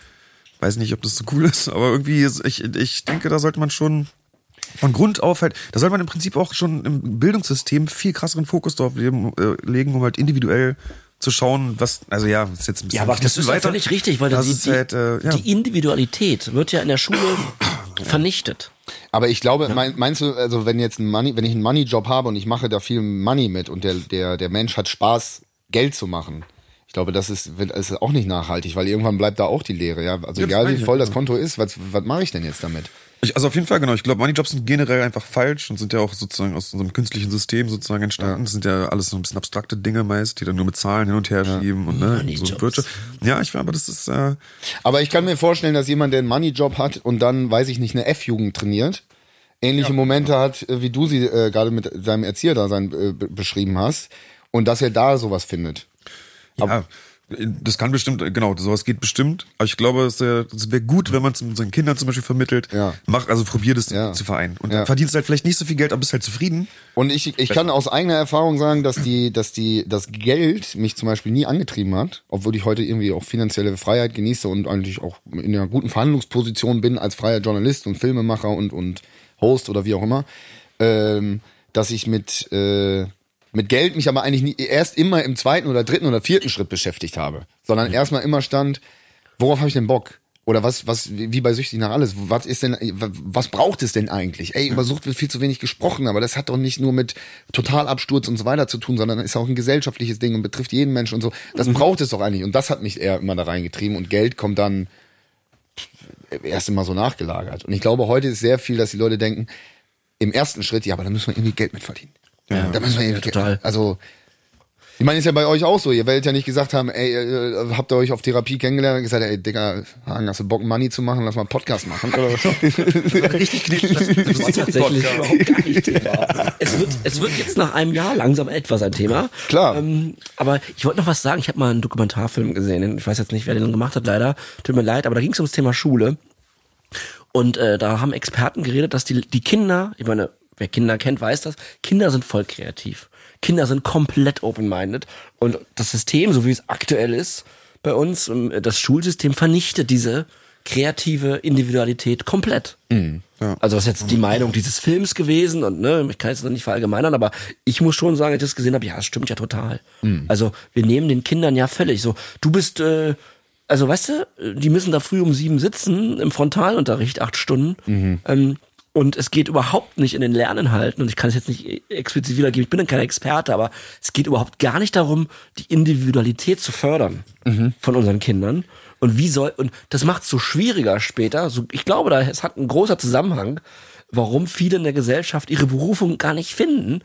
Weiß nicht, ob das so cool ist, aber irgendwie, ist, ich, ich denke, da sollte man schon von Grund auf halt, da sollte man im Prinzip auch schon im Bildungssystem viel krasseren Fokus drauf legen, äh, legen um halt individuell zu schauen, was, also ja, ist jetzt ein bisschen Ja, aber das ist ja völlig richtig, weil das die, ist halt, äh, ja. die Individualität wird ja in der Schule vernichtet. Aber ich glaube, mein, meinst du, also wenn jetzt ein Money, wenn ich einen Money-Job habe und ich mache da viel Money mit und der, der, der Mensch hat Spaß, Geld zu machen. Ich glaube, das ist, ist auch nicht nachhaltig, weil irgendwann bleibt da auch die Lehre, ja. Also Ja, das egal wie voll das Konto ist, was, was mache ich denn jetzt damit? Ich, also auf jeden Fall, genau. Ich glaube, Moneyjobs sind generell einfach falsch und sind ja auch sozusagen aus unserem künstlichen System sozusagen entstanden. Das sind ja alles so ein bisschen abstrakte Dinge meist, die dann nur mit Zahlen hin und her schieben und ne, so. Wirtschaft. Ja, ich aber das ist äh, Aber ich kann mir vorstellen, dass jemand, der einen Money-Job hat und dann, weiß ich nicht, eine F-Jugend trainiert, ähnliche Momente hat, äh, wie du sie äh, gerade mit seinem Erzieher da sein, äh, be- beschrieben hast, und dass er da sowas findet. Ja, das kann bestimmt, genau, sowas geht bestimmt. Aber ich glaube, es wäre wär gut, wenn man es unseren Kindern zum Beispiel vermittelt. Ja. Mach, also probier das Ja. zu vereinen. Und Ja. dann verdienst halt vielleicht nicht so viel Geld, aber bist halt zufrieden. Und ich, ich kann aus eigener Erfahrung sagen, dass die, dass die, das Geld mich zum Beispiel nie angetrieben hat, obwohl ich heute irgendwie auch finanzielle Freiheit genieße und eigentlich auch in einer guten Verhandlungsposition bin als freier Journalist und Filmemacher und, und Host oder wie auch immer, ähm, dass ich mit, äh, mit Geld mich aber eigentlich nie, erst immer im zweiten oder dritten oder vierten Schritt beschäftigt habe, sondern erstmal immer stand, worauf habe ich denn Bock? Oder was, was, wie bei Süchtig nach alles, was ist denn, was braucht es denn eigentlich? Ey, über Sucht wird viel zu wenig gesprochen, aber das hat doch nicht nur mit Totalabsturz und so weiter zu tun, sondern ist auch ein gesellschaftliches Ding und betrifft jeden Menschen und so. Das braucht es doch eigentlich. Und das hat mich eher immer da reingetrieben und Geld kommt dann erst immer so nachgelagert. Und ich glaube, heute ist sehr viel, dass die Leute denken, im ersten Schritt, ja, aber da müssen wir irgendwie Geld mit verdienen. Ja, da müssen wir irgendwie total. Also, ich meine, ist ja bei euch auch so. Ihr werdet ja nicht gesagt haben, ey, äh, habt ihr euch auf Therapie kennengelernt und gesagt, ey, Digga, Hagen, hast du Bock, Money zu machen? Lass mal einen Podcast machen. Oder was? Richtig Das war tatsächlich überhaupt gar nicht Thema. Es wird, es wird jetzt nach einem Jahr langsam etwas ein Thema. Klar. Ähm, aber ich wollte noch was sagen. Ich habe mal einen Dokumentarfilm gesehen. Ich weiß jetzt nicht, wer den gemacht hat, leider. Tut mir leid, aber da ging es ums Thema Schule. Und äh, da haben Experten geredet, dass die, die Kinder, ich meine, wer Kinder kennt, weiß das, Kinder sind voll kreativ. Kinder sind komplett open-minded. Und das System, so wie es aktuell ist, bei uns, ähm, das Schulsystem vernichtet diese kreative Individualität komplett. Ja. Also das ist jetzt die Meinung dieses Films gewesen und ne, ich kann jetzt noch nicht verallgemeinern, aber ich muss schon sagen, als ich das gesehen habe, ja, das stimmt ja total. Also wir nehmen den Kindern ja völlig so, du bist, äh, also weißt du, die müssen da früh um sieben sitzen im Frontalunterricht, acht Stunden. Ähm, und es geht überhaupt nicht in den Lerninhalten, und ich kann es jetzt nicht explizit wiedergeben, ich bin dann kein Experte, aber es geht überhaupt gar nicht darum, die Individualität zu fördern von unseren Kindern. Und wie soll, und das macht es so schwieriger später. So, ich glaube, da, es hat ein großer Zusammenhang, warum viele in der Gesellschaft ihre Berufung gar nicht finden,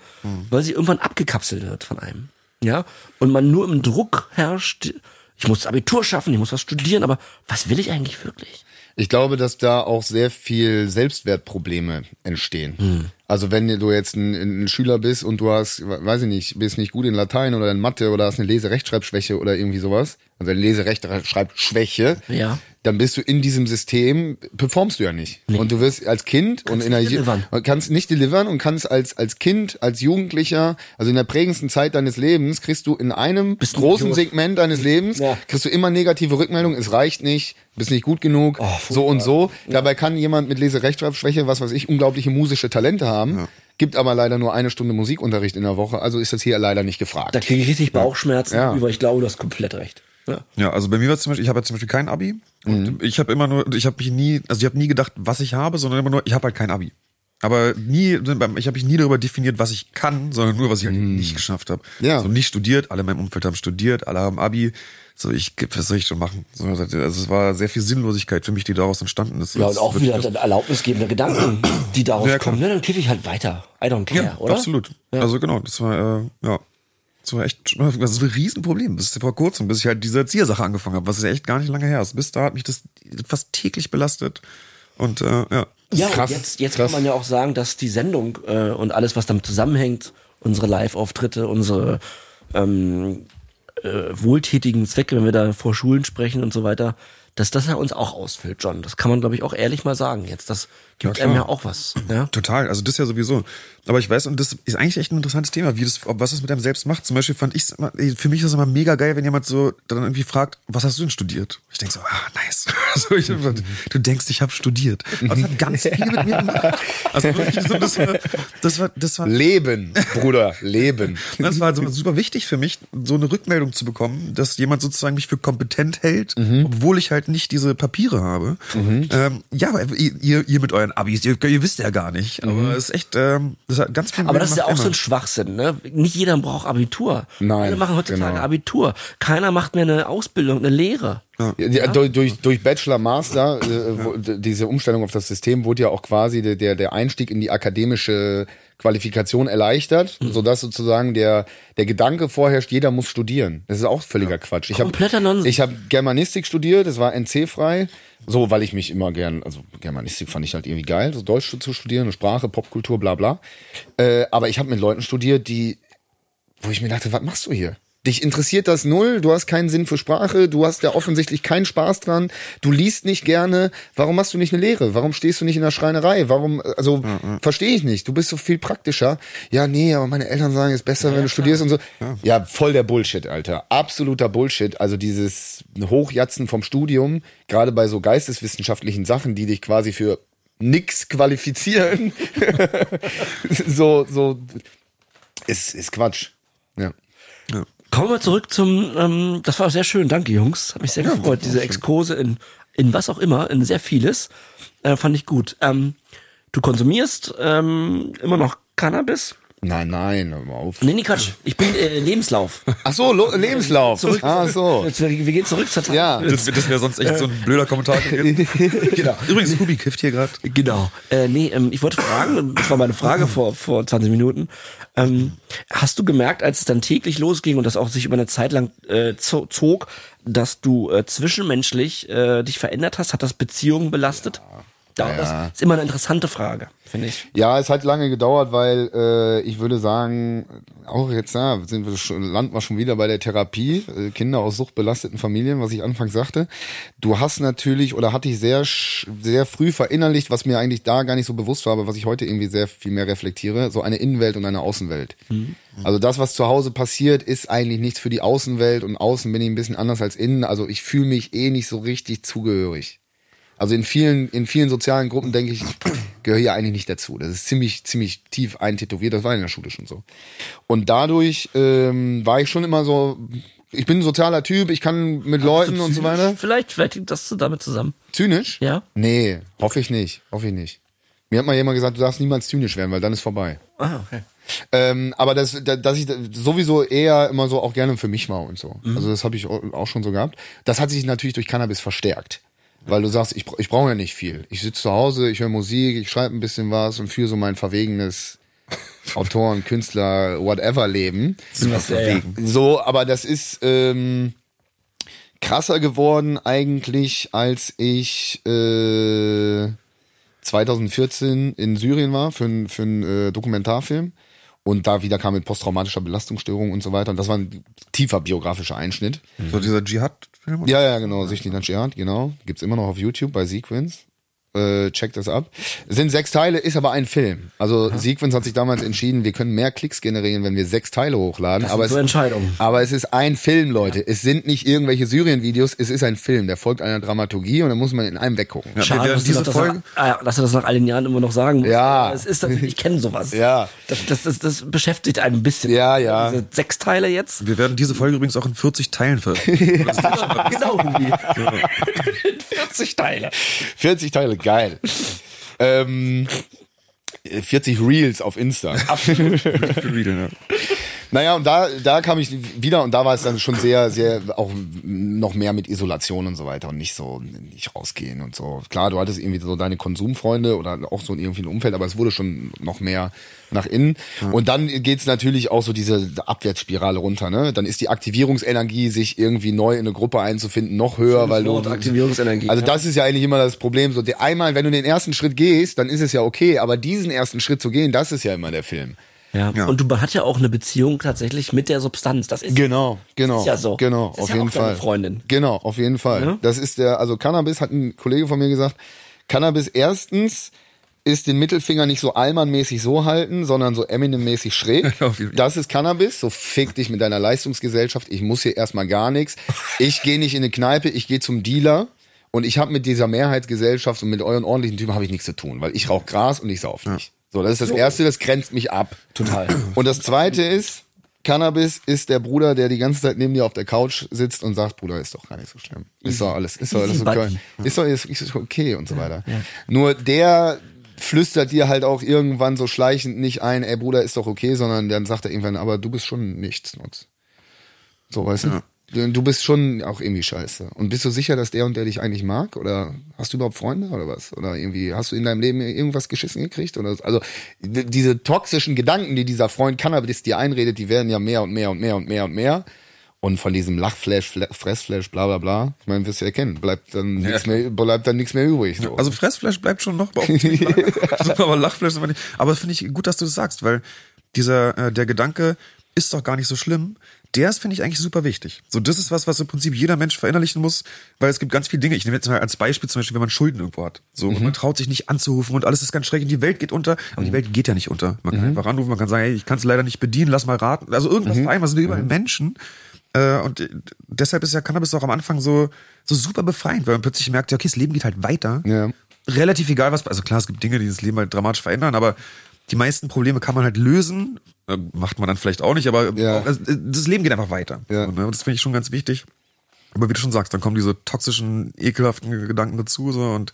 weil sie irgendwann abgekapselt wird von einem. Ja. Und man nur im Druck herrscht, ich muss das Abitur schaffen, ich muss was studieren, aber was will ich eigentlich wirklich? Ich glaube, dass da auch sehr viel Selbstwertprobleme entstehen. Hm. Also wenn du jetzt ein, ein, Schüler bist und du hast, weiß ich nicht, bist nicht gut in Latein oder in Mathe oder hast eine Lese-Rechtschreibschwäche oder irgendwie sowas, also eine Lese-Rechtschreibschwäche, Ja. Dann bist du in diesem System, performst du ja nicht. Und du wirst als Kind und in der kannst nicht delivern und kannst als als Kind, als Jugendlicher, also in der prägendsten Zeit deines Lebens, kriegst du in einem Bist großen. Segment deines Lebens, Ja. kriegst du immer negative Rückmeldungen, es reicht nicht, bist nicht gut genug, Oh, so und so. Dabei kann jemand mit Lese-Rechtschreibschwäche, was weiß ich, unglaubliche musische Talente haben, gibt aber leider nur eine Stunde Musikunterricht in der Woche, also ist das hier leider nicht gefragt. Da kriege ich richtig Bauchschmerzen, Ja. über ich glaube, du hast komplett recht. Ja. Ja, also bei mir war zum Beispiel, ich habe ja zum Beispiel kein Abi und ich habe immer nur, ich habe mich nie, also ich habe nie gedacht, was ich habe, sondern immer nur, ich habe halt kein Abi. Aber nie, ich habe mich nie darüber definiert, was ich kann, sondern nur, was ich halt nicht geschafft habe. Ja. Also nicht studiert, alle in meinem Umfeld haben studiert, alle haben Abi. So, ich, was soll ich schon machen? So, Also es war sehr viel Sinnlosigkeit für mich, die daraus entstanden ist. Ja, und auch wieder erlaubnisgebende Gedanken, die daraus Ja, kommen. Ne? Dann kiffe ich halt weiter. I don't care, Ja, oder? absolut. Also genau, das war, äh, ja. Das war echt, das ist ein Riesenproblem. Bis vor kurzem, bis ich halt diese Erziehersache angefangen habe, was ist echt gar nicht lange her ist. Bis da hat mich das fast täglich belastet. Und äh, ja. Ja, Krass, und jetzt, jetzt krass. kann man ja auch sagen, dass die Sendung äh, und alles, was damit zusammenhängt, unsere Live-Auftritte, unsere ähm, äh, wohltätigen Zwecke, wenn wir da vor Schulen sprechen und so weiter, dass das ja uns auch ausfüllt, John. Das kann man, glaube ich, auch ehrlich mal sagen jetzt. Das gibt Ja, einem ja auch was. Ja? Total, also das ja sowieso. Aber ich weiß, und das ist eigentlich echt ein interessantes Thema, wie das, ob was es mit einem selbst macht. Zum Beispiel fand ich für mich ist es immer mega geil, wenn jemand so dann irgendwie fragt, was hast du denn studiert? Ich denke so, ah, nice. Also ich, du denkst, ich habe studiert. Aber das hat ganz viel mit mir gemacht. Also wirklich so, das war, das war, das war, Leben, Bruder, Leben. das war so super wichtig für mich, so eine Rückmeldung zu bekommen, dass jemand sozusagen mich für kompetent hält, obwohl ich halt nicht diese Papiere habe. Ähm, ja, aber ihr, ihr mit euren Abis, ihr, ihr wisst ja gar nicht. Aber es ist echt, ähm, das hat ganz viel Aber das ist ja auch gemacht, so ein immer. Schwachsinn, ne? Nicht jeder braucht Abitur. Nein, Alle machen heutzutage genau. Abitur. Keiner macht mehr eine Ausbildung, eine Lehre. Ja, durch, durch, durch Bachelor, Master, äh, wo, diese Umstellung auf das System wurde ja auch quasi der, der, der Einstieg in die akademische Qualifikation erleichtert, Mhm. sodass sozusagen der, der Gedanke vorherrscht, jeder muss studieren. Das ist auch völliger Quatsch. Ich hab- Kompletter Nonsens. Ich habe Germanistik studiert, das war NC-frei, so weil ich mich immer gern, also Germanistik fand ich halt irgendwie geil, so Deutsch zu studieren, eine Sprache, Popkultur, bla bla. Äh, aber ich habe mit Leuten studiert, die wo ich mir dachte, was machst du hier? Dich interessiert das null, du hast keinen Sinn für Sprache, du hast ja offensichtlich keinen Spaß dran, du liest nicht gerne, warum machst du nicht eine Lehre? Warum stehst du nicht in der Schreinerei? Warum, also, verstehe ich nicht, du bist so viel praktischer. Ja, nee, aber meine Eltern sagen, es ist besser, wenn du studierst und so. Ja. voll der Bullshit, Alter. Absoluter Bullshit. Also dieses Hochjatzen vom Studium, gerade bei so geisteswissenschaftlichen Sachen, die dich quasi für nix qualifizieren. so, so, ist, ist Quatsch. Ja. Kommen wir zurück zum, ähm, das war sehr schön, danke Jungs, hat mich sehr gefreut, diese Exkurse in, in was auch immer, in sehr vieles, äh, fand ich gut. Ähm, du konsumierst ähm, immer noch Cannabis? Nein, nein, hör mal auf. Nee, nee, Quatsch, ich bin äh, Lebenslauf. Ach so, Lo Lebenslauf. Zurück, Ah, so. Jetzt, wir, wir gehen zurück zur Zeit. Ja. Das, das wäre sonst echt so ein blöder Kommentar gewesen. genau. Übrigens, Scooby kifft hier gerade. Genau. Äh, nee, ähm, ich wollte fragen, das war meine Frage vor, vor 20 Minuten. Ähm, hast du gemerkt, als es dann täglich losging und das auch sich über eine Zeit lang äh, zo- zog, dass du äh, zwischenmenschlich äh, dich verändert hast? Hat das Beziehungen belastet? Ja, Das ist immer eine interessante Frage, finde ich. Ja, es hat lange gedauert, weil äh, ich würde sagen, auch jetzt da sind wir schon, landen wir schon wieder bei der Therapie, äh, Kinder aus suchtbelasteten Familien, was ich anfangs sagte. Du hast natürlich oder hatte ich sehr sehr früh verinnerlicht, was mir eigentlich da gar nicht so bewusst war, aber was ich heute irgendwie sehr viel mehr reflektiere, so eine Innenwelt und eine Außenwelt. Also das, was zu Hause passiert, ist eigentlich nichts für die Außenwelt und außen bin ich ein bisschen anders als innen. Also ich fühle mich eh nicht so richtig zugehörig. Also in vielen, in vielen sozialen Gruppen denke ich, ich gehöre hier eigentlich nicht dazu. Das ist ziemlich, ziemlich tief eintätowiert. Das war in der Schule schon so. Und dadurch ähm, war ich schon immer so, ich bin ein sozialer Typ, ich kann mit Leuten und so weiter. Vielleicht, vielleicht hängt das damit zusammen. Zynisch? Ja. Nee, hoffe ich nicht. Hoffe ich nicht. Mir hat mal jemand gesagt, du darfst niemals zynisch werden, weil dann ist vorbei. Ah, okay. Ähm, aber das, da- dass ich sowieso eher immer so auch gerne für mich war und so. Also das habe ich au- auch schon so gehabt. Das hat sich natürlich durch Cannabis verstärkt. Weil du sagst, ich, ich brauche ja nicht viel. Ich sitze zu Hause, ich höre Musik, ich schreibe ein bisschen was und führe so mein verwegenes Autoren, Künstler, whatever Leben. So, aber das ist, ähm, krasser geworden eigentlich, als ich äh, 2014 in Syrien war für, für einen äh, Dokumentarfilm und da wieder kam mit posttraumatischer Belastungsstörung und so weiter. Und das war ein tiefer biografischer Einschnitt. So dieser Dschihad-Film? Ja, ja, genau. Sichtlich nach Jihad, genau. Gibt's immer noch auf YouTube bei Sequence. Äh, checkt das ab. Es sind sechs Teile, ist aber ein Film. Also Sequence hat sich damals entschieden, wir können mehr Klicks generieren, wenn wir sechs Teile hochladen. Das aber sind so es, Entscheidungen. aber es ist ein Film, Leute. Es sind nicht irgendwelche Syrien-Videos, es ist ein Film. Der folgt einer Dramaturgie und da muss man in einem weggucken. Ja, Schade, werden dass, du diese das Folge. Nach, ah, ja, dass du das nach all den Jahren immer noch sagen musst. Ja. Es ist ich kenne sowas. Ja. Das, das, das, das beschäftigt einen ein bisschen. Ja, ja. Diese sechs Teile jetzt. Wir werden diese Folge übrigens auch in 40 Teilen veröffentlichen. genau, Hubi. 40 Teile. 40 Teile, geil. ähm, 40 Reels auf Insta. ja. Naja, und da, da kam ich wieder und da war es dann schon sehr, sehr auch noch mehr mit Isolation und so weiter und nicht so, nicht rausgehen und so. Klar, du hattest irgendwie so deine Konsumfreunde oder auch so irgendwie ein Umfeld, aber es wurde schon noch mehr nach innen. Und dann geht's natürlich auch so diese Abwärtsspirale runter, ne? Dann ist die Aktivierungsenergie, sich irgendwie neu in eine Gruppe einzufinden, noch höher, weil du. Wort, Aktivierungsenergie, Also ja. das ist ja eigentlich immer das Problem. So, einmal, wenn du den ersten Schritt gehst, dann ist es ja okay, aber diesen ersten Schritt zu gehen, das ist ja immer der Film. Ja. Ja. Und du hat ja auch eine Beziehung tatsächlich mit der Substanz. Das ist Genau, genau. Ist ja so. Genau, auf ja jeden Fall. Freundin. Genau, auf jeden Fall. Ja? Das ist der, also Cannabis hat ein Kollege von mir gesagt, Cannabis erstens ist den Mittelfinger nicht so Allmann-mäßig so halten, sondern so Eminem-mäßig schräg. Das ist Cannabis. So fick dich mit deiner Leistungsgesellschaft. Ich muss hier erstmal gar nichts. Ich gehe nicht in eine Kneipe, ich gehe zum Dealer. Und ich habe mit dieser Mehrheitsgesellschaft und mit euren ordentlichen Typen habe ich nichts zu tun, weil ich rauche Gras und ich sauf nicht. So, das ist das Erste, das grenzt mich ab. Total. Und das Zweite ist, Cannabis ist der Bruder, der die ganze Zeit neben dir auf der Couch sitzt und sagt, Bruder, ist doch gar nicht so schlimm. Ist doch alles, ist doch alles okay. Ist doch ist, ist okay und so weiter. Nur der flüstert dir halt auch irgendwann so schleichend nicht ein, ey Bruder, ist doch okay, sondern dann sagt er irgendwann, aber du bist schon nichts nutz. So, weißt du? Du bist schon auch irgendwie scheiße. Und bist du sicher, dass der und der dich eigentlich mag? Oder hast du überhaupt Freunde oder was? Oder irgendwie, hast du in deinem Leben irgendwas geschissen gekriegt? Oder also d- diese toxischen Gedanken, die dieser Freund Cannabis dir einredet, die werden ja mehr und mehr und mehr und mehr und mehr. Und von diesem Lachflash, Fla- Fressflash, bla bla bla, ich meine, wirst du erkennen, bleibt dann nichts mehr, bleibt dann nichts mehr übrig. So. Also Fressfleisch bleibt schon noch, aber, lange. aber Lachfleisch ist aber nicht. Aber finde ich gut, dass du das sagst, weil dieser, äh, der Gedanke ist doch gar nicht so schlimm. Der ist, finde ich, eigentlich super wichtig. So, das ist was, was im Prinzip jeder Mensch verinnerlichen muss, weil es gibt ganz viele Dinge. Ich nehme jetzt mal als Beispiel zum Beispiel, wenn man Schulden irgendwo hat. So, und man traut sich nicht anzurufen und alles ist ganz und die Welt geht unter. Aber die Welt geht ja nicht unter. Man kann einfach anrufen, man kann sagen, hey, ich kann es leider nicht bedienen, lass mal raten. Also irgendwas mhm. vereinbaren, sind überall Menschen. Äh, und äh, deshalb ist ja Cannabis auch am Anfang so, so super befreiend, weil man plötzlich merkt, ja, okay, das Leben geht halt weiter. Ja. Relativ egal was, also klar, es gibt Dinge, die das Leben halt dramatisch verändern, aber die meisten Probleme kann man halt lösen. Äh, Macht man dann vielleicht auch nicht, aber Ja. also, äh, das Leben geht einfach weiter. Ja. Ne? Und das finde ich schon ganz wichtig. Aber wie du schon sagst, dann kommen diese toxischen, ekelhaften Gedanken dazu so und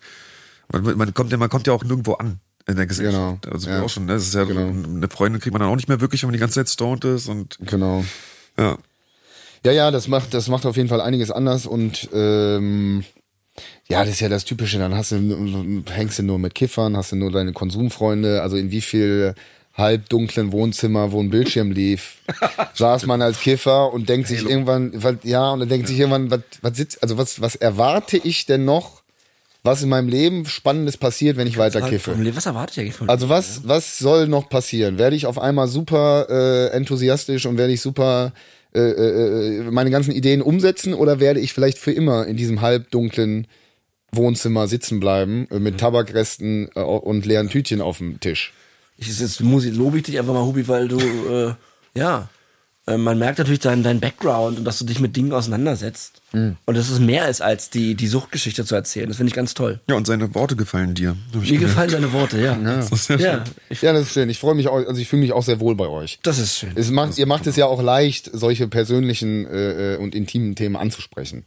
man, man kommt ja, man kommt ja auch nirgendwo an in der Gesellschaft. Genau. Also Ja. auch schon, ne? Das ist ja Genau. eine Freundin kriegt man dann auch nicht mehr wirklich, wenn man die ganze Zeit stoned ist und Genau. ja. Ja, ja, das macht, das macht auf jeden Fall einiges anders und ähm, ja, das ist ja das Typische. Dann hast du, hängst du nur mit Kiffern, hast du nur deine Konsumfreunde. Also in wie viel halbdunklen Wohnzimmer, wo ein Bildschirm lief, saß man als Kiffer und denkt sich irgendwann, was, ja, und dann denkt sich irgendwann, was, was sitzt, also was, was erwarte ich denn noch, was in meinem Leben Spannendes passiert, wenn ich weiter kiffe? Was erwartet ihr eigentlich von Also was, was soll noch passieren? Werde ich auf einmal super äh, enthusiastisch und werde ich super äh, äh, meine ganzen Ideen umsetzen oder werde ich vielleicht für immer in diesem halbdunklen Wohnzimmer sitzen bleiben äh, mit Tabakresten äh, und leeren Tütchen auf dem Tisch? Ich, jetzt muss ich, lobe ich dich einfach mal, Hubi, weil du, ja, äh, man merkt natürlich deinen dein Background und dass du dich mit Dingen auseinandersetzt. Mhm. Und das ist mehr ist als die, die Suchtgeschichte zu erzählen. Das finde ich ganz toll. Ja, und seine Worte gefallen dir. Mir gemerkt. gefallen deine Worte, ja. Das ist ja Ja, schön. ich, Ja, das ist schön. Ich freue mich auch, also ich fühle mich auch sehr wohl bei euch. das ist schön. Es macht, ihr macht es ja auch leicht, solche persönlichen äh, äh, und intimen Themen anzusprechen.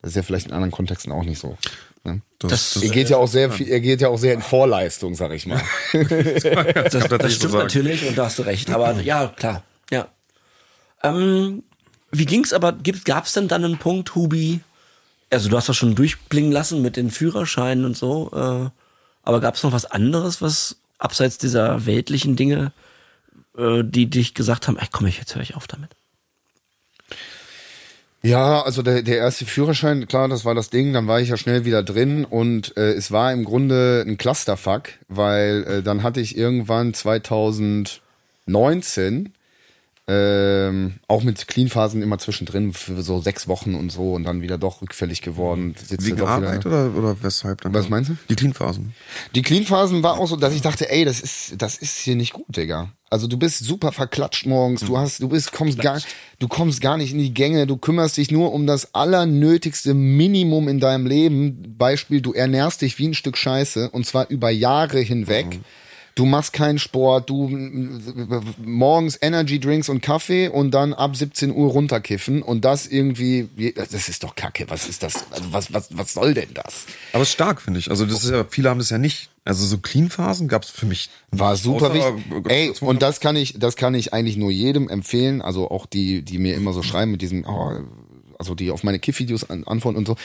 Das ist ja vielleicht in anderen Kontexten auch nicht so. Ne? Das- ihr geht ja auch sehr viel, ihr geht ja auch sehr in Vorleistung, sag ich mal. Das, das stimmt natürlich und da hast du recht. Aber ja, klar. Ähm, wie ging's aber, gab es denn dann einen Punkt, Hubi? Also du hast das schon durchblingen lassen mit den Führerscheinen und so. Äh, aber gab es noch was anderes, was abseits dieser weltlichen Dinge, äh, die dich gesagt haben, ey, komm, ich jetzt höre ich auf damit? Ja, also der, der erste Führerschein, klar, das war das Ding, dann war ich ja schnell wieder drin und äh, es war im Grunde ein Clusterfuck, weil äh, dann hatte ich irgendwann 2019 ähm, auch mit Clean-Phasen immer zwischendrin für so sechs Wochen und so und dann wieder doch rückfällig geworden. Sitzt Wegen wieder- Arbeit oder, oder weshalb dann? Was meinst du? Die Clean-Phasen. Die Clean-Phasen war auch so, dass ich dachte, ey, das ist, das ist hier nicht gut, Digga. Also du bist super verklatscht morgens, du hast, du bist, kommst gar, du kommst gar nicht in die Gänge, du kümmerst dich nur um das allernötigste Minimum in deinem Leben. Beispiel, du ernährst dich wie ein Stück Scheiße und zwar über Jahre hinweg. Du machst keinen Sport, du morgens Energy Drinks und Kaffee und dann ab 17 Uhr runterkiffen und das irgendwie, das ist doch Kacke. Was ist das? Also was, was, was soll denn das? Aber es ist stark, finde ich. Also das ist ja, viele haben das ja nicht. Also so Clean-Phasen gab es für mich. War super wichtig. Ey, und das kann ich, das kann ich eigentlich nur jedem empfehlen. Also auch die, die mir immer so schreiben mit diesem, oh, also die auf meine Kiff-Videos an, antworten und so.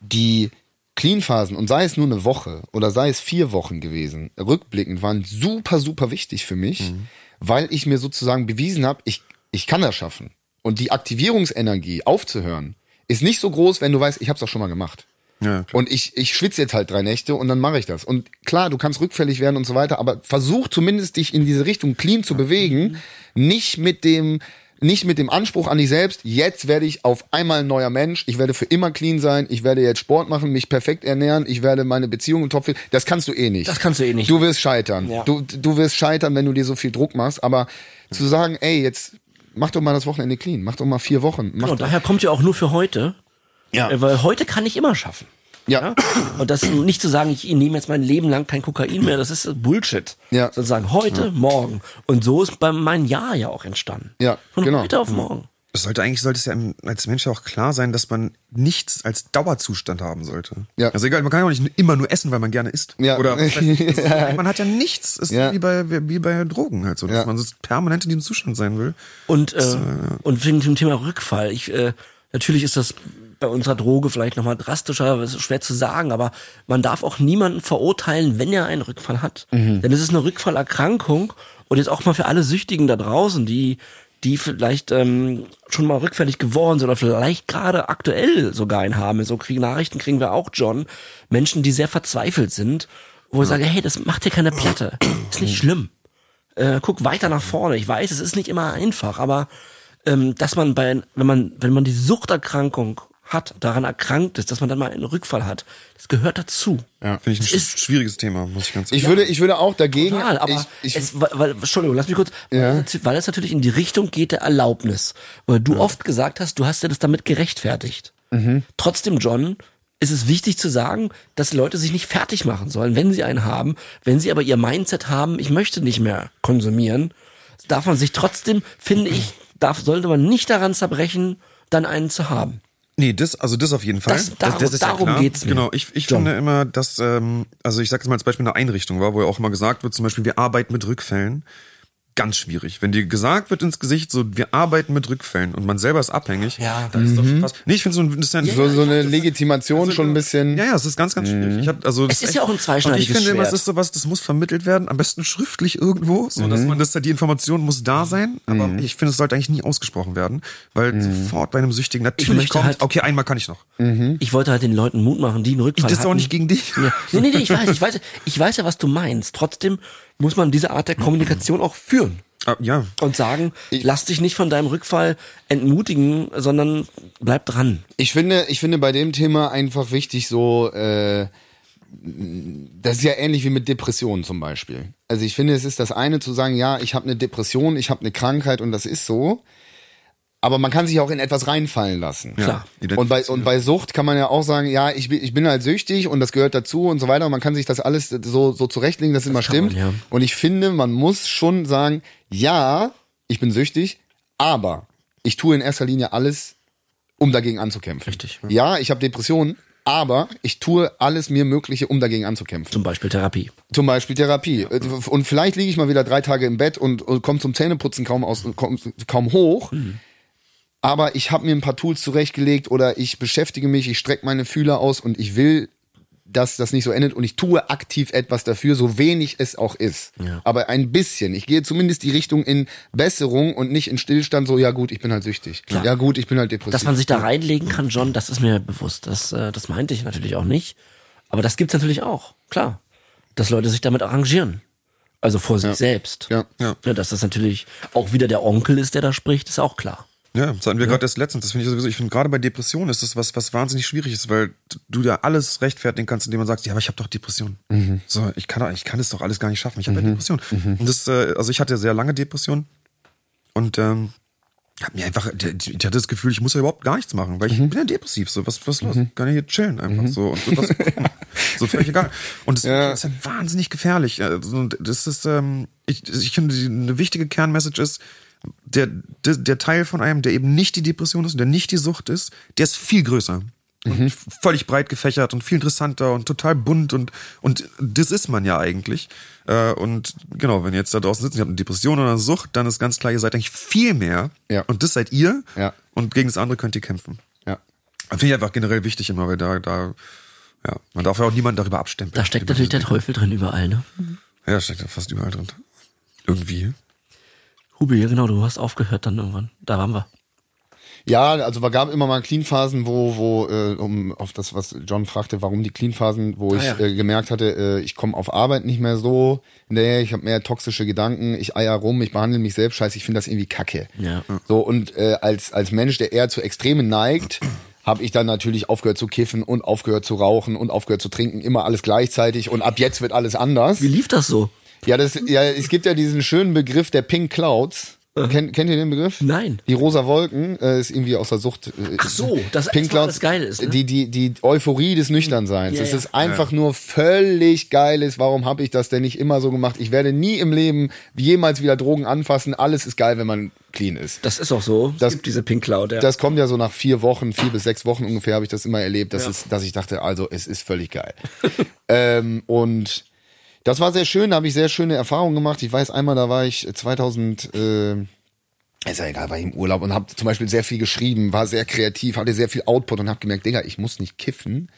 Die Clean-Phasen und sei es nur eine Woche oder sei es vier Wochen gewesen, rückblickend waren super, super wichtig für mich, weil ich mir sozusagen bewiesen habe, ich, ich kann das schaffen. Und die Aktivierungsenergie aufzuhören ist nicht so groß, wenn du weißt, ich habe es auch schon mal gemacht. Ja. Und ich, ich schwitze jetzt halt drei Nächte und dann mache ich das. Und klar, du kannst rückfällig werden und so weiter, aber versuch zumindest dich in diese Richtung clean zu bewegen. Nicht mit dem, nicht mit dem Anspruch an dich selbst, jetzt werde ich auf einmal ein neuer Mensch, ich werde für immer clean sein, ich werde jetzt Sport machen, mich perfekt ernähren, ich werde meine Beziehung im Topf finden. Das kannst du eh nicht. Das kannst du eh nicht. Du wirst scheitern. Ja. Du, du wirst scheitern, wenn du dir so viel Druck machst. Aber zu sagen, ey, jetzt mach doch mal das Wochenende clean, mach doch mal vier Wochen. Mach doch, daher kommt ja auch nur für heute. Ja. Äh, Weil heute kann ich immer schaffen. Ja. Und das nicht zu sagen, ich nehme jetzt mein Leben lang kein Kokain mehr, das ist Bullshit. Ja. Sozusagen heute, morgen. Und so ist bei mein Jahr ja auch entstanden. Ja, Von genau. heute auf morgen. Es sollte eigentlich sollte es ja als Mensch ja auch klar sein, dass man nichts als Dauerzustand haben sollte. Ja. Also egal, man kann ja auch nicht immer nur essen, weil man gerne isst. Ja. Oder weiß das man hat ja nichts. Ist Ja. wie bei wie bei Drogen halt so, dass Ja. man so permanent in diesem Zustand sein will. Und, äh, und wegen dem Thema Rückfall. Ich, äh, natürlich ist das bei unserer Droge vielleicht nochmal drastischer, das ist schwer zu sagen, aber man darf auch niemanden verurteilen, wenn er einen Rückfall hat. Mhm. Denn es ist eine Rückfallerkrankung und jetzt auch mal für alle Süchtigen da draußen, die die vielleicht ähm, schon mal rückfällig geworden sind oder vielleicht gerade aktuell sogar einen haben. So kriegen Nachrichten kriegen wir auch, John. Menschen, die sehr verzweifelt sind, wo ich sage, hey, das macht dir keine Platte. Ist nicht schlimm äh, guck weiter nach vorne. Ich weiß, es ist nicht immer einfach, aber ähm, dass man bei, wenn man, wenn man die Suchterkrankung hat, daran erkrankt ist, dass man dann mal einen Rückfall hat, das gehört dazu. Ja. Finde ich ein ist- sch- schwieriges Thema, muss ich ganz Ich ehrlich würde, ich würde auch dagegen. Total, aber ich, ich, es, weil, weil, Entschuldigung, lass mich kurz, Ja. weil, es natürlich in die Richtung geht der Erlaubnis, weil du oft gesagt hast, du hast ja das damit gerechtfertigt. Mhm. Trotzdem, John, ist es wichtig zu sagen, dass Leute sich nicht fertig machen sollen, wenn sie einen haben. Wenn sie aber ihr Mindset haben, ich möchte nicht mehr konsumieren, darf man sich trotzdem, finde ich, darf, sollte man nicht daran zerbrechen, dann einen zu haben. Nee, das, also das auf jeden Fall. Das- darum- darum klar. geht's mir. Genau, ich, ich John. finde immer, dass, ähm, also ich sage jetzt mal als Beispiel eine Einrichtung war, wo ja auch immer gesagt wird, zum Beispiel, wir arbeiten mit Rückfällen. Ganz schwierig. Wenn dir gesagt wird ins Gesicht, so, wir arbeiten mit Rückfällen und man selber ist abhängig, Ja. dann ist doch schon fast. Nee, ich finde so ein, das ist ja, so, so eine Legitimation schon ein bisschen. Ja, ja, es ist ganz, ganz schwierig. Ich hab, also, das ist ja auch ein zweischneidiges ich finde immer, es ist sowas, das muss vermittelt werden, am besten schriftlich irgendwo, so dass Mhm. man das, die Information muss da sein. Aber ich finde, es sollte eigentlich nie ausgesprochen werden, weil Mhm. sofort bei einem Süchtigen natürlich kommt, halt- okay, einmal kann ich noch. Ich wollte halt den Leuten Mut machen, die einen Rückfall Das ist auch nicht gegen dich. Ja. Nee, nee, nee, ich weiß, ich weiß, ich weiß ja, was du meinst. Trotzdem muss man diese Art der Kommunikation auch führen. Ah, ja. Und sagen, lass dich nicht von deinem Rückfall entmutigen, sondern bleib dran. Ich finde, ich finde bei dem Thema einfach wichtig so, äh, das ist ja ähnlich wie mit Depressionen zum Beispiel. Also ich finde, es ist das eine zu sagen, ja, ich habe eine Depression, ich habe eine Krankheit und das ist so. Aber man kann sich auch in etwas reinfallen lassen. Klar. Und bei, und bei Sucht kann man ja auch sagen, ja, ich bin, ich bin halt süchtig und das gehört dazu und so weiter. Und man kann sich das alles so, so zurechtlegen, dass es immer stimmt. man, ja. Und ich finde, man muss schon sagen, ja, ich bin süchtig, aber ich tue in erster Linie alles, um dagegen anzukämpfen. Richtig. Ja, ich habe Depressionen, aber ich tue alles mir Mögliche, um dagegen anzukämpfen. Zum Beispiel Therapie. Zum Beispiel Therapie. Und vielleicht liege ich mal wieder drei Tage im Bett und, und komme zum Zähneputzen kaum, aus, kaum, kaum hoch. Aber ich habe mir ein paar Tools zurechtgelegt oder ich beschäftige mich, ich strecke meine Fühler aus und ich will dass das nicht so endet und ich tue aktiv etwas dafür, so wenig es auch ist. Ja. Aber ein bisschen. Ich gehe zumindest die Richtung in Besserung und nicht in Stillstand, so, ja gut, ich bin halt süchtig. Klar. Ja gut, ich bin halt depressiv. Dass man sich da reinlegen kann, John, das ist mir bewusst. Das, äh, das meinte ich natürlich auch nicht. Aber das gibt's natürlich auch, klar. Dass Leute sich damit arrangieren. Also vor sich selbst. Ja. Ja. Dass das natürlich auch wieder der Onkel ist, der da spricht, ist auch klar. Ja, das hatten wir gerade erst letztens. Das finde ich sowieso, ich finde gerade bei Depressionen ist das was, was wahnsinnig schwierig ist, weil du da alles rechtfertigen kannst, indem man sagt, ja, aber ich habe doch Depression. So, ich kann, ich kann es doch alles gar nicht schaffen. Ich habe ja Depression. Und das, äh, also ich hatte sehr lange Depression und ähm, hab mir einfach, ich hatte das Gefühl, ich muss ja überhaupt gar nichts machen, weil ich bin ja depressiv. So, was, was ist los? Kann ja hier chillen einfach so und so, was so völlig egal. Und das, Ja. das ist ja wahnsinnig gefährlich. Also, und das ist, ähm, ich, ich finde, eine wichtige Kernmessage ist, der, der, der Teil von einem, der eben nicht die Depression ist und der nicht die Sucht ist, der ist viel größer. Und völlig breit gefächert und viel interessanter und total bunt und, und das ist man ja eigentlich. Äh, und genau, wenn ihr jetzt da draußen sitzt, ihr habt eine Depression oder eine Sucht, dann ist ganz klar, ihr seid eigentlich viel mehr. Ja. Und das seid ihr. Ja. Und gegen das andere könnt ihr kämpfen. ja. Finde ich einfach generell wichtig immer, weil da, da, ja, man darf ja auch niemanden darüber abstempeln. Da steckt natürlich der Teufel drin überall, ne? Ja, steckt ja fast überall drin. Irgendwie. Hubi, ja genau, du hast aufgehört dann irgendwann. Da waren wir. Ja, also es gab immer mal Clean-Phasen, wo, wo, äh, um auf das, was John fragte, warum die Clean-Phasen, wo ich ja. äh, gemerkt hatte, äh, ich komme auf Arbeit nicht mehr so hinterher, ich habe mehr toxische Gedanken, ich eier rum, ich behandle mich selbst scheiße, ich finde das irgendwie kacke. Ja. So, und äh, als, als Mensch, der eher zu Extremen neigt, habe ich dann natürlich aufgehört zu kiffen und aufgehört zu rauchen und aufgehört zu trinken, immer alles gleichzeitig und ab jetzt wird alles anders. Wie lief das so? Ja, das, ja, es gibt ja diesen schönen Begriff der Pink Clouds. Kennt, kennt ihr den Begriff? Nein. Die rosa Wolken äh, ist irgendwie aus der Sucht. Äh, Ach so, das Pink Clouds, alles Geile ist, ne? Die, die, die Euphorie des Nüchternseins. Ja, es ja. ist einfach nur völlig geiles. Warum habe ich das denn nicht immer so gemacht? Ich werde nie im Leben jemals wieder Drogen anfassen. Alles ist geil, wenn man clean ist. Das ist auch so. Das- es gibt diese Pink Cloud, ja. Das kommt ja so nach vier Wochen, vier bis sechs Wochen ungefähr, habe ich das immer erlebt, dass, es, dass ich dachte, also es ist völlig geil. ähm, und das war sehr schön, da habe ich sehr schöne Erfahrungen gemacht. Ich weiß einmal, da war ich 2000, äh, ist ja egal, war ich im Urlaub und habe zum Beispiel sehr viel geschrieben, war sehr kreativ, hatte sehr viel Output und habe gemerkt, Digga, ich muss nicht kiffen,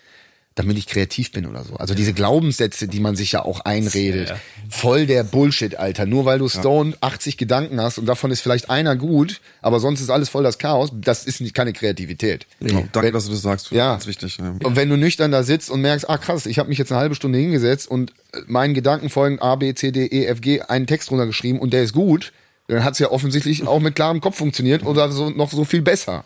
damit ich kreativ bin oder so. Also diese Glaubenssätze, die man sich ja auch einredet, voll der Bullshit, Alter. Nur weil du Stone 80 Gedanken hast und davon ist vielleicht einer gut, aber sonst ist alles voll das Chaos, das ist nicht keine Kreativität. Genau, danke, dass du das sagst. Ja. Ganz wichtig. Ja. Und wenn du nüchtern da sitzt und merkst, ah krass, ich habe mich jetzt eine halbe Stunde hingesetzt und äh, meinen Gedanken folgen A, B, C, D, E, F, G, einen Text runtergeschrieben und der ist gut, dann hat's ja offensichtlich auch mit klarem Kopf funktioniert oder so noch so viel besser.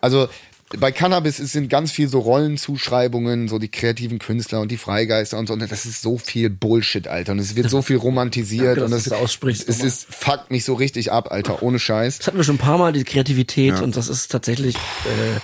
Also bei Cannabis es sind ganz viel so Rollenzuschreibungen, so die kreativen Künstler und die Freigeister und so. Und das ist so viel Bullshit, Alter. Und es wird so viel romantisiert Danke, und das, das aussprichst, es ist fuckt mich so richtig ab, Alter, ohne Scheiß. Das hatten wir schon ein paar Mal, die Kreativität, und das ist tatsächlich, äh,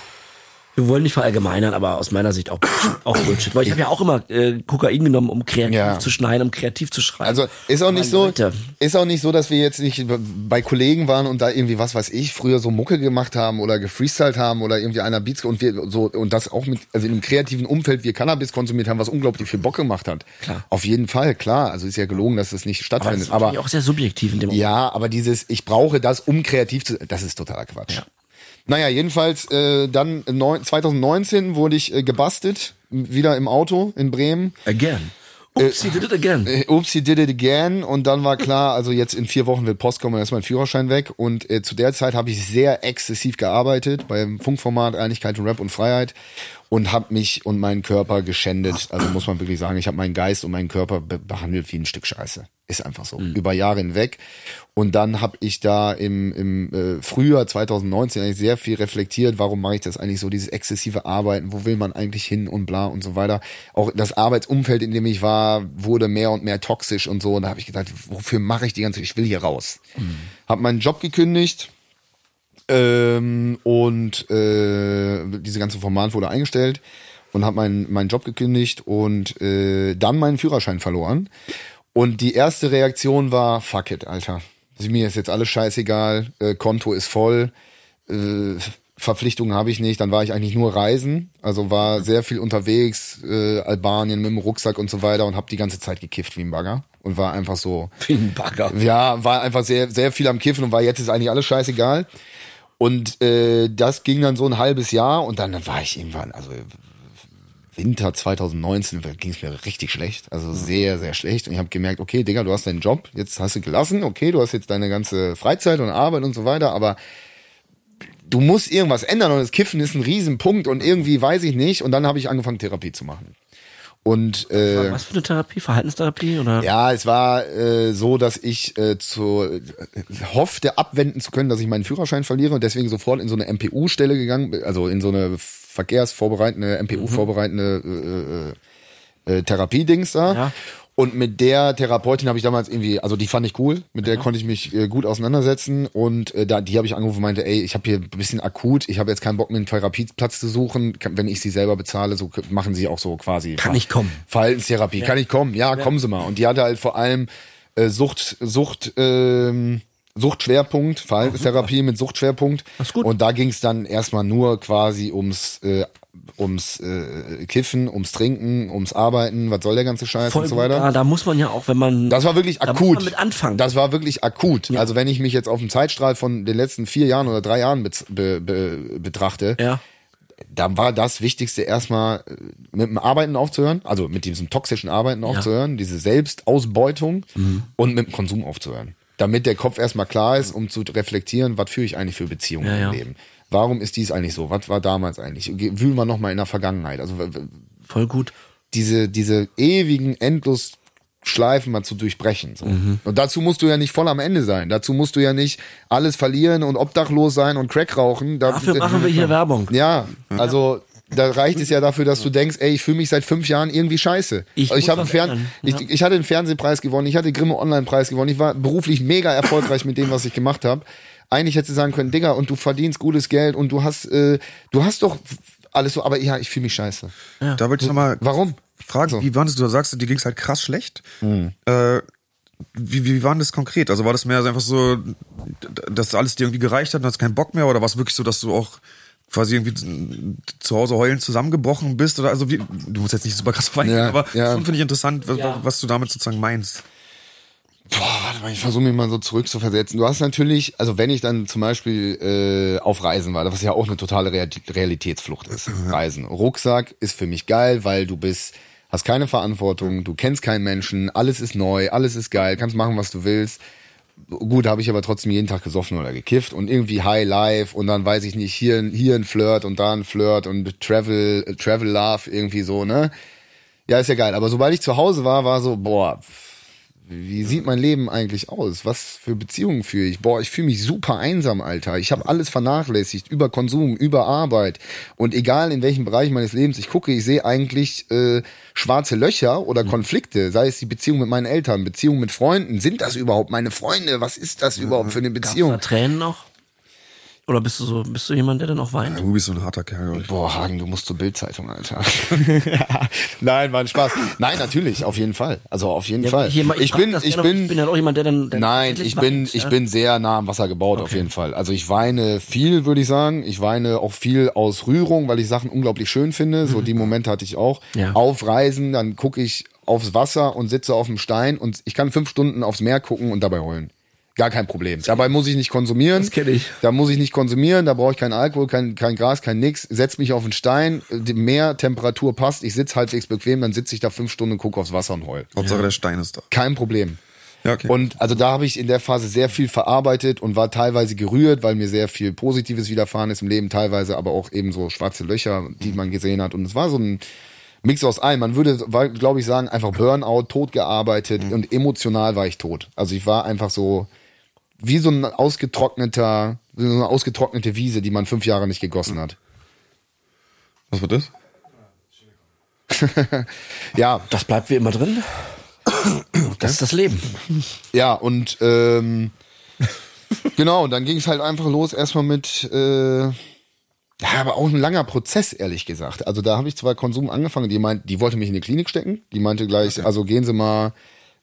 wir wollen nicht verallgemeinern, aber aus meiner Sicht auch, auch Bullshit. Weil ich habe ja auch immer äh, Kokain genommen, um kreativ Ja. zu schneiden, um kreativ zu schreiben. Also ist auch nicht so, Leute. ist auch nicht so, dass wir jetzt nicht bei Kollegen waren und da irgendwie was weiß ich früher so Mucke gemacht haben oder gefreestylt haben oder irgendwie einer Beats und wir so und das auch mit also in einem kreativen Umfeld wir Cannabis konsumiert haben, was unglaublich viel Bock gemacht hat. Klar. Auf jeden Fall, klar. Also ist ja gelogen, dass das nicht aber das stattfindet. ist Aber, auch sehr subjektiv in dem Moment. ja, aber dieses ich brauche das um kreativ zu, das ist totaler Quatsch. Naja, jedenfalls äh, dann neun, 2019 wurde ich äh, gebastelt wieder im Auto in Bremen. Again. Oops, he did it again. Äh, Oops, he did it again. Und dann war klar, also jetzt in vier Wochen wird Post kommen, dann ist mein Führerschein weg. Und äh, zu der Zeit habe ich sehr exzessiv gearbeitet beim Funkformat Einigkeit und Rap und Freiheit und habe mich und meinen Körper geschändet. Also muss man wirklich sagen, ich habe meinen Geist und meinen Körper be behandelt wie ein Stück Scheiße. Ist einfach so. Über Jahre hinweg. Und dann habe ich da im, im äh, Frühjahr 2019 eigentlich sehr viel reflektiert, warum mache ich das eigentlich so, dieses exzessive Arbeiten, wo will man eigentlich hin und bla und so weiter. Auch das Arbeitsumfeld, in dem ich war, wurde mehr und mehr toxisch und so. Und da habe ich gedacht, wofür mache ich die ganze Ich will hier raus. Hab meinen Job gekündigt, ähm, und äh, diese ganze Format wurde eingestellt und habe meinen meinen Job gekündigt und äh, dann meinen Führerschein verloren. Und die erste Reaktion war, fuck it, Alter. Mir ist jetzt alles scheißegal, äh, Konto ist voll, äh, Verpflichtungen habe ich nicht. Dann war ich eigentlich nur reisen, also war sehr viel unterwegs, äh, Albanien mit dem Rucksack und so weiter und habe die ganze Zeit gekifft wie ein Bagger und war einfach so, Wie ein Bagger. ja, war einfach sehr, sehr viel am Kiffen und war jetzt ist eigentlich alles scheißegal. Und äh, das ging dann so ein halbes Jahr und dann war ich irgendwann, also Winter 2019 ging es mir richtig schlecht, also sehr, sehr schlecht. Und ich habe gemerkt, okay, Digga, du hast deinen Job, jetzt hast du gelassen, okay, du hast jetzt deine ganze Freizeit und Arbeit und so weiter, aber du musst irgendwas ändern und das Kiffen ist ein Riesenpunkt und irgendwie weiß ich nicht. Und dann habe ich angefangen, Therapie zu machen. Und äh, Was für eine Therapie? Verhaltenstherapie oder? ja, es war äh, so, dass ich äh, zu äh, hoffte abwenden zu können, dass ich meinen Führerschein verliere und deswegen sofort in so eine MPU-Stelle gegangen, also in so eine verkehrsvorbereitende, MPU-vorbereitende äh, äh, äh, Therapiedings da. Ja. Und mit der Therapeutin habe ich damals irgendwie, also die fand ich cool, mit der konnte ich mich äh, gut auseinandersetzen und äh, da die habe ich angerufen und meinte, ey, ich habe hier ein bisschen akut, ich habe jetzt keinen Bock mir einen Therapieplatz zu suchen, wenn ich sie selber bezahle, so machen sie auch so quasi. Kann ich kommen? Verhaltenstherapie, kann ich kommen? Ja, kommen Sie mal. Und die hatte halt vor allem äh, Sucht, Sucht, ähm, Suchtschwerpunkt, Verhaltenstherapie mit Suchtschwerpunkt. Das ist gut. Und da ging es dann erstmal nur quasi ums äh, ums äh, Kiffen, ums Trinken, ums Arbeiten, was soll der ganze Scheiß Voll und so weiter. Da, da muss man ja auch, wenn man. Das war wirklich akut. Mit anfangen. Das war wirklich akut. Also wenn ich mich jetzt auf den Zeitstrahl von den letzten vier Jahren oder drei Jahren be, be, betrachte, ja. dann war das Wichtigste erstmal äh, mit dem Arbeiten aufzuhören, also mit diesem toxischen Arbeiten aufzuhören, diese Selbstausbeutung Mhm. und mit dem Konsum aufzuhören. Damit der Kopf erstmal klar ist, um zu reflektieren, was führe ich eigentlich für Beziehungen Ja, ja. im Leben. Warum ist dies eigentlich so? Was war damals eigentlich? Ge- Wühlen wir nochmal in der Vergangenheit. Also Voll gut. diese, diese ewigen Endlosschleifen mal zu durchbrechen. So. Mhm. Und dazu musst du ja nicht voll am Ende sein. Dazu musst du ja nicht alles verlieren und obdachlos sein und Crack rauchen. Da, Dafür machen wir hier Werbung. Ja, also da reicht es ja dafür, dass du denkst, ey, ich fühle mich seit fünf Jahren irgendwie scheiße. Ich Also ich, hab einen Fern ändern. ich, Ja. ich hatte einen Fernsehpreis gewonnen, ich hatte Grimme Online-Preis gewonnen, ich war beruflich mega erfolgreich mit dem, was ich gemacht habe. Eigentlich hätte sie sagen können, Digga, und du verdienst gutes Geld und du hast, äh, du hast doch alles so, aber ja, ich fühle mich scheiße. Da wollte ich nochmal Warum? fragen, So. wie war das? Du sagst, dir ging es halt krass schlecht. Äh, wie, wie war denn das konkret? Also war das mehr einfach so, dass alles dir irgendwie gereicht hat und hast keinen Bock mehr? Oder war es wirklich so, dass du auch quasi irgendwie zu Hause heulend zusammengebrochen bist? Oder also wie, du musst jetzt nicht super krass weinen, Ja, aber ja. schon finde ich interessant, was, Ja. was du damit sozusagen meinst. Boah, warte mal, ich versuche mich mal so zurück zu versetzen. Du hast natürlich, also wenn ich dann zum Beispiel äh, auf Reisen war, was ja auch eine totale Real- Realitätsflucht ist. Reisen. Rucksack ist für mich geil, weil du bist, hast keine Verantwortung, du kennst keinen Menschen, alles ist neu, alles ist geil, kannst machen, was du willst. Gut, habe ich aber trotzdem jeden Tag gesoffen oder gekifft und irgendwie High Life und dann weiß ich nicht, hier, hier ein Flirt und da ein Flirt und Travel, Travel Love irgendwie so, ne? Ja, ist ja geil. Aber sobald ich zu Hause war, war so, boah, wie sieht mein Leben eigentlich aus? Was für Beziehungen führe ich? Boah, ich fühle mich super einsam, Alter. Ich habe alles vernachlässigt, über Konsum, über Arbeit. Und egal in welchem Bereich meines Lebens ich gucke, ich sehe eigentlich äh, schwarze Löcher oder Konflikte. Sei es die Beziehung mit meinen Eltern, Beziehung mit Freunden. Sind das überhaupt meine Freunde? Was ist das überhaupt für eine Gab's da Beziehung? Tränen noch? Oder bist du so, bist du jemand, der dann auch weint? Ja, Ruby ist so ein harter Kerl, ich. Boah, Hagen, du musst zur Bildzeitung, Alter. Nein, war ein Spaß. Nein, natürlich, auf jeden Fall. Also auf jeden Fall. hier mal- ich frag bin, ich bin, ich bin ja auch jemand, der dann. Der Nein, ich bin, weint, ich ja. bin sehr nah am Wasser gebaut, auf jeden Fall. Also ich weine viel, würde ich sagen. Ich weine auch viel aus Rührung, weil ich Sachen unglaublich schön finde. So die Momente hatte ich auch. Ja. Auf Reisen, dann gucke ich aufs Wasser und sitze auf dem Stein und ich kann fünf Stunden aufs Meer gucken und dabei heulen. Gar kein Problem. Dabei muss ich nicht konsumieren. Das kenn ich. Da muss ich nicht konsumieren, da brauche ich keinen Alkohol, kein, kein Gras, kein nix. Setz mich auf den Stein, die Meertemperatur passt, ich sitz halbwegs bequem, dann sitze ich da fünf Stunden und gucke aufs Wasser und heul. Hauptsache der Stein ist da. Kein Problem. Ja, okay. Und also da habe ich in der Phase sehr viel verarbeitet und war teilweise gerührt, weil mir sehr viel Positives widerfahren ist im Leben, teilweise aber auch eben so schwarze Löcher, die man gesehen hat. Und es war so ein Mix aus allem. Man würde, glaube ich, sagen, einfach Burnout, tot gearbeitet und emotional war ich tot. Also ich war einfach so wie so ein ausgetrockneter, so eine ausgetrocknete Wiese, die man fünf Jahre nicht gegossen hat. Was war das? Ja, Das bleibt wie immer drin. Das ist das Leben. Ja, und ähm, genau, und dann ging es halt einfach los erstmal mit, äh, ja, aber auch ein langer Prozess, ehrlich gesagt. Also da habe ich zwar Konsum angefangen, die meint, die wollte mich in die Klinik stecken, die meinte gleich, also gehen Sie mal,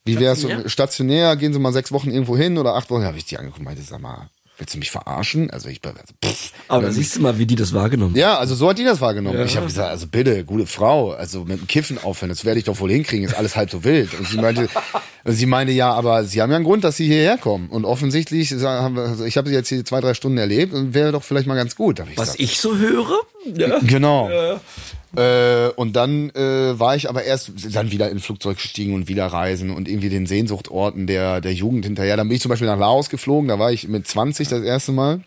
wie wär's so, Stationär? stationär, gehen Sie mal sechs Wochen irgendwo hin oder acht Wochen, habe ich die angeguckt und meinte, sag mal, willst du mich verarschen? Also ich bin, also, pff, Aber siehst du mal, wie die das wahrgenommen ja, also so hat die das wahrgenommen. Ich habe gesagt, also bitte, gute Frau, also mit dem Kiffen aufhören, das werde ich doch wohl hinkriegen, ist alles halb so wild. Und sie meinte, sie meinte, ja, aber sie haben ja einen Grund, dass sie hierher kommen. Und offensichtlich, also ich habe sie jetzt hier zwei, drei Stunden erlebt und wäre doch vielleicht mal ganz gut. Ich Was gesagt, ich so höre? Ja. Genau. Äh, und dann äh, war ich aber erst dann wieder in Flugzeug gestiegen und wieder reisen und irgendwie den Sehnsuchtorten der, der Jugend hinterher. Dann bin ich zum Beispiel nach Laos geflogen, da war ich mit 20 das erste Mal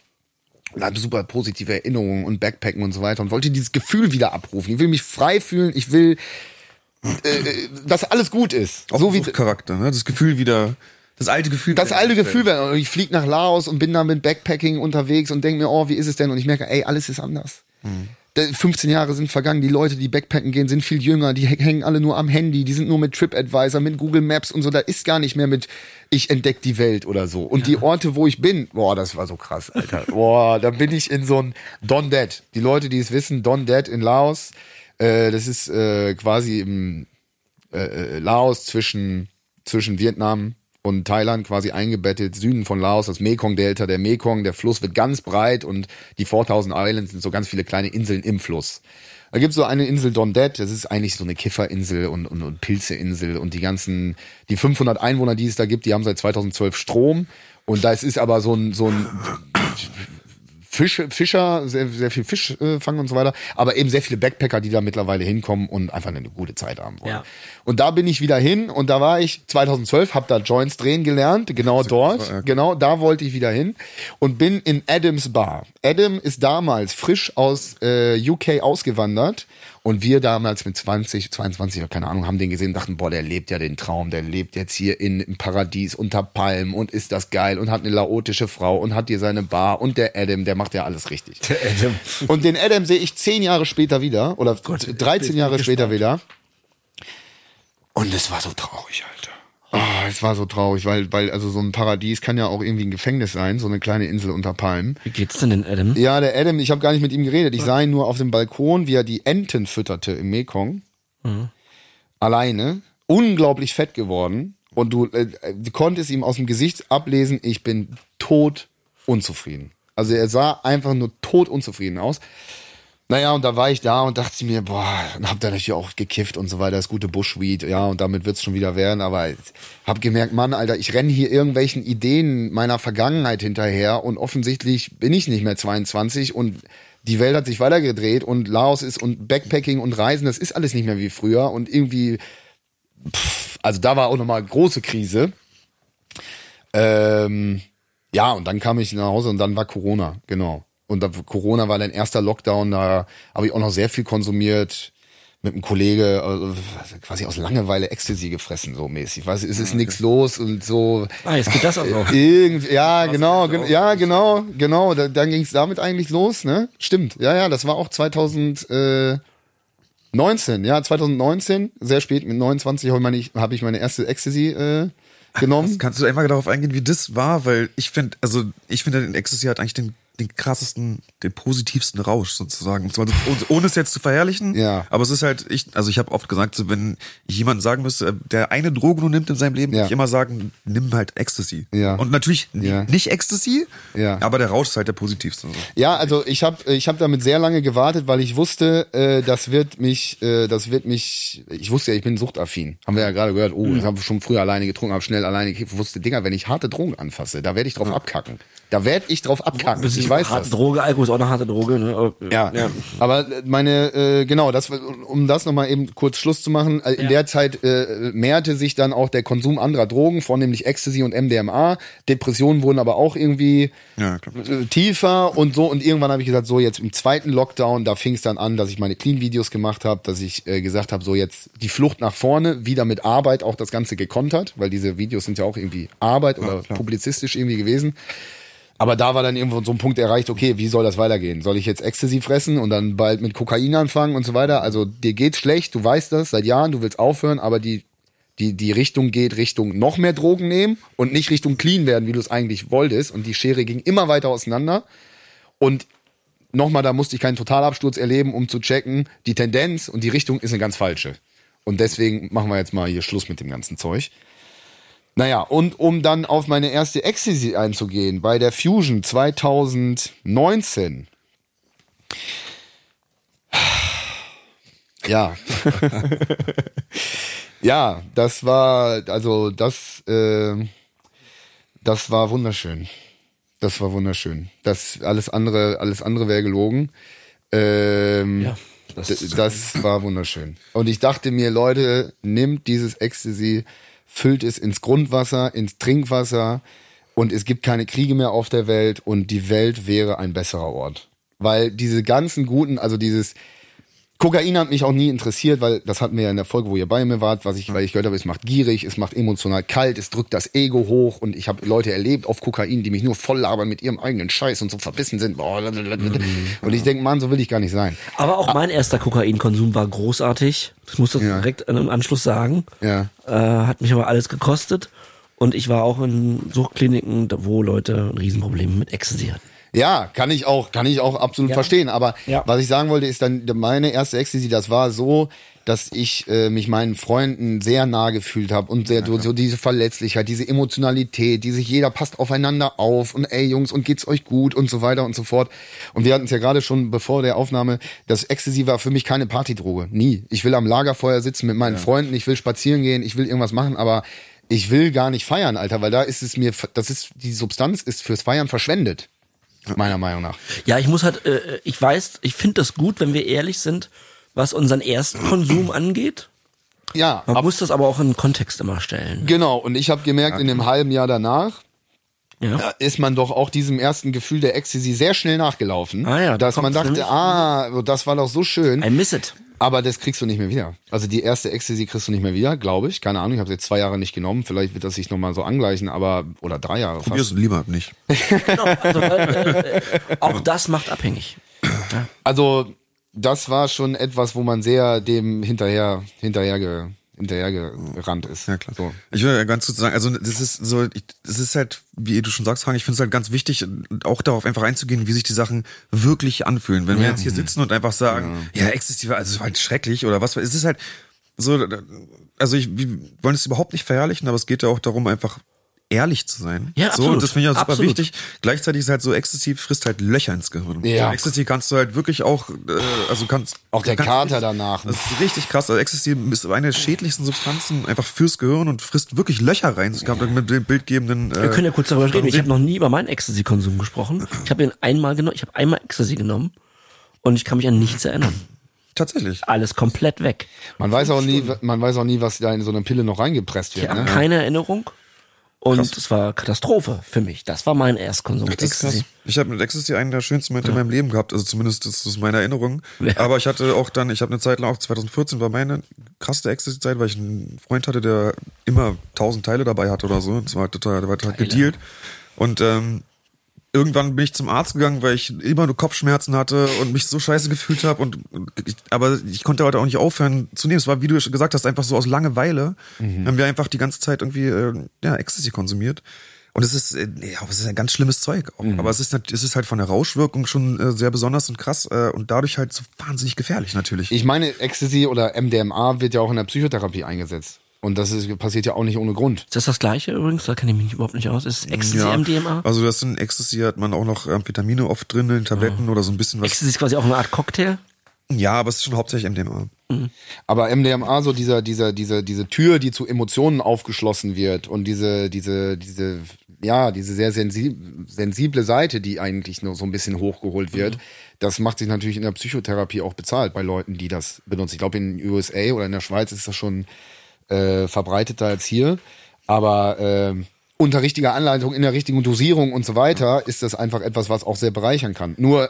und hatte super positive Erinnerungen und Backpacken und so weiter und wollte dieses Gefühl wieder abrufen. Ich will mich frei fühlen, ich will, äh, äh dass alles gut ist. Auch so wie Charakter, ne? Das Gefühl wieder, das alte Gefühl. Das alte Gefühl werden. Und ich fliege nach Laos und bin da mit Backpacking unterwegs und denke mir, oh, wie ist es denn? Und ich merke, ey, alles ist anders. Hm. 15 Jahre sind vergangen, die Leute, die Backpacken gehen, sind viel jünger, die hängen alle nur am Handy, die sind nur mit TripAdvisor, mit Google Maps und so, da ist gar nicht mehr mit ich entdeck die Welt oder so. Und ja. die Orte, wo ich bin, boah, das war so krass, Alter. boah, da bin ich in so ein Don Dead. Die Leute, die es wissen, Don Dead in Laos, äh, das ist äh, quasi im äh, äh Laos zwischen zwischen Vietnam und Thailand quasi eingebettet, Süden von Laos, das Mekong-Delta, der Mekong, der Fluss wird ganz breit und die 4000 Islands sind so ganz viele kleine Inseln im Fluss. Da gibt's so eine Insel Don Det, das ist eigentlich so eine Kifferinsel und, und, und Pilzeinsel und die ganzen, die 500 Einwohner, die es da gibt, die haben seit 2012 Strom und da ist aber so ein, so ein Fisch, Fischer, sehr, sehr viel Fisch äh, fangen und so weiter, aber eben sehr viele Backpacker, die da mittlerweile hinkommen und einfach eine gute Zeit haben wollen. Ja. Und da bin ich wieder hin und da war ich 2012, habe da Joints drehen gelernt, genau dort, war, genau da wollte ich wieder hin und bin in Adams Bar. Adam ist damals frisch aus äh, UK ausgewandert und wir damals mit 20, 22, keine Ahnung, haben den gesehen und dachten, boah, der lebt ja den Traum, der lebt jetzt hier in, im Paradies unter Palmen und ist das geil und hat eine laotische Frau und hat hier seine Bar und der Adam, der macht ja alles richtig. Der Adam. Und den Adam sehe ich zehn Jahre später wieder oder Gott, 13 Jahre später wieder. Und es war so traurig, Alter. Oh, es war so traurig, weil, weil, also so ein Paradies kann ja auch irgendwie ein Gefängnis sein, so eine kleine Insel unter Palmen. Wie geht's denn den Adam? Ja, der Adam, ich habe gar nicht mit ihm geredet. Ich sah ihn nur auf dem Balkon, wie er die Enten fütterte im Mekong. Mhm. Alleine. Unglaublich fett geworden. Und du, äh, du konntest ihm aus dem Gesicht ablesen, ich bin tot unzufrieden. Also er sah einfach nur tot unzufrieden aus. Naja, und da war ich da und dachte mir, boah, und hab dann natürlich auch gekifft und so weiter, das gute Bushweed, ja, und damit wird's schon wieder werden, aber hab gemerkt, Mann, Alter, ich renne hier irgendwelchen Ideen meiner Vergangenheit hinterher und offensichtlich bin ich nicht mehr 22 und die Welt hat sich weitergedreht und Laos ist und Backpacking und Reisen, das ist alles nicht mehr wie früher und irgendwie, pff, also da war auch nochmal große Krise. Ähm, ja, und dann kam ich nach Hause und dann war Corona, genau. Und da, Corona war dein erster Lockdown, da habe ich auch noch sehr viel konsumiert mit einem Kollege also quasi aus Langeweile Ecstasy gefressen, so mäßig. Weiß, es ist okay. nichts los und so. Ah, jetzt geht das auch noch. Irgend, ja, genau, gen ja, genau, genau. Da, dann ging es damit eigentlich los, ne? Stimmt. Ja, ja, das war auch 2019, ja, 2019, sehr spät, mit 29 habe ich meine, hab ich meine erste Ecstasy äh, genommen. Kannst du einfach darauf eingehen, wie das war, weil ich finde, also ich finde, den Ecstasy hat eigentlich den den krassesten, den positivsten Rausch sozusagen. ohne es jetzt zu verherrlichen. Ja. Aber es ist halt, ich, also ich habe oft gesagt, wenn ich jemandem sagen müsste, der eine Droge nur nimmt in seinem Leben, ja. würde ich immer sagen, nimm halt Ecstasy. Ja. Und natürlich ja. nicht Ecstasy, ja. aber der Rausch ist halt der positivste. Ja, also ich habe ich hab damit sehr lange gewartet, weil ich wusste, äh, das wird mich, äh, das wird mich, ich wusste ja, ich bin suchtaffin. Haben wir ja gerade gehört, oh, ich habe schon früher alleine getrunken, habe schnell alleine gekifft, wusste, Dinger, wenn ich harte Drogen anfasse, da werde ich drauf abkacken. Da werde ich drauf abkacken. Ich weiß harte das. Droge, Alkohol ist auch eine harte Droge. Ne? Ja. ja. Aber meine, äh, genau, das, um das nochmal eben kurz Schluss zu machen, äh, in ja. der Zeit äh, mehrte sich dann auch der Konsum anderer Drogen, vornehmlich Ecstasy und MDMA. Depressionen wurden aber auch irgendwie ja, äh, tiefer und so. Und irgendwann habe ich gesagt, so jetzt im zweiten Lockdown, da fing es dann an, dass ich meine Clean-Videos gemacht habe, dass ich äh, gesagt habe, so jetzt die Flucht nach vorne, wieder mit Arbeit auch das Ganze gekontert, weil diese Videos sind ja auch irgendwie Arbeit oder publizistisch irgendwie gewesen. Aber da war dann irgendwo so ein Punkt erreicht, okay, wie soll das weitergehen? Soll ich jetzt Ecstasy fressen und dann bald mit Kokain anfangen und so weiter? Also dir geht's schlecht, du weißt das seit Jahren, du willst aufhören, aber die, die, die Richtung geht Richtung noch mehr Drogen nehmen und nicht Richtung clean werden, wie du es eigentlich wolltest. Und die Schere ging immer weiter auseinander. Und nochmal, da musste ich keinen Totalabsturz erleben, um zu checken, die Tendenz und die Richtung ist eine ganz falsche. Und deswegen machen wir jetzt mal hier Schluss mit dem ganzen Zeug. Naja, und um dann auf meine erste Ecstasy einzugehen, bei der Fusion 2019. Ja. ja, das war, also das, äh, das war wunderschön. Das war wunderschön. Das alles andere, alles andere wäre gelogen. Ähm, ja. Das Das war wunderschön. Und ich dachte mir, Leute, nimmt dieses Ecstasy, füllt es ins Grundwasser, ins Trinkwasser und es gibt keine Kriege mehr auf der Welt und die Welt wäre ein besserer Ort. Weil diese ganzen guten, also dieses Kokain hat mich auch nie interessiert, weil das hatten wir ja in der Folge, wo ihr bei mir wart, was ich, weil ich gehört habe, es macht gierig, es macht emotional kalt, es drückt das Ego hoch und ich habe Leute erlebt auf Kokain, die mich nur voll labern mit ihrem eigenen Scheiß und so verbissen sind. Mhm. Und ich denke, Mann, so will ich gar nicht sein. Aber auch mein erster Kokainkonsum war großartig. Ich muss das Ja. direkt im Anschluss sagen. Ja. Äh, hat mich aber alles gekostet. Und ich war auch in Suchtkliniken, wo Leute ein Riesenproblem mit Ecstasy hatten. Ja, kann ich auch, kann ich auch absolut Ja. verstehen. Aber Ja. was ich sagen wollte, ist dann meine erste Ecstasy, das war so, dass ich äh, mich meinen Freunden sehr nah gefühlt habe und sehr so, so diese Verletzlichkeit, diese Emotionalität, diese jeder passt aufeinander auf und ey Jungs und geht's euch gut und so weiter und so fort. Und wir hatten es ja gerade schon bevor der Aufnahme, das Ecstasy war für mich keine Partydroge, nie. Ich will am Lagerfeuer sitzen mit meinen Freunden, ich will spazieren gehen, ich will irgendwas machen, aber ich will gar nicht feiern, Alter, weil da ist es mir, das ist die Substanz ist fürs Feiern verschwendet. Meiner Meinung nach. Ja, ich muss halt, äh, ich weiß, ich finde das gut, wenn wir ehrlich sind, was unseren Erstkonsum angeht. Ja, Man ab, muss das aber auch in den Kontext immer stellen. genau. Und ich habe gemerkt, in dem halben Jahr danach Ja. ist man doch auch diesem ersten Gefühl der Ecstasy sehr schnell nachgelaufen. Ah ja, da dass man dachte, ah, das war doch so schön. I miss it. Aber das kriegst du nicht mehr wieder. Also die erste Ecstasy kriegst du nicht mehr wieder, glaube ich. Keine Ahnung, ich habe jetzt zwei Jahre nicht genommen. Vielleicht wird das sich nochmal so angleichen, aber oder drei Jahre Probier es fast. lieber nicht. Genau, also, äh, äh, auch das macht abhängig. Also das war schon etwas, wo man sehr dem hinterher hinterher ge, hinterher gerannt ist. Ja, klar. So. Ich will ja ganz kurz sagen, also das ist so, ich, das ist halt, wie du schon sagst, Frank, ich finde es halt ganz wichtig, auch darauf einfach einzugehen, wie sich die Sachen wirklich anfühlen. Wenn wir jetzt hier sitzen und einfach sagen, ja, Ecstasy war also halt schrecklich oder was, es ist halt so, also ich, wir wollen es überhaupt nicht verherrlichen, aber es geht ja auch darum, einfach ehrlich zu sein. Ja, so, absolut. und das finde ich auch super Absolut. wichtig. Gleichzeitig ist halt so, Ecstasy frisst halt Löcher ins Gehirn. Ja. Ecstasy kannst du halt wirklich auch, äh, also kannst Auch der kannst Kater danach. Das ist richtig krass. Also Ecstasy ist eine der schädlichsten Substanzen einfach fürs Gehirn und frisst wirklich Löcher rein. Ich glaube, mit dem bildgebenden. Äh, Wir können ja kurz darüber reden. Ich habe noch nie über meinen Ecstasy-Konsum gesprochen. Ich habe ihn einmal genommen. Ich habe einmal Ecstasy genommen und ich kann mich an nichts erinnern. Tatsächlich. Alles komplett weg. Man weiß auch nie, man weiß auch nie, was da in so eine Pille noch reingepresst Ich wird. habe Ne? keine Erinnerung. Und es war Katastrophe für mich. Das war mein Erstkonsum Das krass. Ecstasy. Ich habe mit Ecstasy einen der schönsten Momente in meinem Leben gehabt. Also zumindest das ist meine Erinnerung. Ja. Aber ich hatte auch dann, ich habe eine Zeit lang, auch 2014 war meine krasse Ecstasy-Zeit, weil ich einen Freund hatte, der immer tausend Teile dabei hatte oder so. Das war total, der war total gedealt. Und ähm, irgendwann bin ich zum Arzt gegangen, weil ich immer nur Kopfschmerzen hatte und mich so scheiße gefühlt habe und ich, aber ich konnte heute auch nicht aufhören zu nehmen. Es war, wie du schon gesagt hast, einfach so aus Langeweile haben wir einfach die ganze Zeit irgendwie äh, ja, Ecstasy konsumiert. Und es ist, äh, ja, es ist ein ganz schlimmes Zeug. Auch. Aber es ist, es ist halt von der Rauschwirkung schon äh, sehr besonders und krass äh, und dadurch halt so wahnsinnig gefährlich natürlich. Ich meine, Ecstasy oder MDMA wird ja auch in der Psychotherapie eingesetzt. Und das ist, passiert ja auch nicht ohne Grund. Ist das das gleiche übrigens? Da kenne ich mich überhaupt nicht aus. Ist Ecstasy ja, MDMA? Also das in Ecstasy hat man auch noch Amphetamine oft drin in Tabletten oder so ein bisschen was. Ecstasy ist quasi auch eine Art Cocktail. Ja, aber es ist schon hauptsächlich MDMA. Aber MDMA, so dieser, dieser, diese, diese Tür, die zu Emotionen aufgeschlossen wird und diese, diese, diese, ja, diese sehr sensi sensible Seite, die eigentlich nur so ein bisschen hochgeholt wird, das macht sich natürlich in der Psychotherapie auch bezahlt bei Leuten, die das benutzen. Ich glaube, in den USA oder in der Schweiz ist das schon äh, verbreiteter als hier. Aber äh, unter richtiger Anleitung, in der richtigen Dosierung und so weiter, ist das einfach etwas, was auch sehr bereichern kann. Nur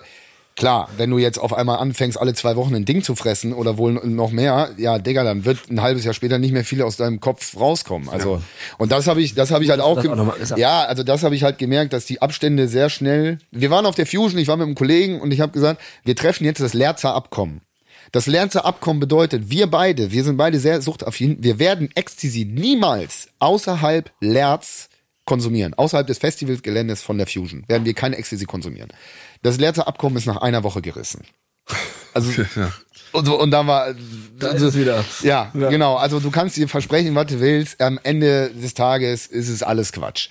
Klar, wenn du jetzt auf einmal anfängst, alle zwei Wochen ein Ding zu fressen oder wohl noch mehr, ja, Digga, dann wird ein halbes Jahr später nicht mehr viel aus deinem Kopf rauskommen. Also und das habe ich, das habe ich halt auch, auch gesagt. ja, also das habe ich halt gemerkt, dass die Abstände sehr schnell. Wir waren auf der Fusion, ich war mit einem Kollegen und ich habe gesagt, wir treffen jetzt das Lerzer Abkommen. Das Lerzer Abkommen bedeutet, wir beide, wir sind beide sehr suchtaffin, wir werden Ecstasy niemals außerhalb Lerz konsumieren. Außerhalb des Festivalgeländes von der Fusion werden wir keine Ecstasy konsumieren. Das Lerzer Abkommen ist nach einer Woche gerissen. Also, Ja. Und, so, und da war, Da ist es wieder. ja, genau. Also du kannst dir versprechen, was du willst. Am Ende des Tages ist es alles Quatsch.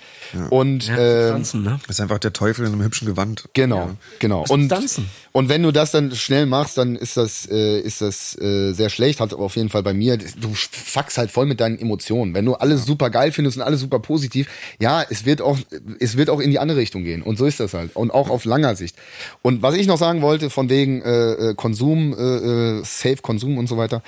Und Ja, äh, Substanzen, ne? Ist einfach der Teufel in einem hübschen Gewand. Genau, genau. Und, Substanzen. und wenn du das dann schnell machst, dann ist das, äh, ist das äh, sehr schlecht. Hat aber auf jeden Fall bei mir. Du fuckst halt voll mit deinen Emotionen. Wenn du alles super geil findest und alles super positiv, ja, es wird auch, es wird auch in die andere Richtung gehen. Und so ist das halt. Und auch auf langer Sicht. Und was ich noch sagen wollte, von wegen äh, äh, Konsum, äh, äh, Safe Konsum und so weiter.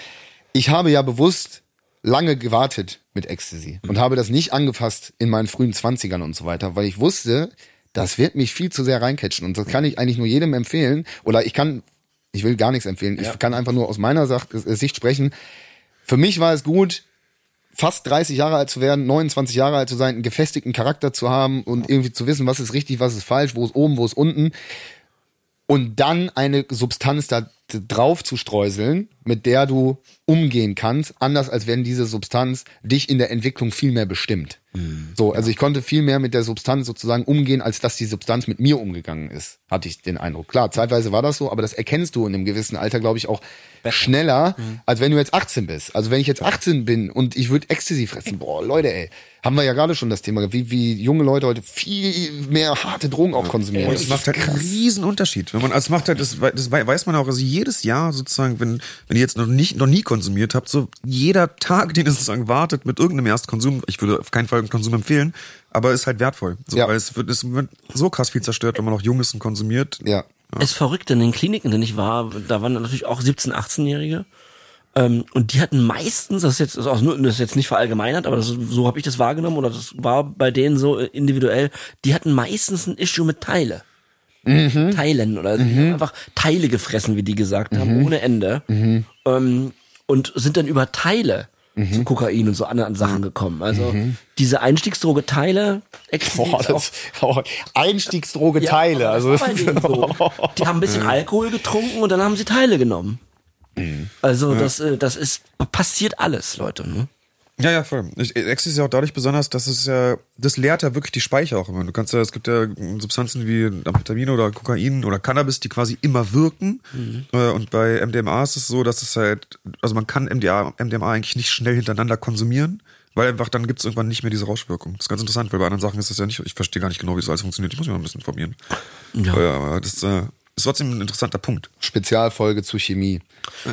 Ich habe ja bewusst lange gewartet mit Ecstasy und habe das nicht angefasst in meinen frühen Zwanzigern und so weiter, weil ich wusste, das wird mich viel zu sehr reincatchen und das kann ich eigentlich nur jedem empfehlen oder ich kann, ich will gar nichts empfehlen, ich kann einfach nur aus meiner äh, Sicht sprechen. Für mich war es gut, fast 30 Jahre alt zu werden, 29 Jahre alt zu sein, einen gefestigten Charakter zu haben und irgendwie zu wissen, was ist richtig, was ist falsch, wo ist oben, wo ist unten. Und dann eine Substanz da drauf zu streuseln, mit der du umgehen kannst, anders als wenn diese Substanz dich in der Entwicklung viel mehr bestimmt. So, also ich konnte viel mehr mit der Substanz sozusagen umgehen, als dass die Substanz mit mir umgegangen ist, hatte ich den Eindruck. Klar, zeitweise war das so, aber das erkennst du in einem gewissen Alter, glaube ich, auch schneller, als wenn du jetzt 18 bist. Also wenn ich jetzt 18 bin und ich würde Ecstasy fressen, boah, Leute, ey, haben wir ja gerade schon das Thema, wie, wie junge Leute heute viel mehr harte Drogen auch konsumieren. Und es macht halt einen riesen Unterschied. Wenn man, also es macht halt, das, das wei- weiß man auch, also jedes Jahr sozusagen, wenn, wenn ihr jetzt noch nicht, noch nie konsumiert habt, so jeder Tag, den ihr sozusagen wartet mit irgendeinem Erstkonsum, ich würde auf keinen Fall einen Konsum empfehlen, aber ist halt wertvoll. So, Ja. Weil es wird, es wird so krass viel zerstört, wenn man noch jung ist und konsumiert. ja. ist verrückt, in den Kliniken, in denen ich war, da waren natürlich auch 17-, 18-Jährige. Ähm, und die hatten meistens, das ist jetzt, das ist, auch nur, das ist jetzt nicht verallgemeinert, aber das ist, so habe ich das wahrgenommen oder das war bei denen so äh, individuell, die hatten meistens ein Issue mit Teile. Teilen oder die haben einfach Teile gefressen, wie die gesagt haben, ohne Ende. Ähm, und sind dann über Teile zu Kokain und so anderen Sachen gekommen. Also diese Einstiegsdroge Teile, Boah, das, oh, Einstiegsdroge ja, Teile. aber Also so. Die haben ein bisschen Alkohol getrunken und dann haben sie Teile genommen. Also das, äh, das ist passiert alles, Leute. Ne? Ja, ja, voll. Ich- Ecstasy ist ja auch dadurch besonders, dass es ja, das leert ja wirklich die Speicher auch immer. Du kannst ja, es gibt ja Substanzen wie Amphetamine oder Kokain oder Cannabis, die quasi immer wirken. Äh, Und bei MDMA ist es so, dass es halt, also man kann MDA, MDMA eigentlich nicht schnell hintereinander konsumieren, weil einfach dann gibt es irgendwann nicht mehr diese Rauschwirkung. Das ist ganz interessant, weil bei anderen Sachen ist das ja nicht, ich verstehe gar nicht genau, wie das alles funktioniert. Ich muss mich mal ein bisschen informieren. Ja. Ja, aber das äh, ist trotzdem ein interessanter Punkt. Spezialfolge zu Chemie.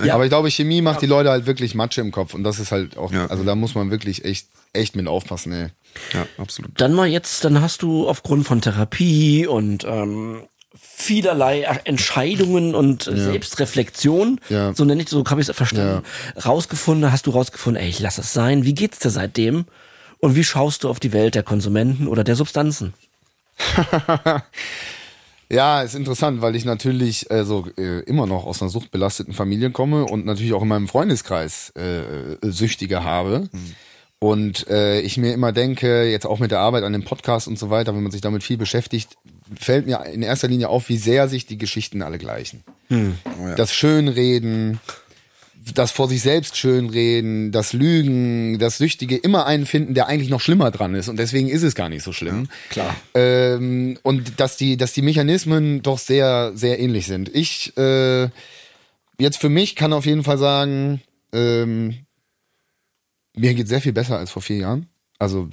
Ja. Aber ich glaube, Chemie macht die Leute halt wirklich Matsche im Kopf und das ist halt auch, Ja. also da muss man wirklich echt, echt mit aufpassen, ey. Ja, absolut. Dann mal jetzt, dann hast du aufgrund von Therapie und ähm, vielerlei Entscheidungen und äh, Selbstreflexion, Ja. so nenne ich, so habe ich es verstanden, rausgefunden, hast du rausgefunden, ey, ich lass es sein. Wie geht's dir seitdem? Und wie schaust du auf die Welt der Konsumenten oder der Substanzen? Ja, ist interessant, weil ich natürlich also äh, immer noch aus einer suchtbelasteten Familie komme und natürlich auch in meinem Freundeskreis äh, Süchtige habe. Und äh, ich mir immer denke, jetzt auch mit der Arbeit an dem Podcast und so weiter, wenn man sich damit viel beschäftigt, fällt mir in erster Linie auf, wie sehr sich die Geschichten alle gleichen. Das Schönreden, das vor sich selbst schönreden, das Lügen, das Süchtige immer einen finden, der eigentlich noch schlimmer dran ist und deswegen ist es gar nicht so schlimm. klar. Ähm, und dass die, dass die Mechanismen doch sehr, sehr ähnlich sind. Ich äh, jetzt für mich kann auf jeden Fall sagen, ähm, mir geht sehr viel besser als vor vier Jahren. Also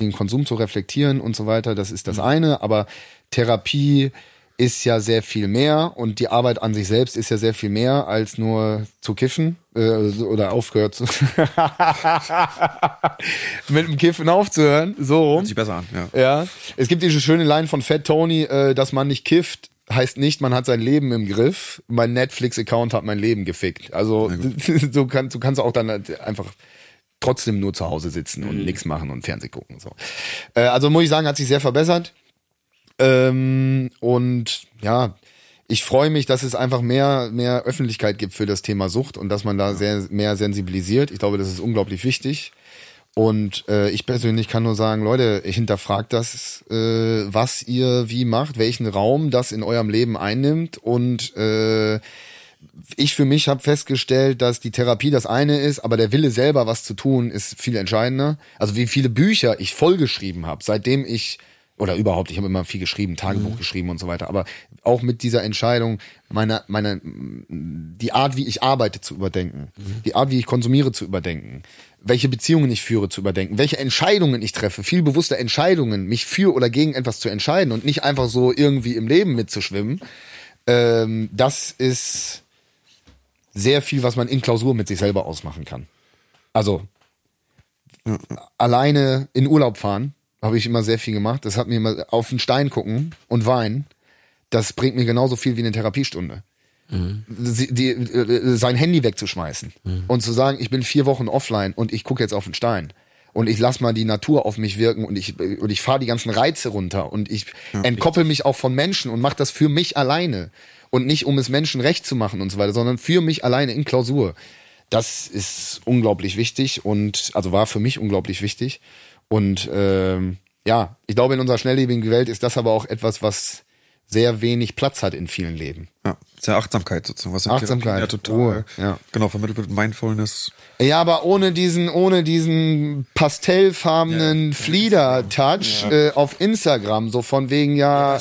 den Konsum zu reflektieren und so weiter, das ist das eine, aber Therapie ist ja sehr viel mehr und die Arbeit an sich selbst ist ja sehr viel mehr als nur zu kiffen äh, oder aufgehört zu mit dem Kiffen aufzuhören, so. Hört sich besser an, ja. Ja, es gibt diese schöne Line von Fat Tony, äh, dass man nicht kifft, heißt nicht, man hat sein Leben im Griff. Mein Netflix-Account hat mein Leben gefickt. Also du, kannst, du kannst auch dann halt einfach trotzdem nur zu Hause sitzen und nichts machen und Fernseh gucken. So. Äh, also muss ich sagen, hat sich sehr verbessert. Ähm, und ja, ich freue mich, dass es einfach mehr, mehr Öffentlichkeit gibt für das Thema Sucht und dass man da sehr mehr sensibilisiert. Ich glaube, das ist unglaublich wichtig. Und äh, ich persönlich kann nur sagen, Leute, hinterfragt das, äh, was ihr wie macht, welchen Raum das in eurem Leben einnimmt. Und äh, ich für mich habe festgestellt, dass die Therapie das eine ist, aber der Wille selber was zu tun ist viel entscheidender. Also wie viele Bücher ich vollgeschrieben habe, seitdem ich oder überhaupt, ich habe immer viel geschrieben, Tagebuch geschrieben und so weiter, aber auch mit dieser Entscheidung, meine, meine, die Art, wie ich arbeite, zu überdenken, die Art, wie ich konsumiere, zu überdenken, welche Beziehungen ich führe, zu überdenken, welche Entscheidungen ich treffe, viel bewusster Entscheidungen, mich für oder gegen etwas zu entscheiden und nicht einfach so irgendwie im Leben mitzuschwimmen, ähm, das ist sehr viel, was man in Klausur mit sich selber ausmachen kann. Also alleine in Urlaub fahren habe ich immer sehr viel gemacht. Das hat mir immer auf den Stein gucken und weinen. Das bringt mir genauso viel wie eine Therapiestunde. sie- die, äh, sein Handy wegzuschmeißen und zu sagen, ich bin vier Wochen offline und ich gucke jetzt auf den Stein und ich lass mal die Natur auf mich wirken und ich und ich fahre die ganzen Reize runter und ich entkoppel mich auch von Menschen und mache das für mich alleine und nicht um es Menschen recht zu machen und so weiter, sondern für mich alleine in Klausur. Das ist unglaublich wichtig und also war für mich unglaublich wichtig und ähm, ja, ich glaube in unserer schnelllebigen Welt ist das aber auch etwas, was sehr wenig Platz hat in vielen Leben. Ja, sehr Achtsamkeit sozusagen. Was Achtsamkeit, ja total, Ruhe, ja. genau, vermittelt wird Mindfulness. Ja, aber ohne diesen, ohne diesen pastellfarbenen Flieder-Touch äh, auf Instagram, so von wegen ja,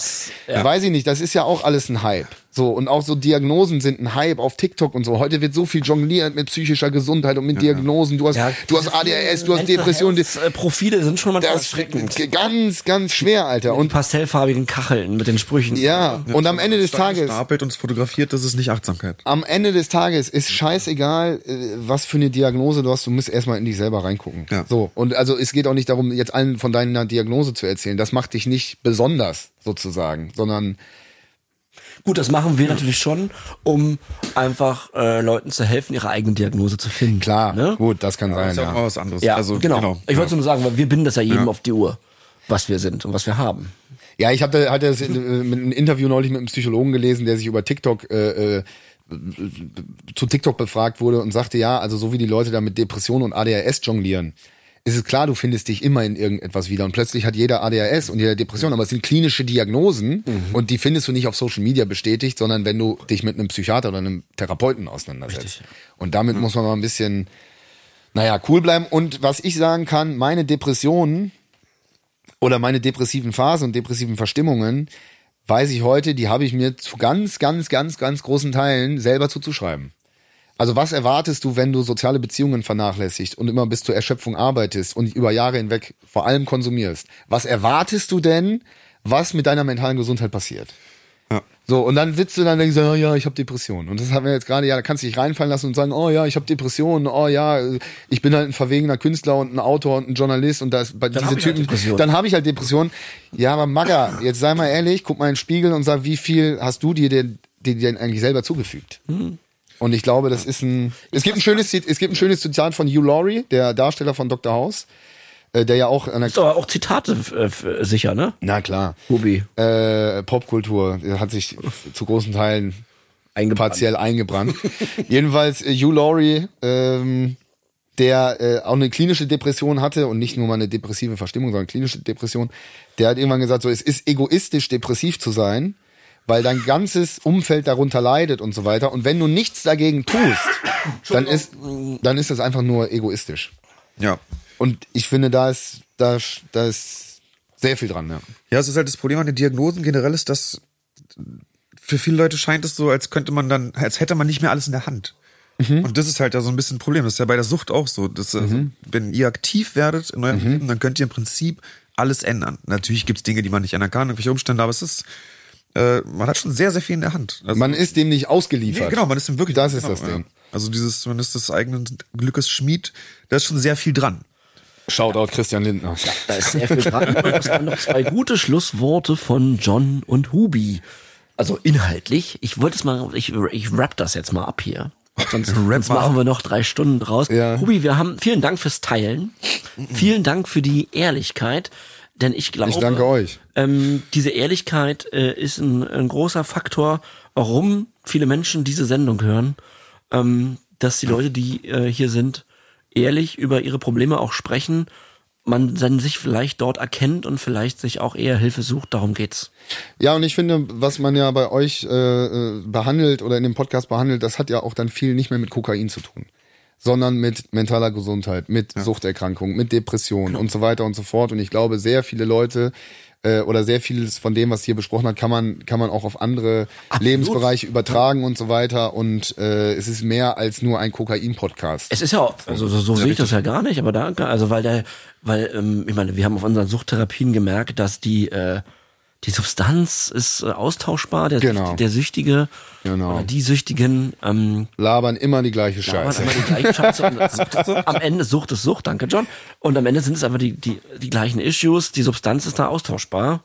weiß ich nicht, das ist ja auch alles ein Hype. So, und auch so Diagnosen sind ein Hype auf TikTok und so. Heute wird so viel jongliert mit psychischer Gesundheit und mit Diagnosen. Du hast, du hast ADHS, du hast Depressionen. Äh, Profile sind schon mal Das erschreckend. ist ganz, ganz schwer, Alter. Und Und pastellfarbigen Kacheln mit den Sprüchen. ja, und am Ende des Tages, Stapelt und es fotografiert, das ist nicht Achtsamkeit. am Ende des Tages ist scheißegal, äh, was für eine Diagnose du hast. Du musst erstmal in dich selber reingucken. Ja. So. Und also es geht auch nicht darum, jetzt allen von deiner Diagnose zu erzählen. Das macht dich nicht besonders, sozusagen, sondern Gut, das machen wir natürlich schon, um einfach äh, Leuten zu helfen, ihre eigene Diagnose zu finden. klar, Ne? gut, das kann Das sein, ist ja auch mal ja. was anderes. Ja, also, genau. Ich wollte ja. nur sagen, weil wir binden das ja jedem Ja. auf die Uhr, was wir sind und was wir haben. Ja, ich hatte, hatte das in, äh, mit einem Interview neulich mit einem Psychologen gelesen, der sich über TikTok äh, äh, zu TikTok befragt wurde und sagte, ja, also so wie die Leute da mit Depressionen und ADHS jonglieren, ist es klar, du findest dich immer in irgendetwas wieder und plötzlich hat jeder ADHS und jeder Depression, aber es sind klinische Diagnosen und die findest du nicht auf Social Media bestätigt, sondern wenn du dich mit einem Psychiater oder einem Therapeuten auseinandersetzt. Und damit muss man mal ein bisschen, naja, cool bleiben. Und was ich sagen kann, meine Depressionen oder meine depressiven Phasen und depressiven Verstimmungen, weiß ich heute, die habe ich mir zu ganz, ganz, ganz, ganz großen Teilen selber zuzuschreiben. Also was erwartest du, wenn du soziale Beziehungen vernachlässigst und immer bis zur Erschöpfung arbeitest und über Jahre hinweg vor allem konsumierst? Was erwartest du denn, was mit deiner mentalen Gesundheit passiert? So, und dann sitzt du dann und denkst, oh ja, ich habe Depressionen. Und das haben wir jetzt gerade, ja, da kannst du dich reinfallen lassen und sagen, oh ja, ich habe Depressionen, oh ja, ich bin halt ein verwegener Künstler und ein Autor und ein Journalist und das bei diese hab ich halt Typen, Depressionen. dann habe ich halt Depressionen. Ja, aber Magga, jetzt sei mal ehrlich, guck mal in den Spiegel und sag, wie viel hast du dir denn, dir denn eigentlich selber zugefügt? Und ich glaube, das ist ein. Es gibt ein schönes, es gibt ein schönes Zitat von Hugh Laurie, der Darsteller von Dr. House, der ja auch an. Ist aber auch Zitate äh, sicher, ne? Na klar. Hubi. Äh, Popkultur der hat sich zu großen Teilen Eingebrannt. partiell eingebrannt. Jedenfalls äh, Hugh Laurie, ähm, der äh, auch eine klinische Depression hatte und nicht nur mal eine depressive Verstimmung, sondern klinische Depression, der hat irgendwann gesagt, so es ist egoistisch, depressiv zu sein, weil dein ganzes Umfeld darunter leidet und so weiter. Und wenn du nichts dagegen tust, dann ist, dann ist das einfach nur egoistisch. Ja. Und ich finde, da ist, da, da ist sehr viel dran, ja. Ja, es ist halt das Problem an den Diagnosen generell ist, dass für viele Leute scheint es so, als könnte man dann, als hätte man nicht mehr alles in der Hand. Und das ist halt da so ein bisschen ein Problem. Das ist ja bei der Sucht auch so. Dass, also, wenn ihr aktiv werdet in eurem Leben, dann könnt ihr im Prinzip alles ändern. Natürlich gibt's Dinge, die man nicht ändern kann, irgendwelche Umstände, aber es ist, äh, man hat schon sehr, sehr viel in der Hand. Also, Man ist dem nicht nee, ausgeliefert. genau, man ist dem wirklich. Das ist genau, das Ding. Also dieses, man ist des eigenen Glückes Schmied, da ist schon sehr viel dran. Shoutout Christian Lindner. Da ist sehr viel dran. Und es waren noch zwei gute Schlussworte von John und Hubi. Also inhaltlich. Ich wollte es mal, ich, ich rap das jetzt mal ab hier. Sonst, sonst machen wir noch drei Stunden draus. Ja. Hubi, wir haben vielen Dank fürs Teilen. Vielen Dank für die Ehrlichkeit. Denn ich glaube, Ich danke euch. Ähm, diese Ehrlichkeit äh, ist ein, ein großer Faktor, warum viele Menschen diese Sendung hören. Ähm, dass die Leute, die äh, hier sind, ehrlich über ihre Probleme auch sprechen, man dann sich vielleicht dort erkennt und vielleicht sich auch eher Hilfe sucht. Darum geht's. Ja, und ich finde, was man ja bei euch äh, behandelt oder in dem Podcast behandelt, das hat ja auch dann viel nicht mehr mit Kokain zu tun, sondern mit mentaler Gesundheit, mit Suchterkrankung, mit Depression und so weiter und so fort. Und ich glaube, sehr viele Leute äh, oder sehr vieles von dem, was hier besprochen hat, kann man kann man auch auf andere Lebensbereiche übertragen und so weiter. Und äh, es ist mehr als nur ein Kokain-Podcast. Es ist ja, auch- also so, so sehe ich das ja gar nicht, aber danke. Also weil der, weil, ähm, ich meine, wir haben auf unseren Suchttherapien gemerkt, dass die, äh, die Substanz ist äh, austauschbar, der, Genau. der Süchtige Genau. oder die Süchtigen ähm, Labern immer die gleiche Scheiße. immer die gleiche Scheiße. Und am Ende Sucht ist Sucht, danke John. Und am Ende sind es einfach die, die, die gleichen Issues, die Substanz ist da austauschbar.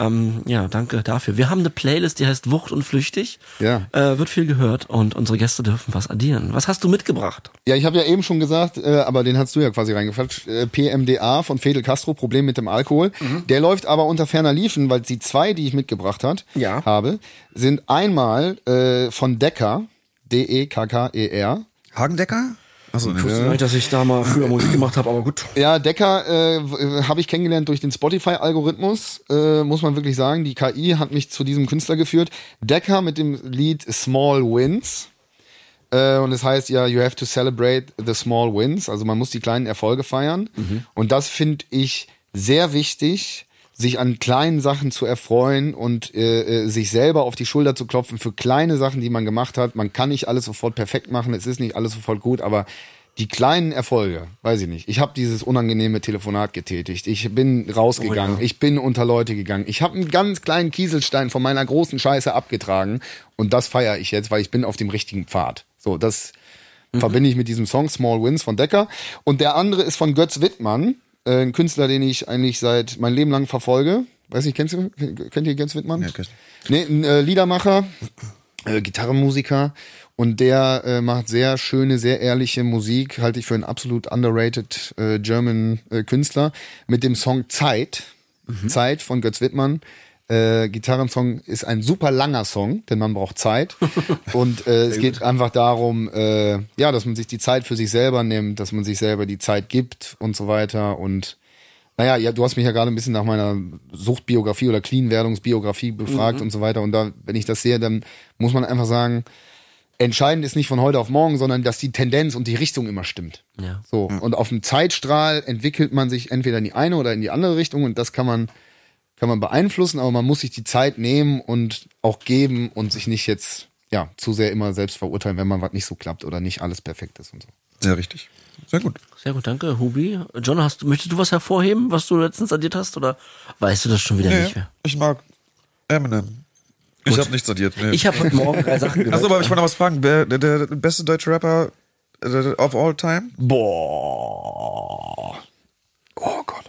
Ähm, ja, danke dafür. Wir haben eine Playlist, die heißt Wucht und Flüchtig. Ja. Äh, wird viel gehört und unsere Gäste dürfen was addieren. Was hast du mitgebracht? Ja, ich habe ja eben schon gesagt, äh, aber den hast du ja quasi reingefatscht. Äh, PMDA von Fidel Castro, Problem mit dem Alkohol. Der läuft aber unter ferner Liefen, weil die zwei, die ich mitgebracht hat, Ja. habe, sind einmal äh, von Decker, D-E-K-K-E-R. Hagendecker? Achso, Ich wusste nicht, dass ich da mal früher Musik gemacht habe, aber gut. Ja, Decker äh, habe ich kennengelernt durch den Spotify-Algorithmus, äh, muss man wirklich sagen. Die KI hat mich zu diesem Künstler geführt. Decker mit dem Lied Small Wins. Äh, und es heißt ja, you have to celebrate the small wins. Also man muss die kleinen Erfolge feiern. Und das finde ich sehr wichtig, sich an kleinen Sachen zu erfreuen und äh, äh, sich selber auf die Schulter zu klopfen für kleine Sachen, die man gemacht hat. Man kann nicht alles sofort perfekt machen, es ist nicht alles sofort gut, aber die kleinen Erfolge, weiß ich nicht. Ich habe dieses unangenehme Telefonat getätigt. Ich bin rausgegangen. Ich bin unter Leute gegangen. Ich habe einen ganz kleinen Kieselstein von meiner großen Scheiße abgetragen. Und das feiere ich jetzt, weil ich bin auf dem richtigen Pfad. So, das verbinde ich mit diesem Song Small Wins von Decker. Und der andere ist von Götz Wittmann, äh, ein Künstler, den ich eigentlich seit mein Leben lang verfolge. Weiß nicht, kennst du, kennt ihr Götz Wittmann? Ja, ich. Nee, ein äh, Liedermacher, äh, Gitarrenmusiker und der äh, macht sehr schöne, sehr ehrliche Musik, halte ich für einen absolut underrated äh, German äh, Künstler mit dem Song Zeit, Zeit von Götz Wittmann. Äh, Gitarrensong ist ein super langer Song, denn man braucht Zeit. Und äh, es geht einfach darum, äh, ja, dass man sich die Zeit für sich selber nimmt, dass man sich selber die Zeit gibt und so weiter. Und naja, ja, du hast mich ja gerade ein bisschen nach meiner Suchtbiografie oder Clean-Werdungsbiografie befragt und so weiter. Und da, wenn ich das sehe, dann muss man einfach sagen, entscheidend ist nicht von heute auf morgen, sondern dass die Tendenz und die Richtung immer stimmt. Ja. So. Und auf dem Zeitstrahl entwickelt man sich entweder in die eine oder in die andere Richtung und das kann man, kann man beeinflussen, aber man muss sich die Zeit nehmen und auch geben und sich nicht jetzt, ja, zu sehr immer selbst verurteilen, wenn man was nicht so klappt oder nicht alles perfekt ist und so. Sehr richtig. Sehr gut. Sehr gut, danke, Hubi. John, hast, du- möchtest du was hervorheben, was du letztens addiert hast, oder weißt du das schon wieder Nee, nicht mehr? ich mag Eminem. Ich habe nichts addiert. Nee. Ich habe heute Morgen drei Sachen gehört. Achso, aber ich wollte noch was fragen. Wer, der, der beste deutsche Rapper äh, of all time? Boah. Oh Gott.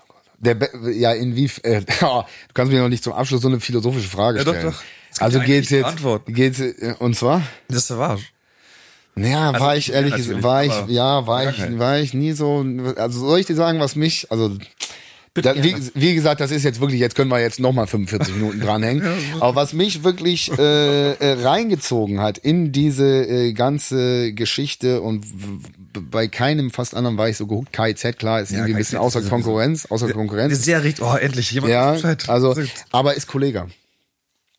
Der, Be- ja, inwiefern, äh, du kannst mir noch nicht zum Abschluss so eine philosophische Frage Ja, doch, stellen. doch. Es gibt Also geht's jetzt, Antwort. geht's, äh, und zwar? Das Savage. Naja, war ich ehrlich gesagt, war ich, ja, war ich, kein. war ich nie so, also soll ich dir sagen, was mich, also, da, wie, wie gesagt, das ist jetzt wirklich, jetzt können wir jetzt nochmal 45 Minuten dranhängen. Aber was mich wirklich äh, äh, reingezogen hat in diese äh, ganze Geschichte und bei keinem fast anderen war ich so gehuckt. KIZ, klar, ist irgendwie ein bisschen außer Konkurrenz, außer Konkurrenz. Ist sehr richtig. Oh, endlich jemand Ja, also, aber ist Kollege.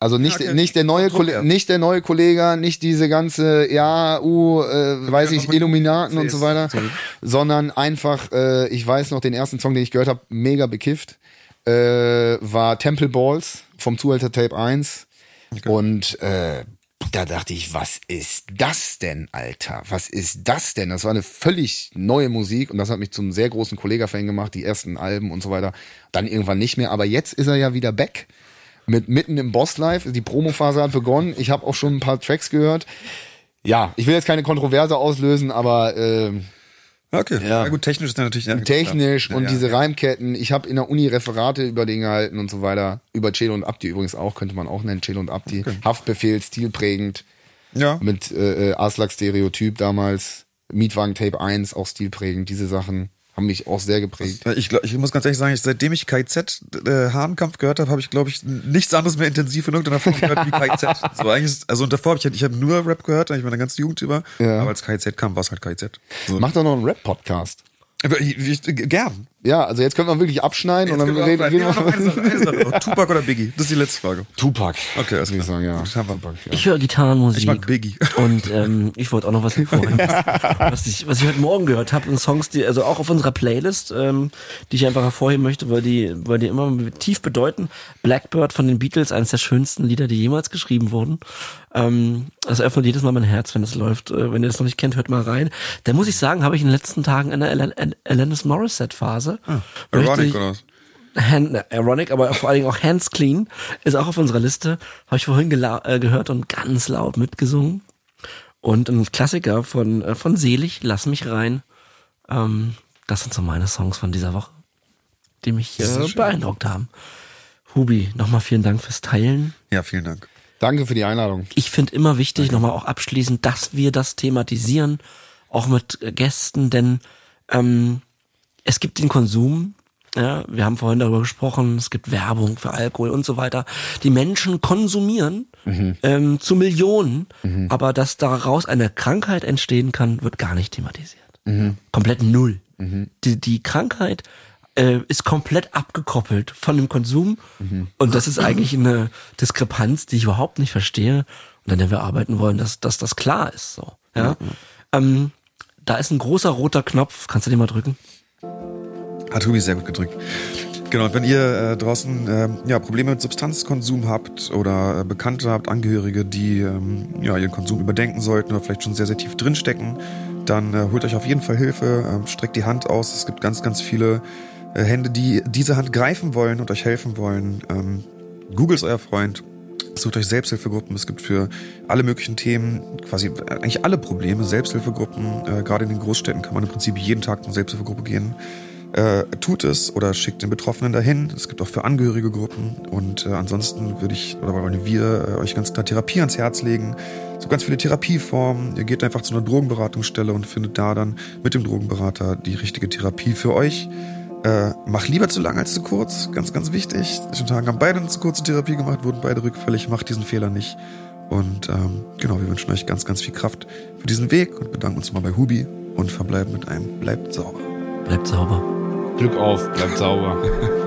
Also nicht, Ja, okay. nicht der neue Kollege, nicht der neue Kollege, nicht diese ganze, ja, uh, äh, weiß ich, Illuminaten und so weiter, sondern einfach, äh, ich weiß noch, den ersten Song, den ich gehört habe, mega bekifft, äh, war Temple Balls vom Zuhälter Tape 1 und äh, da dachte ich, was ist das denn, Alter? Was ist das denn? Das war eine völlig neue Musik und das hat mich zum sehr großen Kollega-Fan gemacht, die ersten Alben und so weiter. Dann irgendwann nicht mehr, aber jetzt ist er ja wieder back. Mit mitten im Boss Live, die Promophase hat begonnen. Ich habe auch schon ein paar Tracks gehört. Ja, ich will jetzt keine Kontroverse auslösen, aber äh, Okay. Ja. Ja. gut, technisch ist natürlich. Technisch ja, und ja, diese. Reimketten. Ich habe in der Uni Referate über den gehalten und so weiter. Über Celo und Abdi übrigens auch, könnte man auch nennen, Celo und Abdi. Haftbefehl, stilprägend. Ja. mit äh, äh, Aslak-Stereotyp damals, Mietwagen Tape 1, auch stilprägend. Diese Sachen haben mich auch sehr geprägt. Ich, glaub, ich muss ganz ehrlich sagen, ich, seitdem ich KZ äh, Hahnkampf gehört habe, habe ich, glaube ich, nichts anderes mehr intensiv in irgendeiner Form gehört wie KZ. So, eigentlich ist, also und davor habe ich, ich hab nur Rap gehört, eigentlich meine ganze Jugend über. Ja. Aber als KZ kam, war es halt KZ. So. Mach doch noch einen Rap-Podcast. Ich, ich, gern. Ja, also jetzt können wir wirklich abschneiden und dann Jetzt wir reden, nee, noch eine wir Sache, eine Sache noch. Tupac oder Biggie? Das ist die letzte Frage. Tupac. Okay, Würde ich sagen, ja. Wir. Tupac, ja. Ich höre Gitarrenmusik. Ich mag Biggie. Und ähm, ich wollte auch noch was hervorheben. was, ich, was ich heute Morgen gehört habe, und Songs, die, also auch auf unserer Playlist, ähm, die ich einfach hervorheben möchte, weil die, weil die immer tief bedeuten. Blackbird von den Beatles, eines der schönsten Lieder, die jemals geschrieben wurden. Ähm, das öffnet jedes Mal mein Herz, wenn es läuft. Äh, wenn ihr das noch nicht kennt, hört mal rein. Da muss ich sagen, habe ich in den letzten Tagen eine Al- Al- Alanis Morissette-Phase. Möchte Ironic ich- oder was? Hand, Ironic, aber vor allen Dingen auch Hands Clean ist auch auf unserer Liste. Habe ich vorhin äh, gehört und ganz laut mitgesungen. Und ein Klassiker von, äh, von Selig, Lass mich rein. Ähm, das sind so meine Songs von dieser Woche, die mich äh, beeindruckt haben. Hubi, nochmal vielen Dank fürs Teilen. Ja, vielen Dank. Danke für die Einladung. Ich finde immer wichtig, nochmal auch abschließend, dass wir das thematisieren, auch mit Gästen, denn ähm, es gibt den Konsum, ja, wir haben vorhin darüber gesprochen, es gibt Werbung für Alkohol und so weiter. Die Menschen konsumieren ähm, zu Millionen, aber dass daraus eine Krankheit entstehen kann, wird gar nicht thematisiert. Komplett null. Die, die Krankheit äh, ist komplett abgekoppelt von dem Konsum und das ist eigentlich eine Diskrepanz, die ich überhaupt nicht verstehe und an der wir arbeiten wollen, dass, dass das klar ist. So, ja. Ähm, da ist ein großer roter Knopf. Kannst du den mal drücken? Hat Hubi sehr gut gedrückt. Genau, wenn ihr äh, draußen äh, ja, Probleme mit Substanzkonsum habt oder äh, Bekannte habt, Angehörige, die ähm, ja, ihren Konsum überdenken sollten oder vielleicht schon sehr, sehr tief drinstecken, dann äh, holt euch auf jeden Fall Hilfe, ähm, streckt die Hand aus. Es gibt ganz, ganz viele äh, Hände, die diese Hand greifen wollen und euch helfen wollen. Ähm, Google ist euer Freund. Sucht euch Selbsthilfegruppen. Es gibt für alle möglichen Themen, quasi eigentlich alle Probleme, Selbsthilfegruppen. Äh, gerade in den Großstädten kann man im Prinzip jeden Tag eine Selbsthilfegruppe gehen. Äh, tut es oder schickt den Betroffenen dahin. Es gibt auch für Angehörige Gruppen. Und äh, ansonsten würde ich oder wollen wir äh, euch ganz klar Therapie ans Herz legen. So ganz viele Therapieformen. Ihr geht einfach zu einer Drogenberatungsstelle und findet da dann mit dem Drogenberater die richtige Therapie für euch. Äh, mach lieber zu lang als zu kurz. Ganz, ganz wichtig. Schon Tagen haben beide eine zu kurze Therapie gemacht, wurden beide rückfällig. Macht diesen Fehler nicht. Und ähm, genau, wir wünschen euch ganz, ganz viel Kraft für diesen Weg und bedanken uns mal bei Hubi und verbleiben mit einem Bleibt sauber. Bleibt sauber. Glück auf, bleibt sauber.